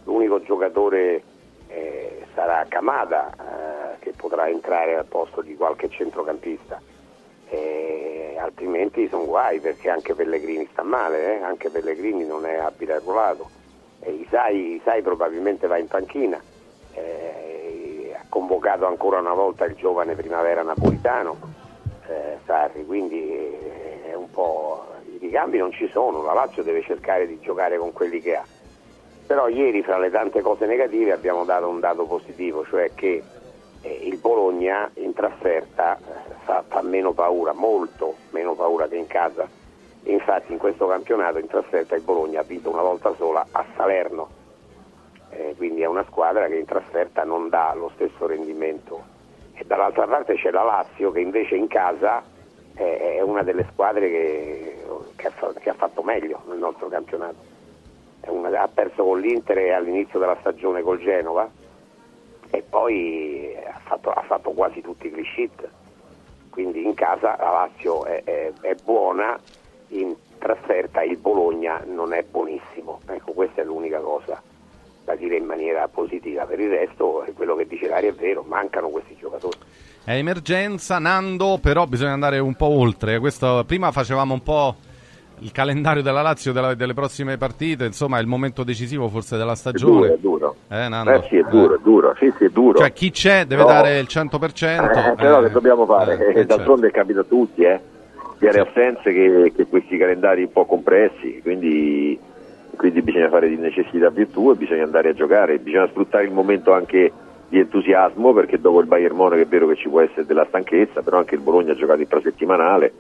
l'unico giocatore eh, sarà Kamada, eh, che potrà entrare al posto di qualche centrocampista. Eh, altrimenti sono guai perché anche Pellegrini sta male, eh? anche Pellegrini non è abile. E Isai, Isai probabilmente va in panchina, eh, ha convocato ancora una volta il giovane primavera napolitano, eh, Sarri, quindi eh, è un po'... i ricambi non ci sono, la Lazio deve cercare di giocare con quelli che ha. Però ieri fra le tante cose negative abbiamo dato un dato positivo, cioè che eh, il Bologna in trasferta eh, fa, fa, meno paura, molto meno paura che in casa. Infatti in questo campionato in trasferta il Bologna ha vinto una volta sola a Salerno, eh, quindi è una squadra che in trasferta non dà lo stesso rendimento. E dall'altra parte c'è la Lazio che invece in casa è una delle squadre che, che, ha, che ha fatto meglio nel nostro campionato ha perso con l'Inter all'inizio della stagione col Genova e poi ha fatto, ha fatto quasi tutti i clean. Quindi in casa la Lazio è, è, è, buona, in trasferta il Bologna non è buonissimo. Ecco, questa è l'unica cosa da dire in maniera positiva. Per il resto, quello che dice Lari è vero, mancano questi giocatori. È emergenza, Nando, però bisogna andare un po' oltre. Questo, prima facevamo un po' il calendario della Lazio della, delle prossime partite, insomma, è il momento decisivo forse della stagione. È duro, è duro. Eh, Nando? Eh sì, è duro, è duro. Sì, sì, è duro. Cioè, chi c'è deve no. dare il 100%. Eh, però che dobbiamo fare? Eh, eh D'altronde certo. capita a tutti, eh. Sia le assenze che, che, questi calendari un po' compressi, quindi, quindi bisogna fare di necessità virtù e bisogna andare a giocare, bisogna sfruttare il momento anche di entusiasmo perché dopo il Bayern Monaco è vero che ci può essere della stanchezza, però anche il Bologna ha giocato infrasettimanale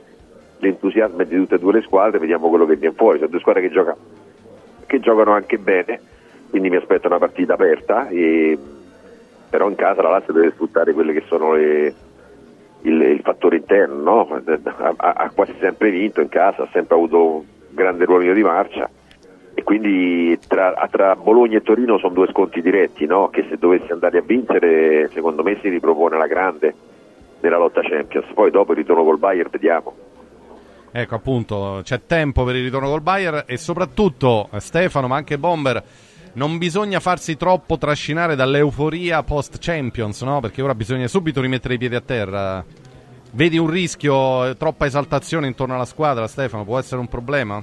l'entusiasmo è di tutte e due le squadre, vediamo quello che viene fuori. Sono due squadre che, gioca, che giocano anche bene, quindi mi aspetto una partita aperta, e, però in casa la Lazio deve sfruttare quelle che sono le, il, il, fattore interno, no? ha, ha, quasi sempre vinto in casa, ha sempre avuto un grande ruolino di marcia e quindi tra, tra, Bologna e Torino sono due sconti diretti no? che se dovessi andare a vincere secondo me si ripropone la grande nella lotta Champions poi dopo il ritorno col Bayern vediamo Ecco appunto, c'è tempo per il ritorno col Bayern e soprattutto eh, Stefano, ma anche Bomber, non bisogna farsi troppo trascinare dall'euforia post Champions, no? Perché ora bisogna subito rimettere i piedi a terra. Vedi un rischio, eh, troppa esaltazione intorno alla squadra, Stefano, può essere un problema?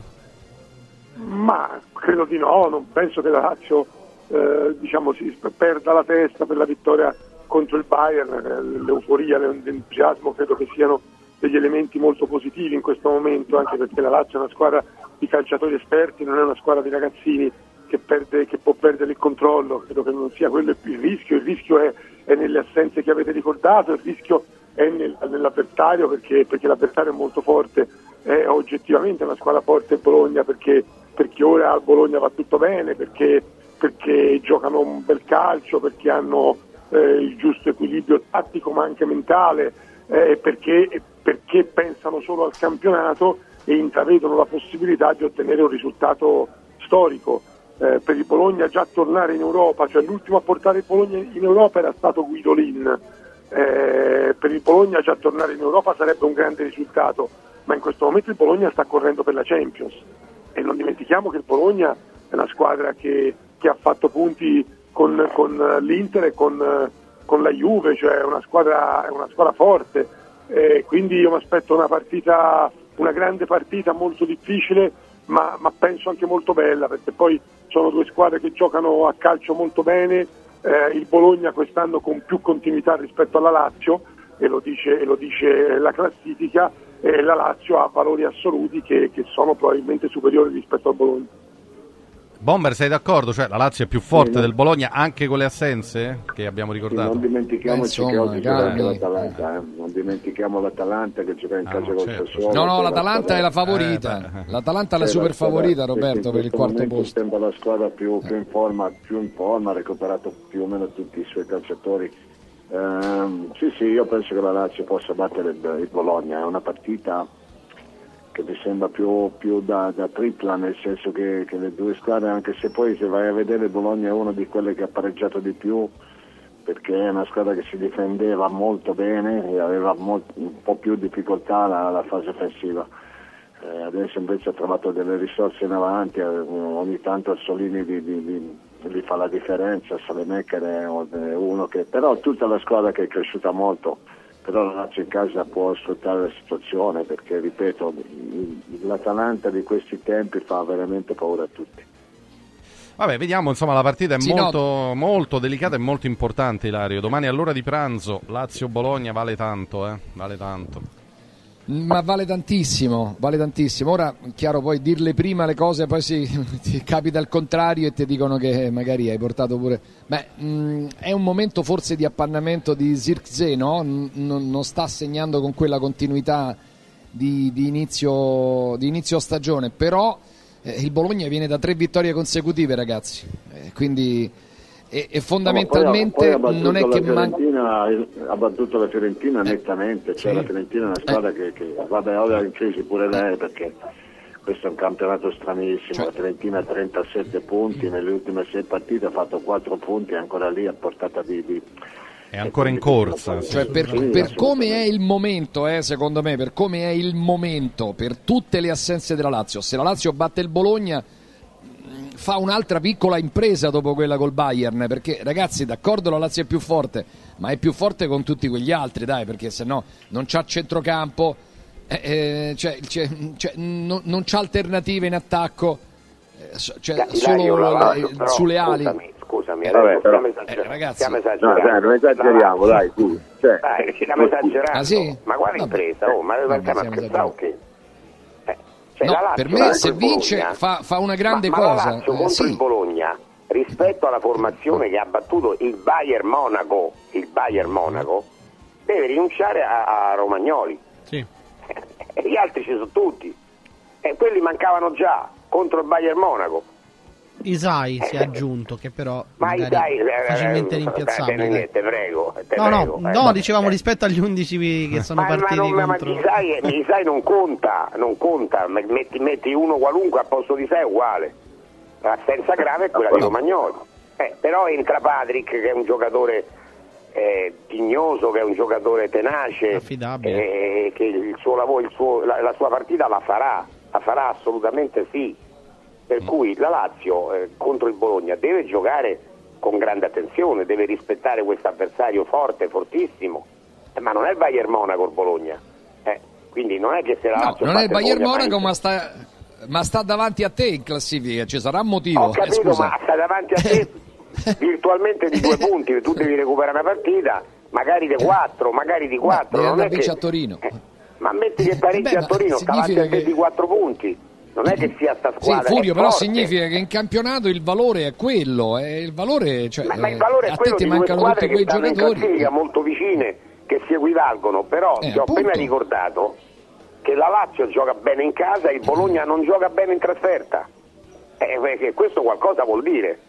Ma credo di no, non penso che la Lazio eh, diciamo, si perda la testa per la vittoria contro il Bayern, eh, l'euforia, l'entusiasmo credo che siano degli elementi molto positivi in questo momento, anche perché la Lazio è una squadra di calciatori esperti, non è una squadra di ragazzini che, perde, che può perdere il controllo, credo che non sia quello il rischio, il rischio è, è nelle assenze che avete ricordato, il rischio è nel, nell'avversario perché, perché, l'avversario è molto forte, è oggettivamente una squadra forte Bologna perché, perché ora al Bologna va tutto bene, perché, perché giocano un bel calcio, perché hanno eh, il giusto equilibrio tattico ma anche mentale, eh, perché, perché pensano solo al campionato e intravedono la possibilità di ottenere un risultato storico. Eh, per il Bologna già tornare in Europa, cioè l'ultimo a portare il Bologna in Europa era stato Guidolin, eh, per il Bologna già tornare in Europa sarebbe un grande risultato, ma in questo momento il Bologna sta correndo per la Champions. E non dimentichiamo che il Bologna è una squadra che, che ha fatto punti con, con l'Inter e con, con la Juve, cioè è una squadra, è una squadra forte, eh, quindi io mi aspetto una partita, una grande partita molto difficile, ma, ma, penso anche molto bella, perché poi sono due squadre che giocano a calcio molto bene, eh, il Bologna quest'anno con più continuità rispetto alla Lazio, e lo dice, e lo dice la classifica, e la Lazio ha valori assoluti che, che sono probabilmente superiori rispetto al Bologna. Bomber, sei d'accordo? Cioè, la Lazio è più forte sì, del Bologna anche con le assenze che abbiamo ricordato? Sì, non dimentichiamoci insomma, che oggi gioca anche l'Atalanta, eh. non dimentichiamo l'Atalanta che gioca in ah, casa no, col certo, Sassuolo. No, no, l'Atalanta è la favorita. Eh, L'Atalanta è la super favorita, Roberto, per il quarto posto. Sembra la squadra più, più, in forma, più in forma, ha recuperato più o meno tutti i suoi calciatori. Eh, sì, sì, io penso che la Lazio possa battere il, il Bologna, è una partita che mi sembra più, più da, da, tripla, nel senso che, che, le due squadre, anche se poi se vai a vedere Bologna è una di quelle che ha pareggiato di più, perché è una squadra che si difendeva molto bene e aveva molto, un po' più difficoltà alla, fase offensiva. Eh, adesso invece ha trovato delle risorse in avanti, eh, ogni tanto Solini gli, gli, gli, fa la differenza, Salemecker è uno che... però tutta la squadra che è cresciuta molto però la Lazio in casa può sfruttare la situazione perché, ripeto, l'Atalanta di questi tempi fa veramente paura a tutti. Vabbè, vediamo, insomma, la partita è Sì, molto, no. molto delicata e molto importante, Ilario. Domani all'ora di pranzo, Lazio-Bologna vale tanto, eh? Vale tanto. Ma vale tantissimo, vale tantissimo. Ora, chiaro, poi dirle prima le cose, poi si, ti capita il contrario e ti dicono che magari hai portato pure. Beh, mh, è un momento forse di appannamento di Zirkzee, no? N- non- non sta segnando con quella continuità di, di inizio, di inizio stagione, però eh, il Bologna viene da tre vittorie consecutive, ragazzi. Eh, quindi, e, e fondamentalmente No, poi poi non è che la manca. Fiorentina, ha battuto la Fiorentina nettamente, cioè sì. la Fiorentina è una squadra che, che vabbè ora in crisi pure lei perché questo è un campionato stranissimo, Cioè la Fiorentina ha 37 punti, nelle ultime 6 partite ha fatto 4 punti, è ancora lì a portata di... di È ancora in corsa. Cioè, per, Sì, per come è il momento, eh, secondo me, per come è il momento, per tutte le assenze della Lazio, se la Lazio batte il Bologna fa un'altra piccola impresa dopo quella col Bayern, perché ragazzi, d'accordo la Lazio è più forte, ma è più forte con tutti quegli altri, dai, perché se no non c'ha centrocampo, eh, eh, cioè, cioè, cioè, non, non c'ha alternative in attacco, eh, cioè, Ilario, solo la la- Lazio, eh, però, sulle ali. Scusami, scusami Vabbè, adesso però- Eh, ragazzi. stiamo No, dai, non esageriamo, dai, tu. Cioè, Dai, stiamo esagerando. Ah, sì? Ma quale Vabbè. impresa? Oh, ma Vabbè, ma stiamo scherzavo che? Cioè, No, la Lazio per me se vince Bologna- fa, fa una grande ma, ma cosa. la Lazio Eh, contro sì. il Bologna rispetto alla formazione che ha battuto il Bayern Monaco, il Bayern Monaco deve rinunciare a, a Romagnoli. Sì. E gli altri ci sono tutti. E quelli mancavano già contro il Bayern Monaco. Isai si è aggiunto, che però Ma dai, eh, facilmente eh, rimpiazzabile. dai, dai. te prego, No, prego. no, Eh, no, ma- dicevamo eh. rispetto agli 11 che sono ma, partiti ma, non, ma contro... Isai, Isai non conta, non conta, metti, metti uno qualunque al posto di sé è uguale. L'assenza grave è quella di Romagnoli. Eh, però entra Patrick che è un giocatore eh, tignoso, che è un giocatore tenace, Affidabile. eh, che il suo lavoro, il suo- la, la sua partita la farà, la farà assolutamente sì. Per Mm. cui la Lazio eh, contro il Bologna deve giocare con grande attenzione, deve rispettare questo avversario forte, fortissimo. Eh, ma non è il Bayern Monaco il Bologna. Eh, quindi non è che se la No, Lazio non è il Bayern Bologna, Monaco, ma sta, ma sta davanti a te in classifica. Ci sarà un motivo. Ho Eh, capito, scusa. ma sta davanti a te virtualmente di due punti, tu devi recuperare una partita, magari di quattro, magari di quattro. Deve non è che- a Torino. eh, ma metti che pareggi Beh, a ma Torino, sta davanti a te che- di quattro punti. Non è che sia sta Sì, squadra. Furio, è però forte. significa che in campionato il valore è quello. eh, il valore, cioè, Ma, ma il eh, valore è a te quello di due mancano squadre che quei stanno in giocatori. classifica molto vicine, che si equivalgono, però Eh, ti ho appena appunto. ricordato che la Lazio gioca bene in casa e il Bologna non gioca bene in trasferta. Eh, perché questo qualcosa vuol dire.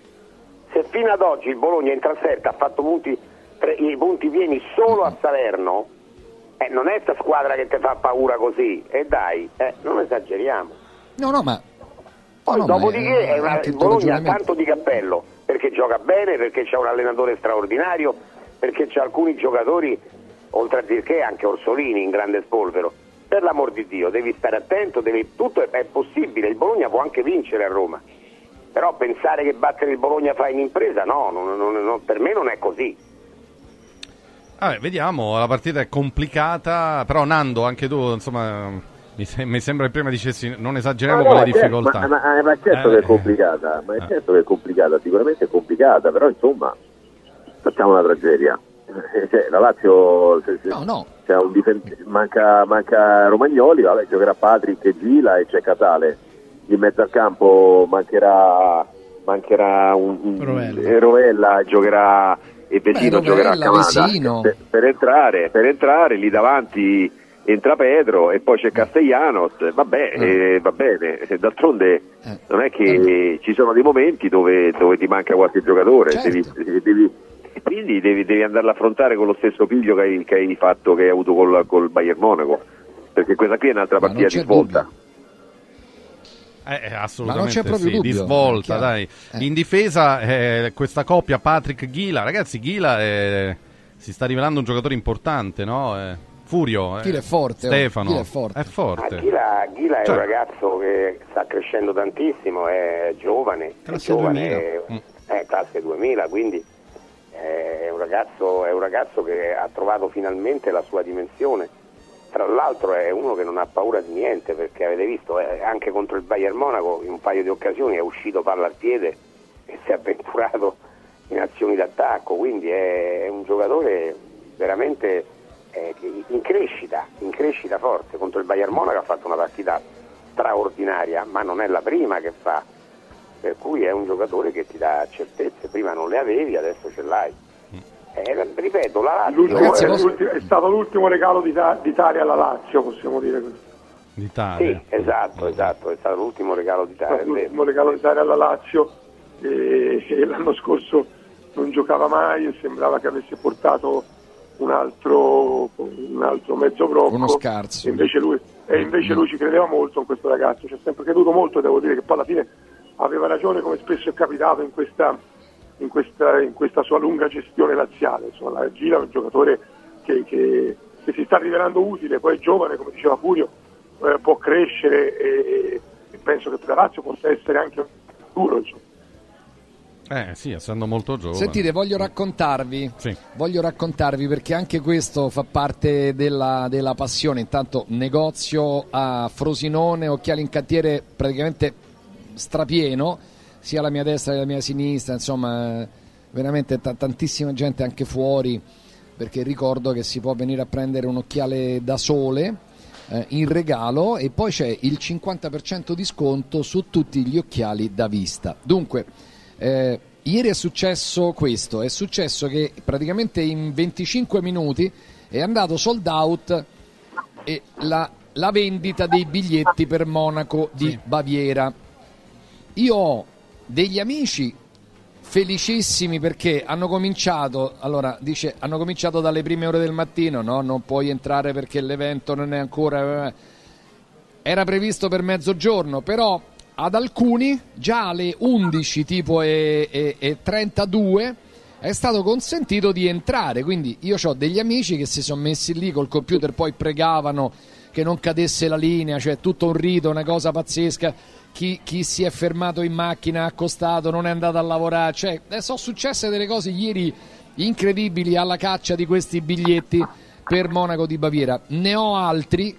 Se fino ad oggi il Bologna in trasferta ha fatto punti, tre- i punti pieni solo a Salerno, eh, non è sta squadra che ti fa paura così. E dai, eh, non esageriamo. No, no, ma Poi No, dopodiché è è una- Bologna ha tanto di cappello perché gioca bene, perché c'è un allenatore straordinario, perché c'è alcuni giocatori, oltre a dire che anche Orsolini in grande spolvero. Per l'amor di Dio, devi stare attento, devi- tutto è, è possibile, il Bologna può anche vincere a Roma. Però pensare che battere il Bologna fa in impresa, no, non- non- non- per me non è così. Vabbè, vediamo, la partita è complicata, però Nando, anche tu, insomma, mi, se- mi sembra che prima dicessi non esageriamo No, con no, le certo, difficoltà. Ma, ma- ma certo Eh, che è complicata, ma è eh. certo che è complicata, sicuramente è complicata, però insomma facciamo una tragedia. Eh, cioè, la Lazio se- se- No, no. difen- manca, manca Romagnoli, vabbè, giocherà Patrick e Gila e c'è Catale. In mezzo al campo mancherà, mancherà un, un- Rovella. eh, Rovella, giocherà e Vesino Beh, giocherà a Camada. Per, per entrare, per entrare lì davanti entra Pedro e poi c'è Castellanos, vabbè, eh, va bene, Eh, d'altronde Eh. non è che ci sono dei momenti dove, dove ti manca qualche giocatore, Certo. devi- devi- quindi devi, devi andarla a affrontare con lo stesso piglio che hai, che hai fatto, che hai avuto col, col Bayern Monaco, perché questa qui è un'altra Ma partita di svolta. Eh, eh, Ma assolutamente non c'è proprio sì, di dubbio, svolta, è chiaro. dai. Eh. In difesa eh, questa coppia Patrick-Ghila, ragazzi, Ghila eh, si sta rivelando un giocatore importante, no? Eh, Furio, eh. Ghila è forte, oh, Stefano, Ghila è forte. è forte. Ma Ghila, Ghila è Cioè- un ragazzo che sta crescendo tantissimo, è giovane, è Classe giovane, 2000. è, è classe 2000, quindi eh, è un, ragazzo, è un ragazzo che ha trovato finalmente la sua dimensione. Tra l'altro è uno che non ha paura di niente perché avete visto eh, anche contro il Bayern Monaco in un paio di occasioni è uscito palla al piede e si è avventurato in azioni d'attacco, quindi è, è un giocatore veramente eh, in crescita, in crescita forte. Contro il Bayern Monaco ha fatto una partita straordinaria, ma non è la prima che fa, per cui è un giocatore che ti dà certezze, prima non le avevi, adesso ce l'hai. Eh, ripeto, la Lazio Ragazzi, è, è, stato l'ultimo regalo d'Italia alla Lazio, possiamo dire così. D'Italia. Sì, esatto, esatto, è stato l'ultimo regalo d'Italia. L'ultimo regalo d'Italia alla Lazio e, e l'anno scorso non giocava mai e sembrava che avesse portato un altro, un altro mezzo brocco. Uno scarso. E invece, lui, e invece lui ci credeva molto in questo ragazzo, ci ha sempre creduto molto e devo dire che poi alla fine aveva ragione come spesso è capitato in questa, in questa, in questa sua lunga gestione laziale. Insomma, la Gila è un giocatore che, che, che, si sta rivelando utile, poi è giovane, come diceva Furio, eh, può crescere e, e, penso che per la Lazio possa essere anche un futuro. Insomma. Eh sì, essendo molto giovane. Sentite, voglio raccontarvi, sì. voglio raccontarvi perché anche questo fa parte della, della, passione. Intanto negozio a Frosinone, occhiali in cantiere praticamente strapieno, sia la mia destra che la mia sinistra, insomma veramente t- tantissima gente anche fuori perché ricordo che si può venire a prendere un occhiale da sole eh, in regalo e poi c'è il 50% di sconto su tutti gli occhiali da vista. Dunque eh, ieri è successo questo, è successo che praticamente in 25 minuti è andato sold out e la, la vendita dei biglietti per Monaco di sì. Baviera. Io ho degli amici felicissimi perché hanno cominciato, allora dice, hanno cominciato dalle prime ore del mattino, no, non puoi entrare perché l'evento non è ancora... Era previsto per mezzogiorno, però ad alcuni già alle 11 tipo e, e, e 32 è stato consentito di entrare. Quindi io ho degli amici che si sono messi lì col computer poi pregavano che non cadesse la linea cioè tutto un rito una cosa pazzesca. Chi, chi si è fermato in macchina accostato non è andato a lavorare cioè eh, sono successe delle cose ieri incredibili alla caccia di questi biglietti per Monaco di Baviera. Ne ho altri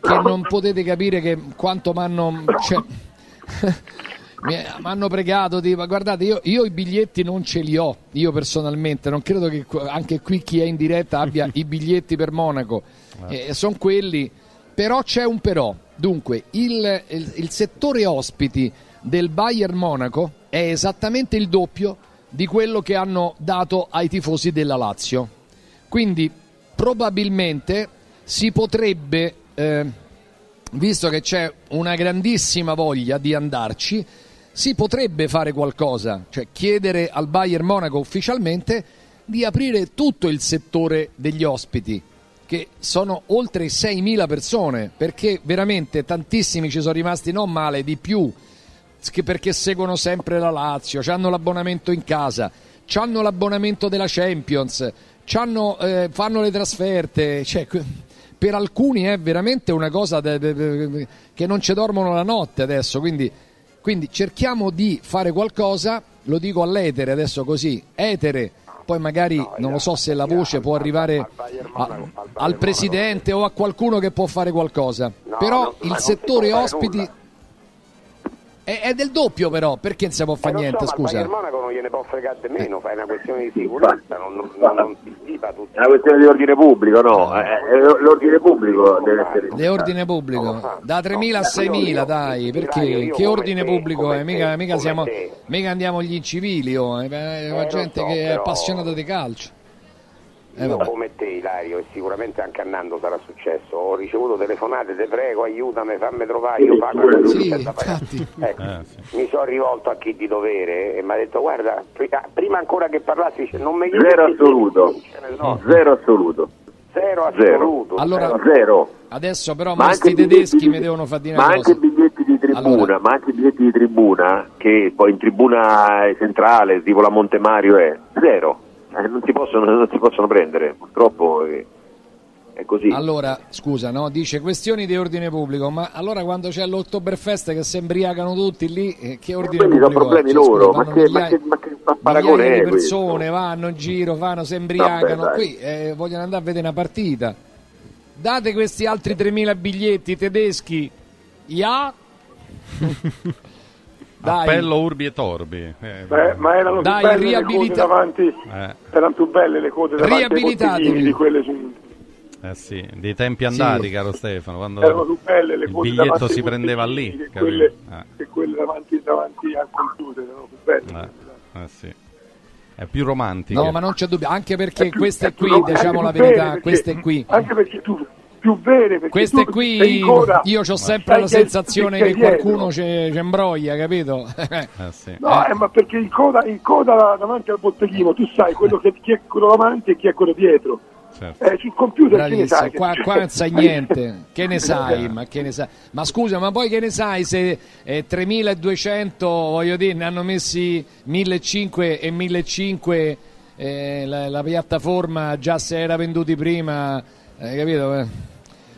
che non potete capire che quanto mi hanno cioè, mi hanno pregato di guardate io, io, i biglietti non ce li ho io personalmente non credo che anche qui chi è in diretta abbia i biglietti per Monaco. Eh, sono quelli però c'è un però. Dunque il, il, il settore ospiti del Bayern Monaco è esattamente il doppio di quello che hanno dato ai tifosi della Lazio. Quindi probabilmente si potrebbe eh, visto che c'è una grandissima voglia di andarci, si potrebbe fare qualcosa, cioè chiedere al Bayern Monaco ufficialmente di aprire tutto il settore degli ospiti, che sono oltre 6.000 persone, perché veramente tantissimi ci sono rimasti non male, di più, perché seguono sempre la Lazio, hanno l'abbonamento in casa, hanno l'abbonamento della Champions, eh, fanno le trasferte, cioè, per alcuni è veramente una cosa de, de, de, che non ci dormono la notte adesso, quindi, quindi, cerchiamo di fare qualcosa, lo dico all'etere adesso così, etere, poi magari no, non lo so se la voce può arrivare al presidente o a qualcuno che può fare qualcosa, però il settore ospiti è, è, del doppio però, perché non si può fare eh, niente, so, scusa? il Monaco non gliene può fregare di meno, fai una questione di sicurezza, non, non, non, non si stipa tutto. È una questione di ordine pubblico, no, eh, eh l'ordine pubblico deve essere... Di ordine pubblico, da 3.000 a 6.000 dai, perché? che ordine pubblico è? Mica, mica, siamo, mica andiamo gli incivili, oh, è la gente che è appassionata di calcio. Eh, Io come te Ilario e sicuramente anche a Nando sarà successo, ho ricevuto telefonate, te prego aiutami, fammi trovare, io pago quello sì, che ecco, eh, sì. Mi sono rivolto a chi di dovere e mi ha detto guarda, prima ancora che parlassi dice, non mi Zero assoluto, no. zero assoluto. Zero assoluto. Allora, zero. Adesso però ma questi tedeschi di, mi devono far dire Ma anche biglietti di tribuna, allora. ma anche biglietti di tribuna, che poi in tribuna centrale, tipo la Montemario è zero eh, non, si possono, non, si possono, prendere, purtroppo è, è così. Allora, scusa, no? dice questioni di ordine pubblico, ma allora quando c'è l'Ottoberfest che si embriagano tutti lì, eh, che ordine pubblico? sono problemi cioè, loro, scusa, ma, che, ma, che, ma, che, migliaia di questo. persone vanno in giro, fanno, si embriagano, Vabbè, dai. qui eh, vogliono andare a vedere una partita. Date questi altri 3.000 biglietti tedeschi. Ja? Dai. Appello Urbi e Torbi. Eh, Beh, ma erano Dai, più belle le riabilita- code davanti, eh, erano più belle le code davanti Riabilitatevi. di quelle su... eh sì, dei tempi andati, Sì. caro Stefano, quando Erano più belle le il code biglietto si prendeva lì. Che capito? quelle, Eh, che quelle davanti, davanti al computer erano più belle. eh, eh sì. È più romantico. No, ma non c'è dubbio, anche perché più- queste qui, diciamo la verità, perché- queste qui. Anche perché tu più vere Queste tu qui io ho sempre la sensazione che che qualcuno ci imbroglia, capito? Eh, sì. No, eh, ma perché in coda, in coda davanti al botteghino tu sai quello che, chi è quello davanti e chi è quello dietro. Certo. Eh, sul computer che ne sai? che qua, qua non sai niente, che ne sai, ma che ne sai? Ma scusa, ma poi che ne sai se eh, 3200, voglio dire, ne hanno messi 1500 e 1500 eh, la, la piattaforma già se era venduti prima, eh, capito?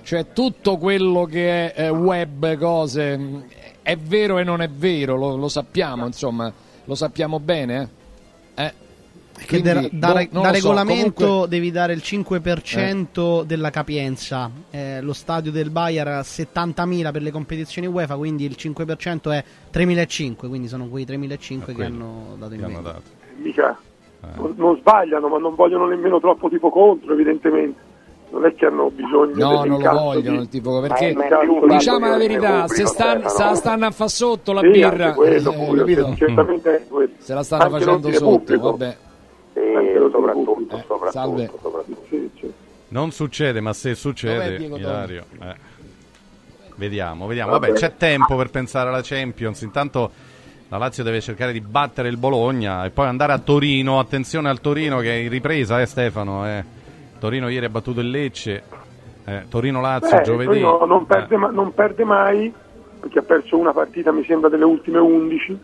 Eh, Cioè tutto quello che è eh, web, cose, è vero e non è vero, lo, lo sappiamo, insomma, lo sappiamo bene, eh? Eh, Che quindi, da, da- boh, da lo so, regolamento comunque- devi dare il 5% della capienza. Eh, lo stadio del Bayern ha 70.000 per le competizioni UEFA, quindi il 5% è 3.500, quindi sono quei 3.500 che hanno dato in che hanno vendita. dato. Mica, Eh. non, non sbagliano, ma non vogliono nemmeno troppo tipo contro, evidentemente. Non è che hanno bisogno No, non lo vogliono di- il tipo perché un diciamo la verità, se stanno, Stefano. se la stanno a fa sotto la Sì, birra, quello eh, pure, capito? certamente quello. se la stanno Anche facendo sotto, pubblico. vabbè. Sì, Anche lo soprattutto, Eh, soprattutto, salve. soprattutto. Sì, sì. Non succede, ma se succede? Ilario. eh. Vediamo, vediamo. Vabbè, c'è tempo per pensare alla Champions. Intanto la Lazio deve cercare di battere il Bologna e poi andare a Torino. Attenzione al Torino che è in ripresa, eh Stefano. eh. Torino ieri ha battuto il Lecce. Eh, Torino-Lazio Beh, giovedì. Torino non Eh. perde, ma- non perde mai perché ha perso una partita mi sembra delle ultime 11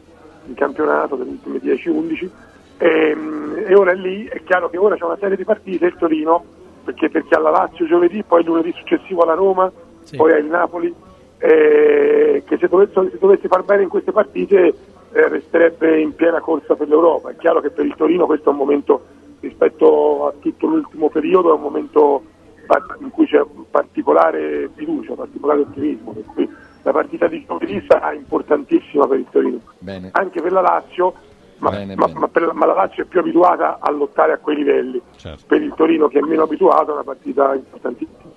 in campionato, delle ultime 10-11 e, mm, e ora è lì, è chiaro che ora c'è una serie di partite il Torino perché, perché ha la Lazio giovedì, poi lunedì successivo alla Roma, Sì. poi ha il Napoli eh, che se dovesse, se dovesse far bene in queste partite eh, resterebbe in piena corsa per l'Europa. È chiaro che per il Torino questo è un momento rispetto a tutto l'ultimo periodo, è un momento in cui c'è particolare fiducia, particolare ottimismo, per cui la partita di giovedì sarà importantissima per il Torino, Bene. anche per la Lazio, ma, Bene, ma- bene. ma per la, ma la Lazio è più abituata a lottare a quei livelli, Certo. per il Torino che è meno abituato è una partita importantissima.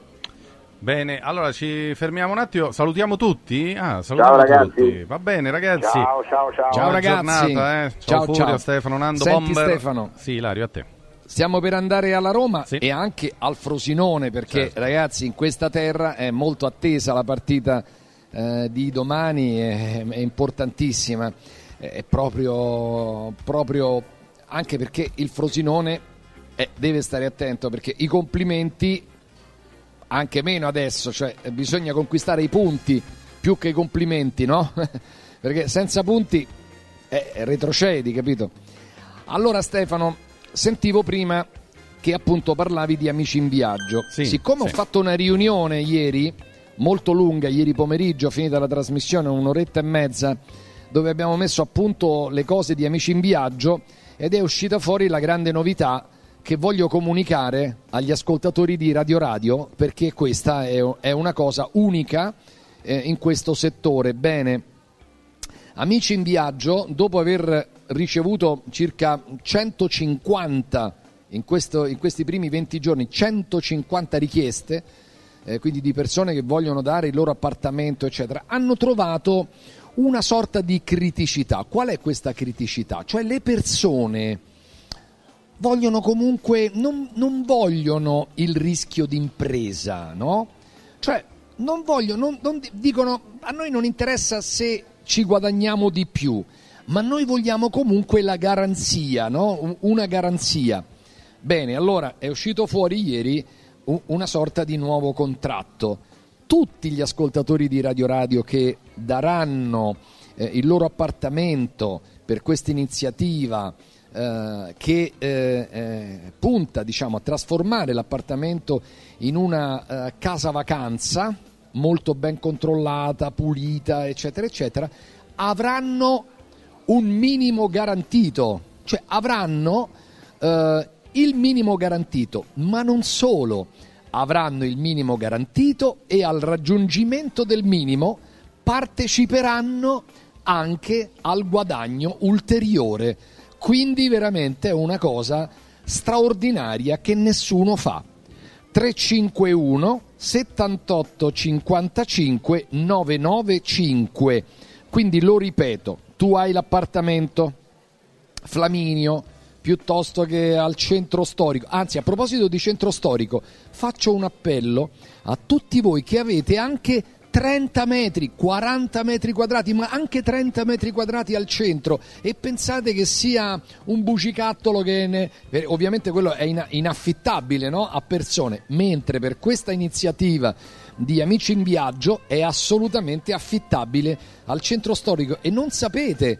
Bene, allora ci fermiamo un attimo. Salutiamo tutti? Ah, salutiamo ragazzi. tutti. Va bene, ragazzi. Ciao, ciao, ciao. Ciao, Buona ragazzi. giornata, eh. Ciao, Ciao, Furio, ciao. Stefano, Nando, Senti, Bomber. Stefano. Sì, Ilario, a te. Stiamo per andare alla Roma Sì. e anche al Frosinone perché Certo. ragazzi in questa terra è molto attesa la partita eh, di domani, è, è importantissima, è proprio, proprio anche perché il Frosinone eh, deve stare attento perché i complimenti anche meno adesso, cioè bisogna conquistare i punti più che i complimenti, no? perché senza punti eh, retrocedi, capito? Allora Stefano, sentivo prima che appunto parlavi di amici in viaggio. Sì, Siccome ho sì. fatto una riunione ieri, molto lunga, ieri pomeriggio, finita la trasmissione, un'oretta e mezza, dove abbiamo messo a punto le cose di amici in viaggio ed è uscita fuori la grande novità che voglio comunicare agli ascoltatori di Radio Radio perché questa è, è una cosa unica eh, in questo settore. Bene, Amici in viaggio, dopo aver ricevuto circa 150 in, questo- in questi primi 20 giorni, 150 richieste, eh, quindi di persone che vogliono dare il loro appartamento, eccetera, hanno trovato una sorta di criticità. Qual è questa criticità? Cioè le persone vogliono comunque, non, non vogliono il rischio d'impresa, no? Cioè non vogliono, non- non di- dicono a noi non interessa se ci guadagniamo di più, ma noi vogliamo comunque la garanzia, no? Un- Una garanzia. Bene, allora è uscito fuori ieri una sorta di nuovo contratto. Tutti gli ascoltatori di Radio Radio che daranno eh, il loro appartamento per questa iniziativa eh, che eh, eh, punta diciamo, a trasformare l'appartamento in una eh, casa vacanza molto ben controllata, pulita, eccetera, eccetera, avranno un minimo garantito. cioè avranno eh, il minimo garantito, ma non solo, avranno il minimo garantito e al raggiungimento del minimo parteciperanno anche al guadagno ulteriore. Quindi veramente è una cosa straordinaria che nessuno fa. 351 78 55 995. Quindi lo ripeto, tu hai l'appartamento Flaminio piuttosto che al centro storico. Anzi, a proposito di centro storico, faccio un appello a tutti voi che avete anche 30 metri, 40 metri quadrati, ma anche 30 metri quadrati al centro e pensate che sia un bucicattolo che ne... eh, ovviamente quello è in- inaffittabile no? a persone, mentre per questa iniziativa di Amici in Viaggio è assolutamente affittabile al centro storico. E non sapete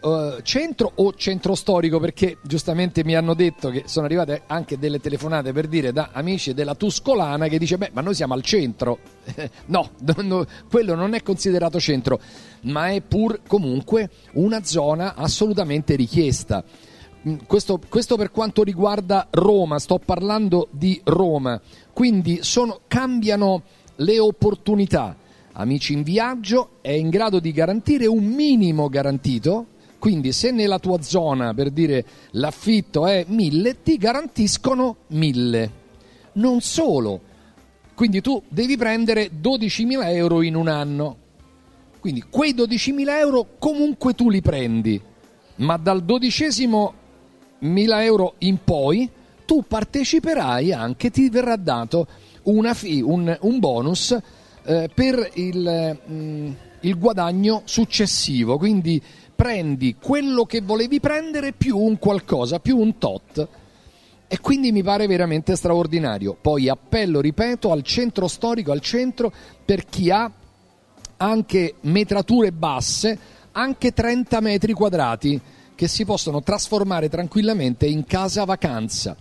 uh, centro o centro storico perché giustamente mi hanno detto che sono arrivate anche delle telefonate per dire da amici della Tuscolana che dice beh ma noi siamo al centro. No, no, quello non è considerato centro ma è pur comunque una zona assolutamente richiesta. Mm, questo, questo, per quanto riguarda Roma, sto parlando di Roma, quindi sono, cambiano le opportunità. Amici in viaggio è in grado di garantire un minimo garantito, quindi se nella tua zona, per dire, l'affitto è 1000, ti garantiscono 1000. Non solo, quindi tu devi prendere 12.000 euro in un anno. Quindi quei 12.000 euro comunque tu li prendi, ma dal dodicesimo 1.000 euro in poi tu parteciperai anche, ti verrà dato fi, un, un, bonus eh, per il, mm, il guadagno successivo. Quindi prendi quello che volevi prendere più un qualcosa, più un tot. E quindi mi pare veramente straordinario. Poi appello, ripeto, al centro storico, al centro per chi ha anche metrature basse, anche 30 metri quadrati che si possono trasformare tranquillamente in casa vacanza.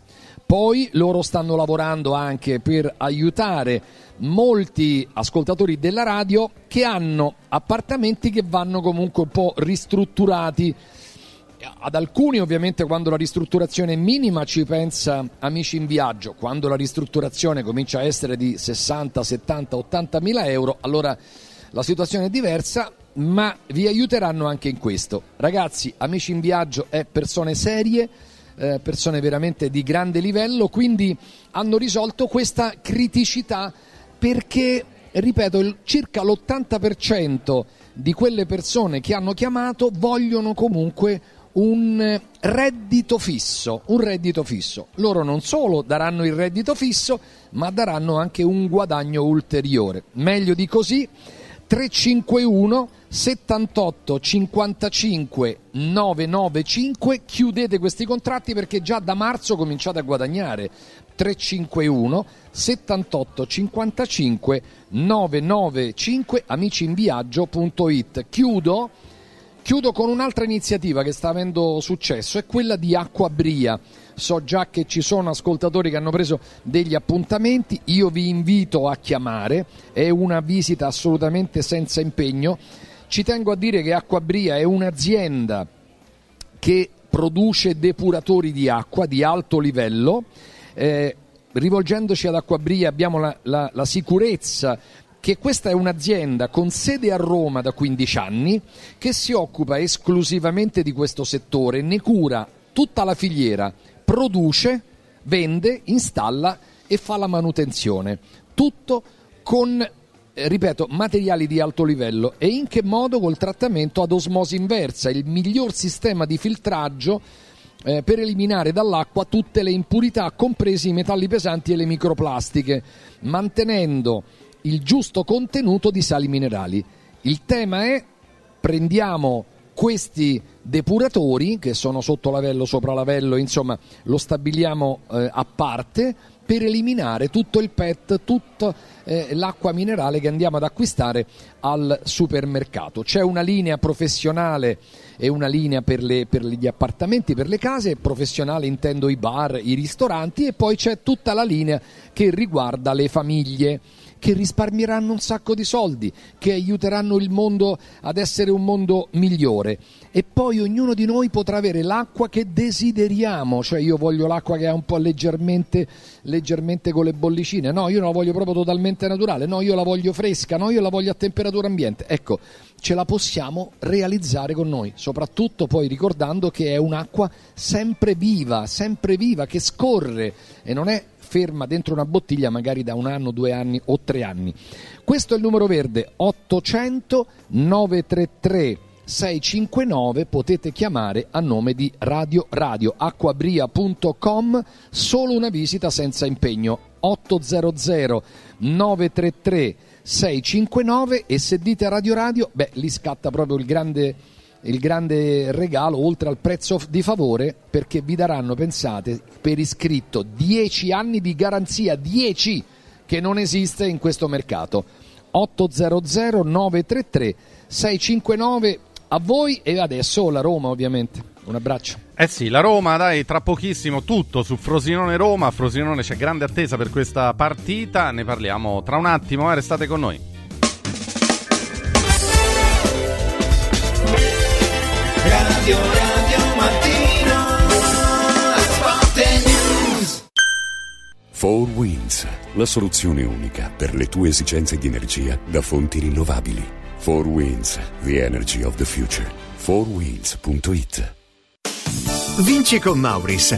Poi loro stanno lavorando anche per aiutare molti ascoltatori della radio che hanno appartamenti che vanno comunque un po' ristrutturati. Ad alcuni ovviamente quando la ristrutturazione è minima ci pensa Amici in Viaggio, quando la ristrutturazione comincia a essere di 60, 70, 80 mila euro, allora la situazione è diversa, ma vi aiuteranno anche in questo. Ragazzi, Amici in Viaggio è persone serie, eh, persone veramente di grande livello, quindi hanno risolto questa criticità perché, ripeto, il, circa l'80% di quelle persone che hanno chiamato vogliono comunque un reddito fisso, un reddito fisso. Loro non solo daranno il reddito fisso, ma daranno anche un guadagno ulteriore. Meglio di così 351 78 55 995 chiudete questi contratti perché già da marzo cominciate a guadagnare. 351 78 55 995 amiciinviaggio.it chiudo chiudo con un'altra iniziativa che sta avendo successo è quella di Acqua Bria so già che ci sono ascoltatori che hanno preso degli appuntamenti, io vi invito a chiamare, è una visita assolutamente senza impegno. Ci tengo a dire che Acquabria è un'azienda che produce depuratori di acqua di alto livello. Eh, rivolgendoci ad Acquabria abbiamo la, la, la sicurezza che questa è un'azienda con sede a Roma da 15 anni che si occupa esclusivamente di questo settore, ne cura tutta la filiera produce, vende, installa e fa la manutenzione. Tutto con, eh, ripeto, materiali di alto livello e in che modo col trattamento ad osmosi inversa, il miglior sistema di filtraggio eh, per eliminare dall'acqua tutte le impurità, compresi i metalli pesanti e le microplastiche, mantenendo il giusto contenuto di sali minerali. Il tema è prendiamo questi depuratori che sono sotto lavello, sopra lavello, insomma lo stabiliamo eh, a parte per eliminare tutto il PET, tutta eh, l'acqua minerale che andiamo ad acquistare al supermercato. C'è una linea professionale e una linea per, le, per gli appartamenti, per le case, professionale intendo i bar, i ristoranti e poi c'è tutta la linea che riguarda le famiglie che risparmieranno un sacco di soldi, che aiuteranno il mondo ad essere un mondo migliore. E poi ognuno di noi potrà avere l'acqua che desideriamo, cioè io voglio l'acqua che è un po' leggermente, leggermente con le bollicine, no, io non la voglio proprio totalmente naturale, no, io la voglio fresca, no, io la voglio a temperatura ambiente. Ecco, ce la possiamo realizzare con noi, soprattutto poi ricordando che è un'acqua sempre viva, sempre viva, che scorre. E non è ferma dentro una bottiglia magari da un anno, due anni o tre anni. Questo è il numero verde 800 933 659 potete chiamare a nome di Radio Radio acquabria.com solo una visita senza impegno 800 933 659 e se dite Radio Radio, beh, lì scatta proprio il grande, il grande regalo oltre al prezzo di favore perché vi daranno, pensate, per iscritto 10 anni di garanzia, 10 che non esiste in questo mercato. 800 933 659 a voi e adesso la Roma ovviamente. Un abbraccio. Eh sì, la Roma, dai, tra pochissimo tutto su Frosinone Roma. Frosinone c'è grande attesa per questa partita. Ne parliamo tra un attimo, eh, restate con noi. Radio Radio Mattino Sport News 4 Winds, la soluzione unica per le tue esigenze di energia da fonti rinnovabili. 4 Winds, the energy of the future. 4winds.it Vinci con Mauris.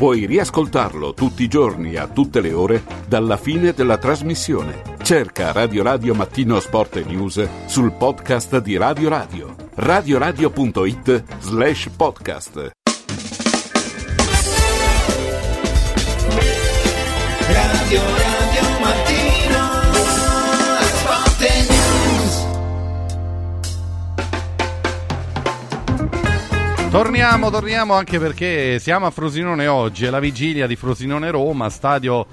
Puoi riascoltarlo tutti i giorni a tutte le ore dalla fine della trasmissione. Cerca Radio Radio Mattino Sport e News sul podcast di Radio Radio. radioradio.it slash podcast. Radio Radio Torniamo, torniamo anche perché siamo a Frosinone oggi, è la vigilia di Frosinone Roma, stadio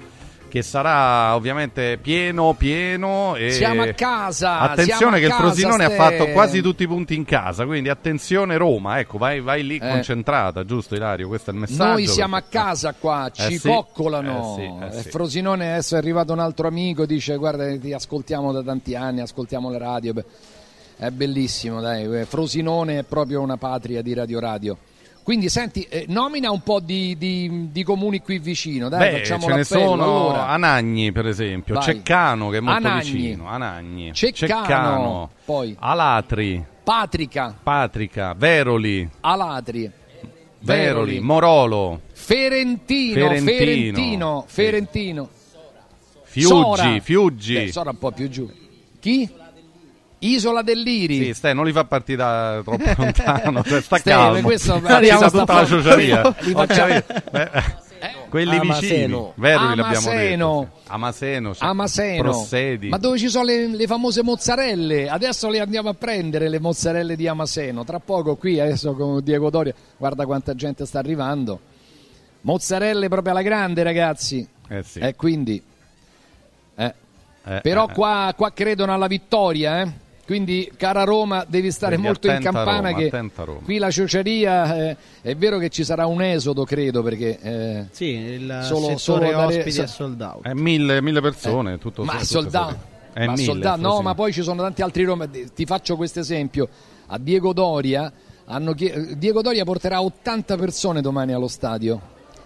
che sarà ovviamente pieno, pieno. E... Siamo a casa. Attenzione a che il casa, Frosinone ste- ha fatto quasi tutti i punti in casa, quindi attenzione Roma, ecco, vai, vai lì Eh. concentrata, giusto Ilario? Questo è il messaggio. Noi siamo a casa qua, ci Eh sì, coccolano. eh sì, eh Eh, sì. Frosinone adesso è arrivato un altro amico, dice guarda ti ascoltiamo da tanti anni, ascoltiamo le radio. Beh, È bellissimo, dai. eh, Frosinone è proprio una patria di Radio Radio. Quindi senti, eh, nomina un po' di, di- di comuni qui vicino, dai, Beh, facciamo ce ne sono Allora, Anagni, per esempio, Vai. Ceccano che è molto Anagni. vicino, Anagni, Ceccano, poi Alatri, Patrica, Patrica, Veroli, Alatri, Veroli, Morolo, Ferentino, Ferentino, Ferentino. Ferentino. Fiuggi, Sora. Fiuggi. Beh, Sora un po' più giù. Chi? Isola dell'Iri. Sì, stai, non li fa partire da troppo lontano, cioè, sta Steve, calmo. questo- Arriva tutta la li facciamo- capito. Eh, Quelli Amaseno. vicini, l'abbiamo Amaseno. detto. sì. Amaseno, c'è Amaseno. Prossedi. Ma dove ci sono le, le famose mozzarelle? Adesso le andiamo a prendere le mozzarelle di Amaseno. Tra poco qui, adesso con Diego Doria, guarda quanta gente sta arrivando. Mozzarelle proprio alla grande, ragazzi. Eh sì. E quindi... eh. Eh, Però eh, qua, qua credono alla vittoria, eh? Quindi, cara Roma, devi stare Quindi molto in campana Roma, che qui la ciociaria eh, è vero che ci sarà un esodo, credo, perché eh, Sì, il solo, settore solo dare- so- è sold out. È mille, mille persone, tutto ma tutto soldato, fuori. È ma mille, soldato- no, ma poi ci sono tanti altri Roma. Ti faccio questo esempio: a Diego Doria, hanno chie- Diego Doria porterà 80 persone domani allo stadio,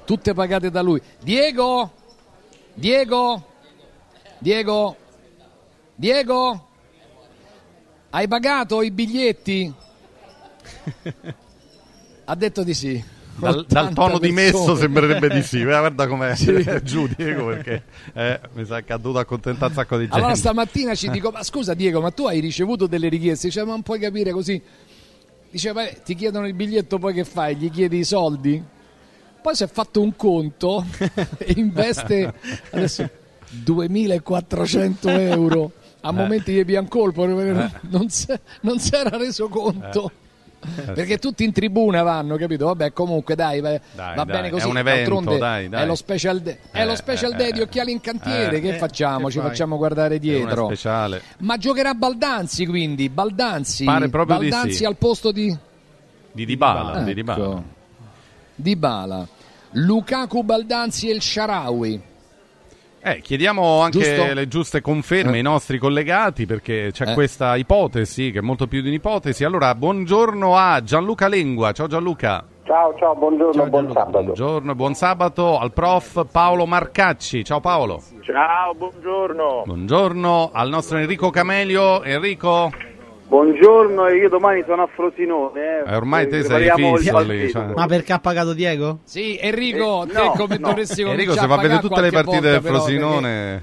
tutte pagate da lui. Diego, Diego, Diego, Diego, hai pagato i biglietti? Ha detto di sì. Dal, dal 80 tono dimesso persone. sembrerebbe di sì. Guarda guarda com'è Sì. giù Diego perché eh, mi sa che ha dovuto accontentare un sacco di gente. Allora stamattina ci dico, ma scusa Diego, ma tu hai ricevuto delle richieste? Dice, ma non puoi capire così. Dice, beh, ti chiedono il biglietto, poi che fai? Gli chiedi i soldi? Poi si è fatto un conto e investe adesso 2400 euro a Eh. momenti di piancolpo, non, non si era reso conto. Eh, Perché tutti in tribuna vanno, capito? Vabbè, comunque dai, va, Dai, va dai, bene così. è un evento, dai, dai. È lo special day, è Eh, lo special eh, day di eh. occhiali in cantiere. Eh, che eh, facciamo? che Ci fai? facciamo guardare È dietro. Ma giocherà Baldanzi quindi, Baldanzi, di Baldanzi sì. al posto di Di Dybala, Ecco. di Dybala. Dybala, Lukaku, Baldanzi e il Sharawi. Eh, chiediamo anche Giusto? le giuste conferme Eh. ai nostri collegati perché c'è Eh. questa ipotesi che è molto più di un'ipotesi. Allora, buongiorno a Gianluca Lengua. Ciao Gianluca. Ciao, ciao, buongiorno, buon sabato. Buongiorno, buon sabato al prof Paolo Marcacci. Ciao Paolo. Ciao, buongiorno. Buongiorno al nostro Enrico Camelio. Enrico, Buongiorno, e io domani sono a Frosinone. Eh. eh, ormai te sei fisso lì. cioè. Ma perché ha pagato Diego? Sì, Enrico, Eh, te no, come no. dovresti Enrico, se va a vedere tutte le partite del Frosinone.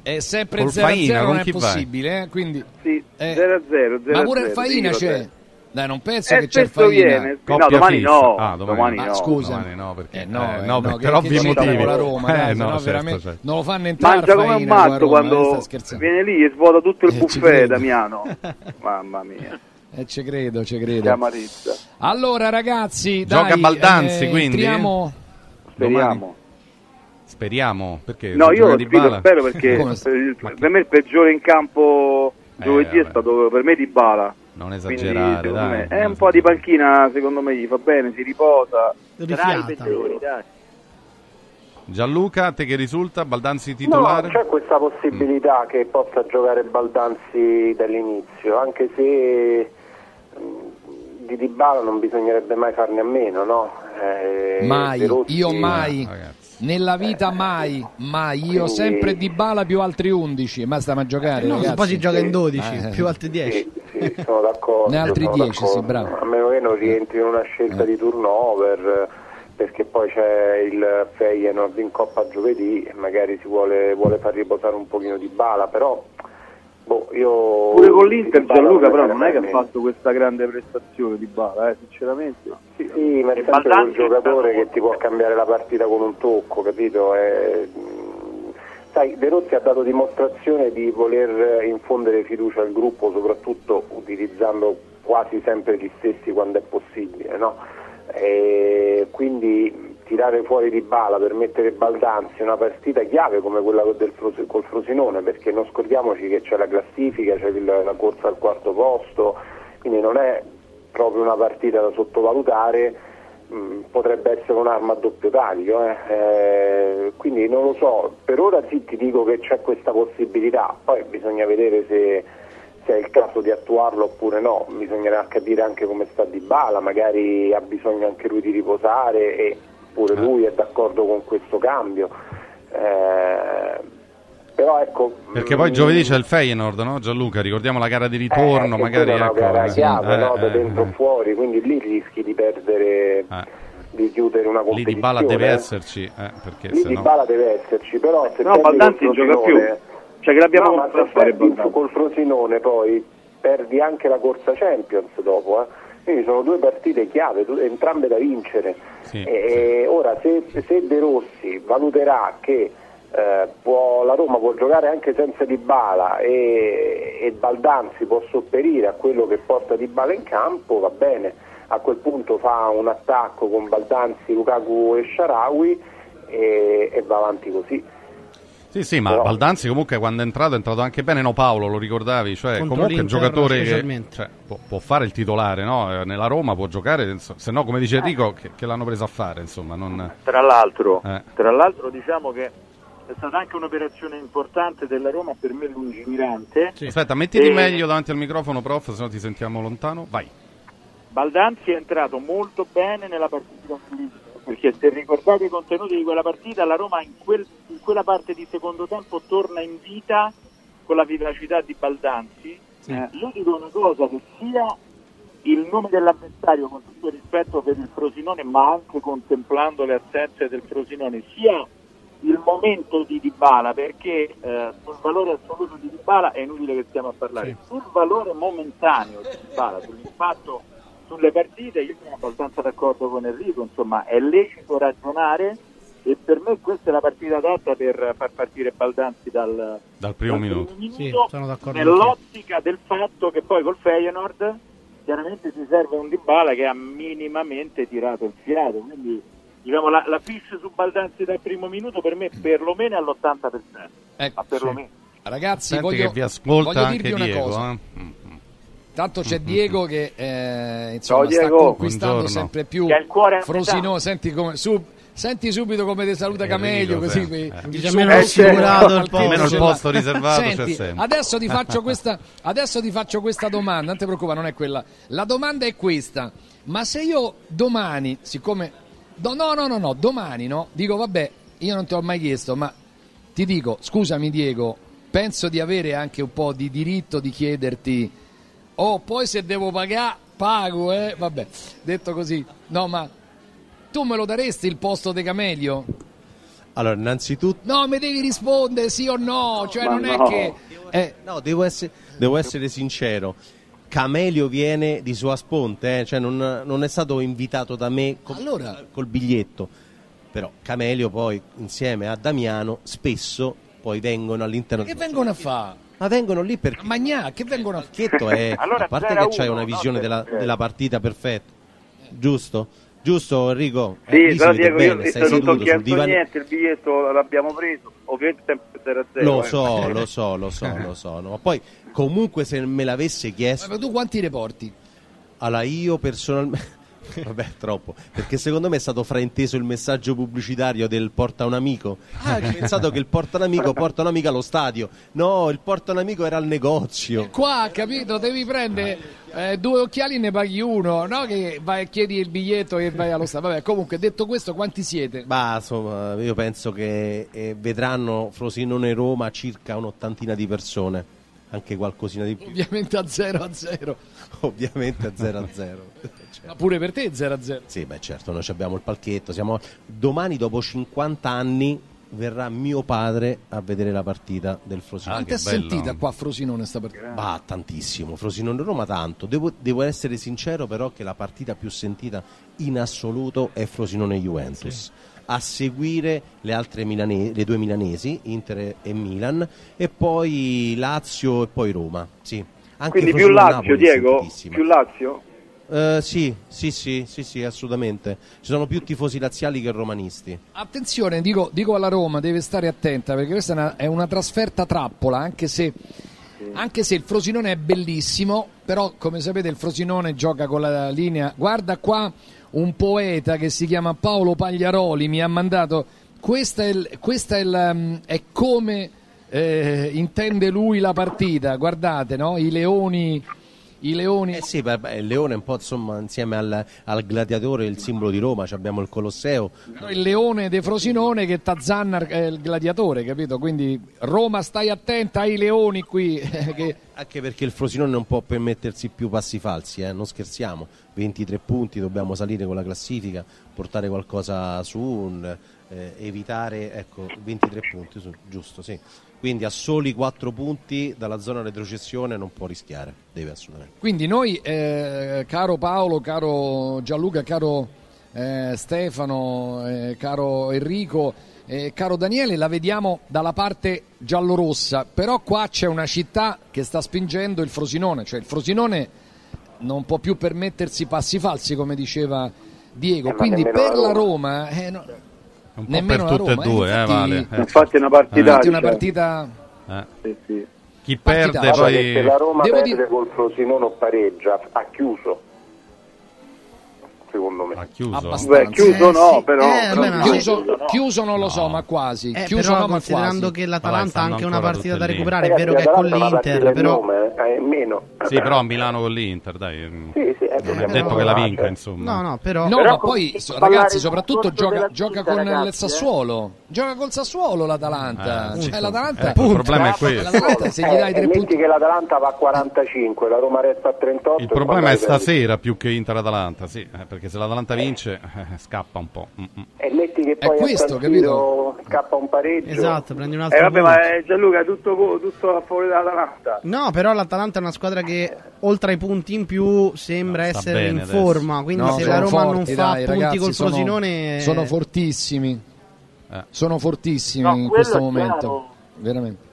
È sempre Col 0 Faina, non con è possibile, eh, quindi Sì, eh, 0 0 Ma pure il Faina c'è. Dai, non penso Eh, che c'è il spesso Faina. viene. No, Coppia domani fissa. no. Ah, domani, domani Ma no. scusa, Domani no, perché, Eh, no, eh, eh, no, no, per- ovvi motivi. la Roma, Eh, dai, no, sennò certo, veramente certo. non lo fanno entrare Mangia come un matto eh, quando scherzando. viene lì e svuota tutto il Eh, buffet. Damiano. Mamma mia, Eh, ci credo, ci credo. amarezza. Allora, ragazzi, Gioca dai, Baldanzi, eh, quindi? entriamo- Speriamo. Speriamo, perché No, io gioca lo spero perché per, me il peggiore in campo giovedì è stato per me di Bala. Non Quindi, esagerare, secondo dai. me, è un po' di panchina, secondo me gli fa bene, si riposa. Tra i peggiori, dai. Gianluca, a te che risulta? Baldanzi titolare? No, c'è questa possibilità che possa giocare Baldanzi dall'inizio, anche se mh, di Dybala non bisognerebbe mai farne a meno, no? Eh, Mai, io mai. Nella vita mai, mai. Io Quindi- sempre di bala più altri 11. Ma stiamo a giocare, No, poi si gioca in 12, Eh, più altri 10. Sì, sono d'accordo. Ne altri sono 10, d'accordo. sì, bravo. A meno che non rientri in una scelta di turnover, eh, perché poi c'è il Feyenoord in Coppa giovedì e magari si vuole, vuole far riposare un pochino di bala, però boh, io... Pure con l'Inter Gianluca però non è che ha fatto questa grande prestazione di Bala, eh, sinceramente. Sì, ma è sempre quel giocatore che ti può cambiare la partita con un tocco, capito? È- mh, Sai, De Rossi ha dato dimostrazione di voler infondere fiducia al gruppo, soprattutto utilizzando quasi sempre gli stessi quando è possibile, no? E quindi tirare fuori di bala per mettere Baldanzi una partita chiave come quella Fros- col Frosinone, perché non scordiamoci che c'è la classifica, c'è il- la corsa al quarto posto, quindi non è proprio una partita da sottovalutare, mh, potrebbe essere un'arma a doppio taglio, eh. Eh, quindi non lo so, per ora sì ti dico che c'è questa possibilità, poi bisogna vedere se, se è il caso di attuarlo oppure no, bisognerà capire anche come sta Di Bala, magari ha bisogno anche lui di riposare e pure lui è d'accordo con questo cambio. Eh, però ecco, Perché poi giovedì c'è il Feyenoord, no Gianluca? Ricordiamo la gara di ritorno, eh, magari ecco, gara eh, chiave, eh, no? da eh, dentro eh. o fuori, quindi lì rischi di perdere, di chiudere una Lì competizione. di bala deve eh. esserci, eh, perché Lì di no... bala deve esserci, però se No, Baldanzi gioca più. Cioè che l'abbiamo no, ma se a fare perdi Baldanzi. col Frosinone poi perdi anche la corsa Champions dopo, eh. Quindi sono due partite chiave, entrambe da vincere. Sì, e ora se, se De Rossi valuterà che eh, può- la Roma può giocare anche senza Di Bala e, e Baldanzi può sopperire a quello che porta Di Bala in campo, va bene, a quel punto fa un attacco con Baldanzi, Lukaku e Sharawi e, e va avanti così. Sì, sì, ma Però- Baldanzi comunque quando è entrato è entrato anche bene, no Paolo, lo ricordavi? Cioè, Contro comunque è un giocatore che cioè, può, può fare il titolare, no? Eh, Nella Roma può giocare, se no come dice Enrico, che, che l'hanno preso a fare, insomma, non... Tra l'altro, Eh. tra l'altro diciamo che è stata anche un'operazione importante della Roma per me lungimirante. Aspetta, mettiti E meglio davanti al microfono, prof, se no ti sentiamo lontano. Vai. Baldanzi è entrato molto bene nella partita con perché se ricordate i contenuti di quella partita, la Roma in, quel- in quella parte di secondo tempo torna in vita con la vivacità di Baldanzi. Eh, io dico una cosa, che sia il nome dell'avversario con tutto il rispetto per il Frosinone, ma anche contemplando le assenze del Frosinone, sia il momento di Dybala, perché eh, sul valore assoluto di Dybala è inutile che stiamo a parlare, sul valore momentaneo di Dybala, sull'impatto sulle partite, io sono abbastanza d'accordo con Enrico, insomma è lecito ragionare e per me questa è la partita adatta per far partire Baldanzi dal, Dal primo dal minuto. Sì, sono d'accordo nell'ottica del fatto che poi col Feyenoord chiaramente si serve un Dybala che ha minimamente tirato il fiato, quindi diciamo la, la fish su Baldanzi dal primo minuto per me perlomeno è all'80%, ma perlomeno. Ragazzi, Senti voglio, che vi ascolta voglio anche dirvi una Diego, cosa. eh. Tanto c'è Diego che eh, insomma, Ciao, sta Diego. conquistando Buongiorno. sempre più Che ha il cuore a Frosinone. Senti, come, su- senti subito come ti saluta Camelio. Così, Eh. il suo posto assicurato il posto. il posto riservato c'è Senti, sempre. Adesso ti, faccio questa, adesso ti faccio questa domanda, non ti preoccupare, non è quella. La domanda è questa: ma se io domani, siccome. do- no, no, no, no, domani no, dico vabbè, io non ti ho mai chiesto, ma ti dico, scusami Diego, penso di avere anche un po' di diritto di chiederti, oh, poi se devo pagare, pago, eh, vabbè, detto così, no, ma tu me lo daresti il posto di Camelio? Allora, innanzitutto... No, mi devi rispondere sì o no, cioè Ma non no. è che... Eh, no, devo essere, devo essere sincero. Camelio viene di sua sponte, eh, cioè non, non è stato invitato da me col, Allora- col biglietto. Però Camelio poi, insieme a Damiano, spesso poi vengono all'interno... Che vengono a fare? Ma vengono lì perché... Magnà, che vengono a è, Allora a parte 0 a che c'hai 1, una no, visione della, per- della partita perfetta, giusto? Giusto Enrico? Sì, Eh, lì si però Diego, io bene, stai non ho chiesto divano. niente, il biglietto l'abbiamo preso, ovviamente sempre 0 a 0. Lo eh. so, lo so, lo so, lo so. no. Ma poi comunque se me l'avesse chiesto... Ma tu quanti reporti? Allora io personalmente... Vabbè, troppo. Perché secondo me è stato frainteso il messaggio pubblicitario del porta un amico. Ah, hai pensato che il porta un amico porta un amico allo stadio. No, il porta un amico era al negozio. Qua, capito, devi prendere eh, due occhiali e ne paghi uno, no? Che vai chiedi il biglietto e vai allo stadio. Vabbè, comunque, detto questo, quanti siete? Ma insomma, io penso che eh, vedranno Frosinone Roma circa un'ottantina di persone. Anche qualcosina di più. Ovviamente a 0 a 0. Ovviamente a 0 a 0. Ma pure per te 0 a 0. Sì, beh, certo, noi abbiamo il palchetto. Siamo... Domani, dopo 50 anni, verrà mio padre a vedere la partita del Frosinone. Quanto è sentita qua Frosinone sta partita? Bah, tantissimo. Frosinone Roma tanto. Devo, devo essere sincero, però, che la partita più sentita in assoluto è Frosinone Juventus. A seguire le altre milane- le due milanesi, Inter e Milan, e poi Lazio e poi Roma. Sì. Anche Quindi più Lazio, Napoli Diego? Più Lazio? Eh, sì, sì, sì, sì, sì, assolutamente. Ci sono più tifosi laziali che romanisti. Attenzione, dico, dico alla Roma, deve stare attenta perché questa è una, è una trasferta trappola, anche se, anche se il Frosinone è bellissimo, però come sapete il Frosinone gioca con la linea. Guarda qua un poeta che si chiama Paolo Pagliaroli mi ha mandato, questa è, questa è, il, um, è come eh, intende lui la partita, guardate, no? I leoni... I leoni... Eh sì, il leone è un po' insomma insieme al, al gladiatore il simbolo di Roma, abbiamo il Colosseo. No, il leone de Frosinone che Tazzanna è il gladiatore, capito? Quindi Roma stai attenta ai leoni qui. che... Anche perché il Frosinone non può permettersi più passi falsi, eh, non scherziamo. 23 punti, dobbiamo salire con la classifica, portare qualcosa su, un, eh, evitare, ecco, 23 punti, su- giusto, sì. Quindi a soli 4 punti dalla zona retrocessione non può rischiare, deve assolutamente. Quindi noi, eh, caro Paolo, caro Gianluca, caro eh, Stefano, eh, caro Enrico, eh, caro Daniele, la vediamo dalla parte giallorossa, però qua c'è una città che sta spingendo il Frosinone, cioè il Frosinone non può più permettersi passi falsi, come diceva Diego, ma quindi per la. Roma... eh, no- Un po' nemmeno per tutte e Roma, due, eh, infatti- Vale. Eh. Infatti è una partita. Infatti è una partita... Eh. Chi perde Partita- Guarda che poi... se la Roma Devo perde dire- col Frosinone o pareggia, ha chiuso. Secondo me. Ha chiuso. Abbastanza. Beh, chiuso Eh, no, sì. però. Eh, però ma- chiuso, no. chiuso non lo so, ma quasi. Eh, chiuso però no, considerando quasi. che l'Atalanta ha anche una partita da recuperare, è vero che è con l'Inter, però nome, eh, meno. Sì, però a Milano con l'Inter, dai. Sì, sì, eh, Non è detto che la vinca, insomma. No, no, però No, Però ma poi ragazzi, soprattutto gioca, gioca con il ragazzi, Sassuolo. Gioca col Sassuolo l'Atalanta. Eh, cioè, appunto. l'Atalanta Ecco, il problema è questo. l'Atalanta se gli Eh, dai tre metti punti. che l'Atalanta va a 45, la Roma resta a 38. Il problema è stasera più che Inter-Atalanta, sì, eh, perché se l'Atalanta vince eh, scappa un po'. Mm, mm. E metti che È poi a questo, Siro scappa un pareggio. esatto, prendi un altro Eh vabbè, ma eh, Gianluca, tutto, tutto a favore dell'Atalanta. No, però l'Atalanta è una squadra che oltre ai punti in più sembra Sta essere in adesso. forma, quindi No, se la Roma non forti, fa dai, punti ragazzi, col sono- Frosinone Sono fortissimi. Eh. Sono fortissimi No, in questo momento. chiaro. Veramente.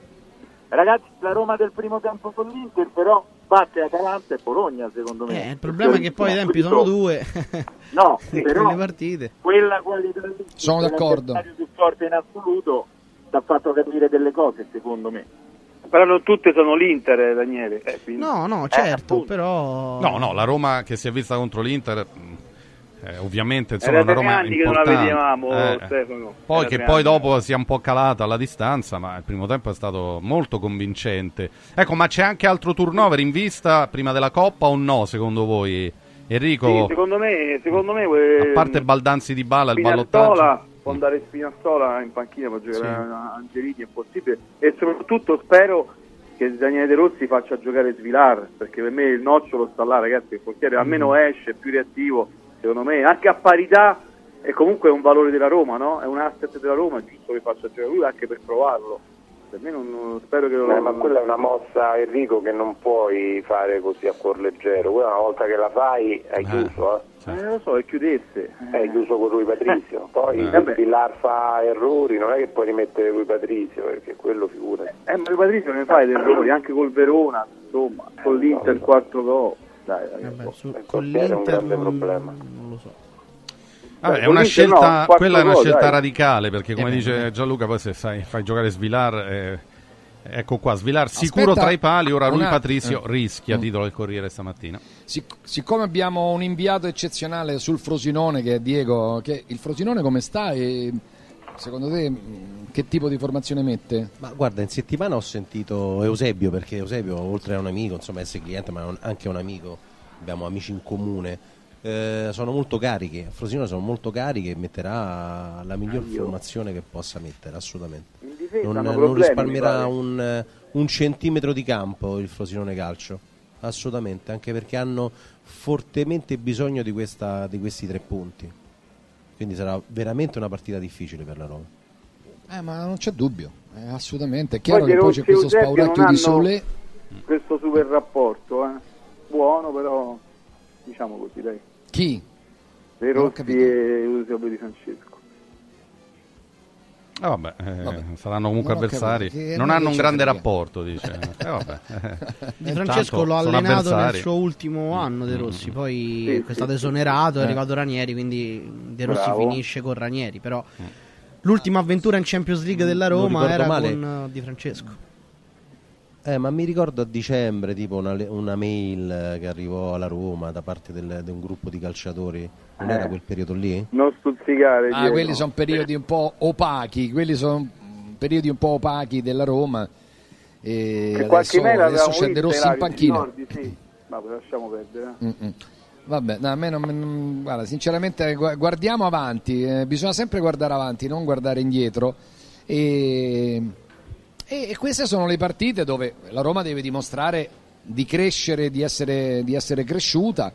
Ragazzi, la Roma del primo tempo con l'Inter, però batte Atalanta e Bologna, secondo me. Eh, il problema è che poi i tempi sono due No, però quelle partite. quella qualità lì, Sono d'accordo. più forte in assoluto ti ha fatto capire delle cose, secondo me. Però non tutte sono l'Inter, eh, Daniele. Eh, quindi- No, no, Eh, certo, appunto. però No, no, la Roma che si è vista contro l'Inter, mh, eh, ovviamente insomma, una Roma anni che non la importante. vedevamo, Eh, Stefano. Poi Era che poi anni. dopo sia un po' calata alla distanza, ma il primo tempo è stato molto convincente. Ecco, ma c'è anche altro turnover in vista prima della Coppa o no, secondo voi? Enrico, Sì, secondo me, secondo me eh, a parte Baldanzi di Bala, il ballottaggio. Può andare Spinazzola in panchina per giocare Sì. Angelini è possibile e soprattutto spero che Daniele De Rossi faccia giocare Svilar perché per me il nocciolo sta là ragazzi il portiere almeno Mm. esce è più reattivo secondo me anche a parità è comunque un valore della Roma no? è un asset della Roma è giusto che faccia giocare lui anche per provarlo per me non, non- spero che lo Eh, ma quella è una mossa, Enrico, che non puoi fare così a cuor leggero. Quella una volta che la fai hai chiuso, eh. Eh, lo so, e chiudesse. Hai chiuso con lui Patrizio. Poi Eh. se Villar fa errori, non è che puoi rimettere lui Patrizio, perché quello figura. Eh, ma il Patrizio ne fa dei errori, anche col Verona, insomma, con l'Inter il quarto gol. Dai, ragazzi. Vabbè, su- con portiere è un l'Inter grande non, problema. non lo so. Vabbè, Beh, è una no, scelta, quarto quella è una gol, scelta dai. radicale perché, come Eh dice vabbè. Gianluca, poi se sai, fai giocare Svilar, eh, Ecco qua, Svilar sicuro Aspetta, tra i pali, ora Rui una- Patrizio eh. rischia, Mm. titolo del Corriere stamattina. Sic- siccome abbiamo un inviato eccezionale sul Frosinone che è Diego, che il Frosinone come sta e secondo te che tipo di formazione mette? Ma guarda, in settimana ho sentito Eusebio, perché Eusebio, oltre a un amico, insomma, essere cliente, ma anche un amico, abbiamo amici in comune. Eh, sono molto carichi, a Frosinone sono molto carichi e metterà la miglior Io. formazione che possa mettere, assolutamente. Non, non problemi, risparmierà un, un centimetro di campo il Frosinone Calcio, assolutamente, anche perché hanno fortemente bisogno di, questa- di questi tre punti. Quindi sarà veramente una partita difficile per la Roma. Eh, ma non c'è dubbio, eh, assolutamente. È chiaro Poi che poi c'è questo spauracchio di sole. Questo super rapporto, eh. buono però, diciamo così, dai. Chi? De Rossi e Eusebio di Francesco. Ah, vabbè, eh, saranno comunque Non avversari. capito, non non hanno un grande frega. rapporto, dice. Eh, vabbè. Di Francesco l'ho allenato nel suo ultimo anno De Rossi, poi Sì, è stato sì, esonerato, è Eh. arrivato Ranieri, quindi De Rossi Bravo. finisce con Ranieri, però l'ultima avventura in Champions League della Roma era male. con eh, Di Francesco. Eh, ma mi ricordo a dicembre tipo una, una mail eh, che arrivò alla Roma da parte del- di un gruppo di calciatori. Non Eh. era quel periodo lì? Non stuzzicare. Ah, Diego. quelli sono periodi un po' opachi, quelli sono periodi un po' opachi della Roma. E Che qualche adesso, mail adesso avevamo c'è De Rossi in panchina. ricordi? Sì. Ma lasciamo perdere. eh. Mm-mm. Vabbè, no, a me non, non- guarda, sinceramente gu- guardiamo avanti, eh, bisogna sempre guardare avanti, non guardare indietro. E, e queste sono le partite dove la Roma deve dimostrare di crescere, di essere, di essere cresciuta.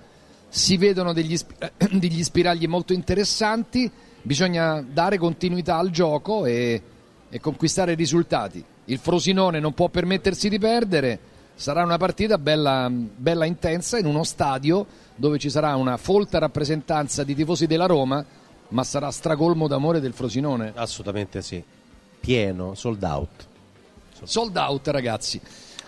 Si vedono degli, degli spiragli molto interessanti, bisogna dare continuità al gioco e, e conquistare risultati. Il Frosinone non può permettersi di perdere, sarà una partita bella, bella intensa in uno stadio dove ci sarà una folta rappresentanza di tifosi della Roma, ma sarà stracolmo d'amore del Frosinone. Assolutamente sì. Pieno, sold out. Sold out, ragazzi.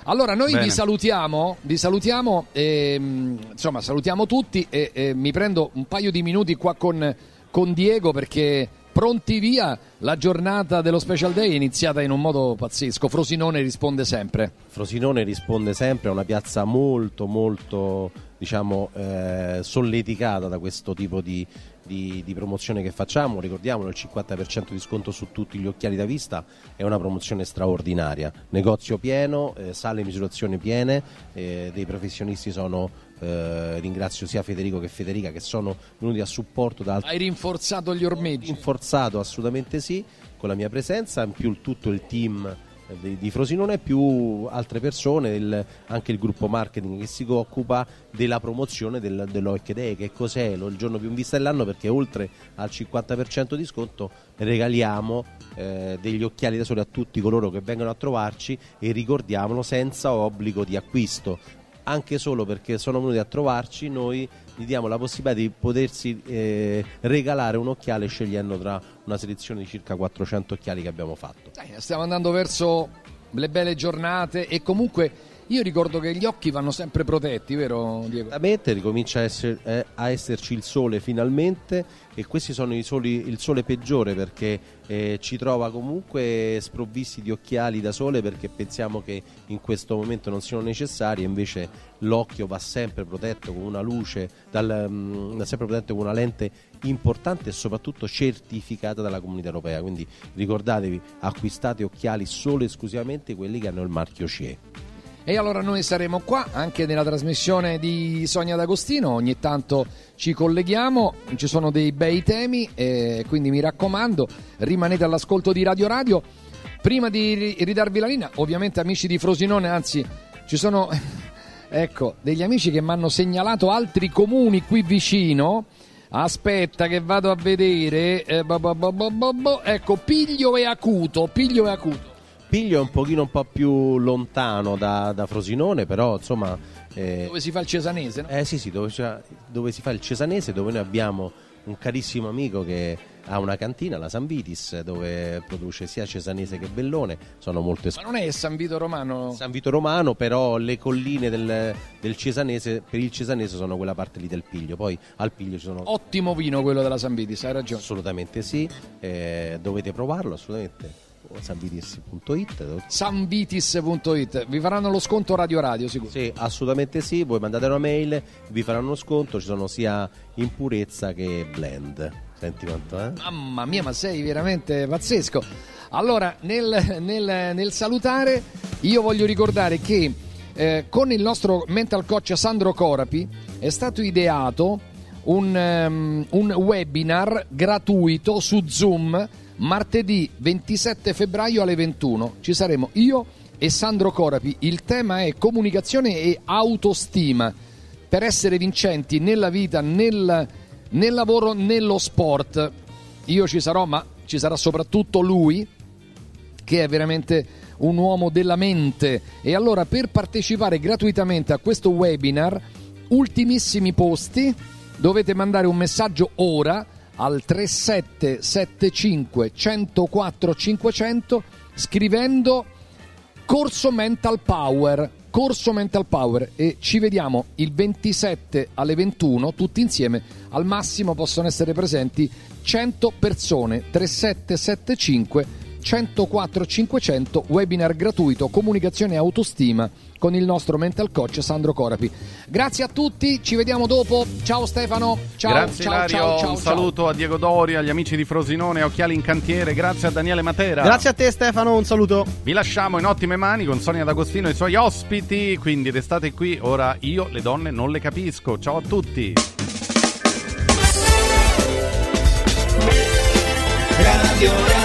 Allora, noi Bene. vi salutiamo, vi salutiamo, ehm, insomma, salutiamo tutti e, e mi prendo un paio di minuti qua con, con Diego perché pronti via, la giornata dello Special Day è iniziata in un modo pazzesco. Frosinone risponde sempre. Frosinone risponde sempre a una piazza molto molto diciamo eh, solleticata da questo tipo di, di- di promozione che facciamo ricordiamolo il 50% di sconto su tutti gli occhiali da vista è una promozione straordinaria negozio pieno eh, sale misurazioni piene eh, dei professionisti sono eh, ringrazio sia Federico che Federica che sono venuti a supporto da altri Hai rinforzato gli ormeggi. rinforzato assolutamente sì con la mia presenza in più tutto il team di, di Frosinone più altre persone il- anche il gruppo marketing che si occupa della promozione del, dell'Oic Day che cos'è? Lo- il giorno più in vista dell'anno perché oltre al 50% di sconto regaliamo eh, degli occhiali da sole a tutti coloro che vengono a trovarci e ricordiamolo senza obbligo di acquisto. Anche solo perché sono venuti a trovarci, noi gli diamo la possibilità di potersi eh, regalare un occhiale scegliendo tra una selezione di circa 400 occhiali che abbiamo fatto. Dai, stiamo andando verso le belle giornate e comunque io ricordo che gli occhi vanno sempre protetti, vero Diego? Finalmente ricomincia a, esser- eh, a esserci il sole finalmente e questi sono i soli- il sole peggiore perché eh, ci trova comunque sprovvisti di occhiali da sole perché pensiamo che in questo momento non siano necessari e invece l'occhio va sempre protetto con una luce, dal, mm, va sempre protetto con una lente importante e soprattutto certificata dalla comunità europea quindi ricordatevi acquistate occhiali solo e esclusivamente quelli che hanno il marchio CE. E allora noi saremo qua anche nella trasmissione di Sonia D'Agostino, ogni tanto ci colleghiamo, ci sono dei bei temi, e quindi mi raccomando rimanete all'ascolto di Radio Radio. Prima di ri- ridarvi la linea, ovviamente amici di Frosinone, anzi ci sono ecco, degli amici che mi hanno segnalato altri comuni qui vicino. Aspetta che vado a vedere, eh, bo- bo- bo- ecco Piglio e Acuto, Piglio e Acuto. Piglio è un pochino un po' più lontano da, da Frosinone, però insomma... eh, Dove si fa il cesanese, no? eh sì, sì, dove, dove si fa il cesanese, dove noi abbiamo un carissimo amico che ha una cantina, la San Vitis, dove produce sia cesanese che bellone, sono molto Ma non è San Vito Romano? San Vito Romano, però le colline del, del cesanese, per il cesanese sono quella parte lì del Piglio, poi al Piglio ci sono... Ottimo vino quello della San Vitis, hai ragione. Assolutamente sì, eh, dovete provarlo, assolutamente. sanvitis.it. Sanvitis.it. Vi faranno lo sconto Radio Radio, sicuro? Sì, assolutamente sì. Voi mandate una mail, vi faranno uno sconto. Ci sono sia impurezza che blend. Senti quanto, eh? Mamma mia, ma sei veramente pazzesco. Allora, nel, nel, nel salutare, io voglio ricordare che eh, con il nostro mental coach Sandro Corapi è stato ideato un, um, un webinar gratuito su Zoom martedì 27 febbraio alle 21. Ci saremo io e Sandro Corapi. Il tema è comunicazione e autostima per essere vincenti nella vita, nel, nel lavoro, nello sport. Io ci sarò, ma ci sarà soprattutto lui che è veramente un uomo della mente. E allora per partecipare gratuitamente a questo webinar, ultimissimi posti, dovete mandare un messaggio ora al 3775 104 500 scrivendo corso Mental Power corso Mental Power. E ci vediamo il 27 alle 21 tutti insieme. Al massimo possono essere presenti 100 persone 3775 104 500 webinar gratuito comunicazione e autostima con il nostro mental coach Sandro Corapi. Grazie a tutti, ci vediamo dopo. Ciao Stefano. Ciao, grazie ciao, Ilario, ciao, ciao, un saluto a Diego Doria, agli amici di Frosinone, Occhiali in Cantiere, grazie a Daniele Matera. Grazie a te Stefano, un saluto. Vi lasciamo in ottime mani con Sonia D'Agostino e i suoi ospiti, quindi restate qui, ora io le donne non le capisco. Ciao a tutti. Radio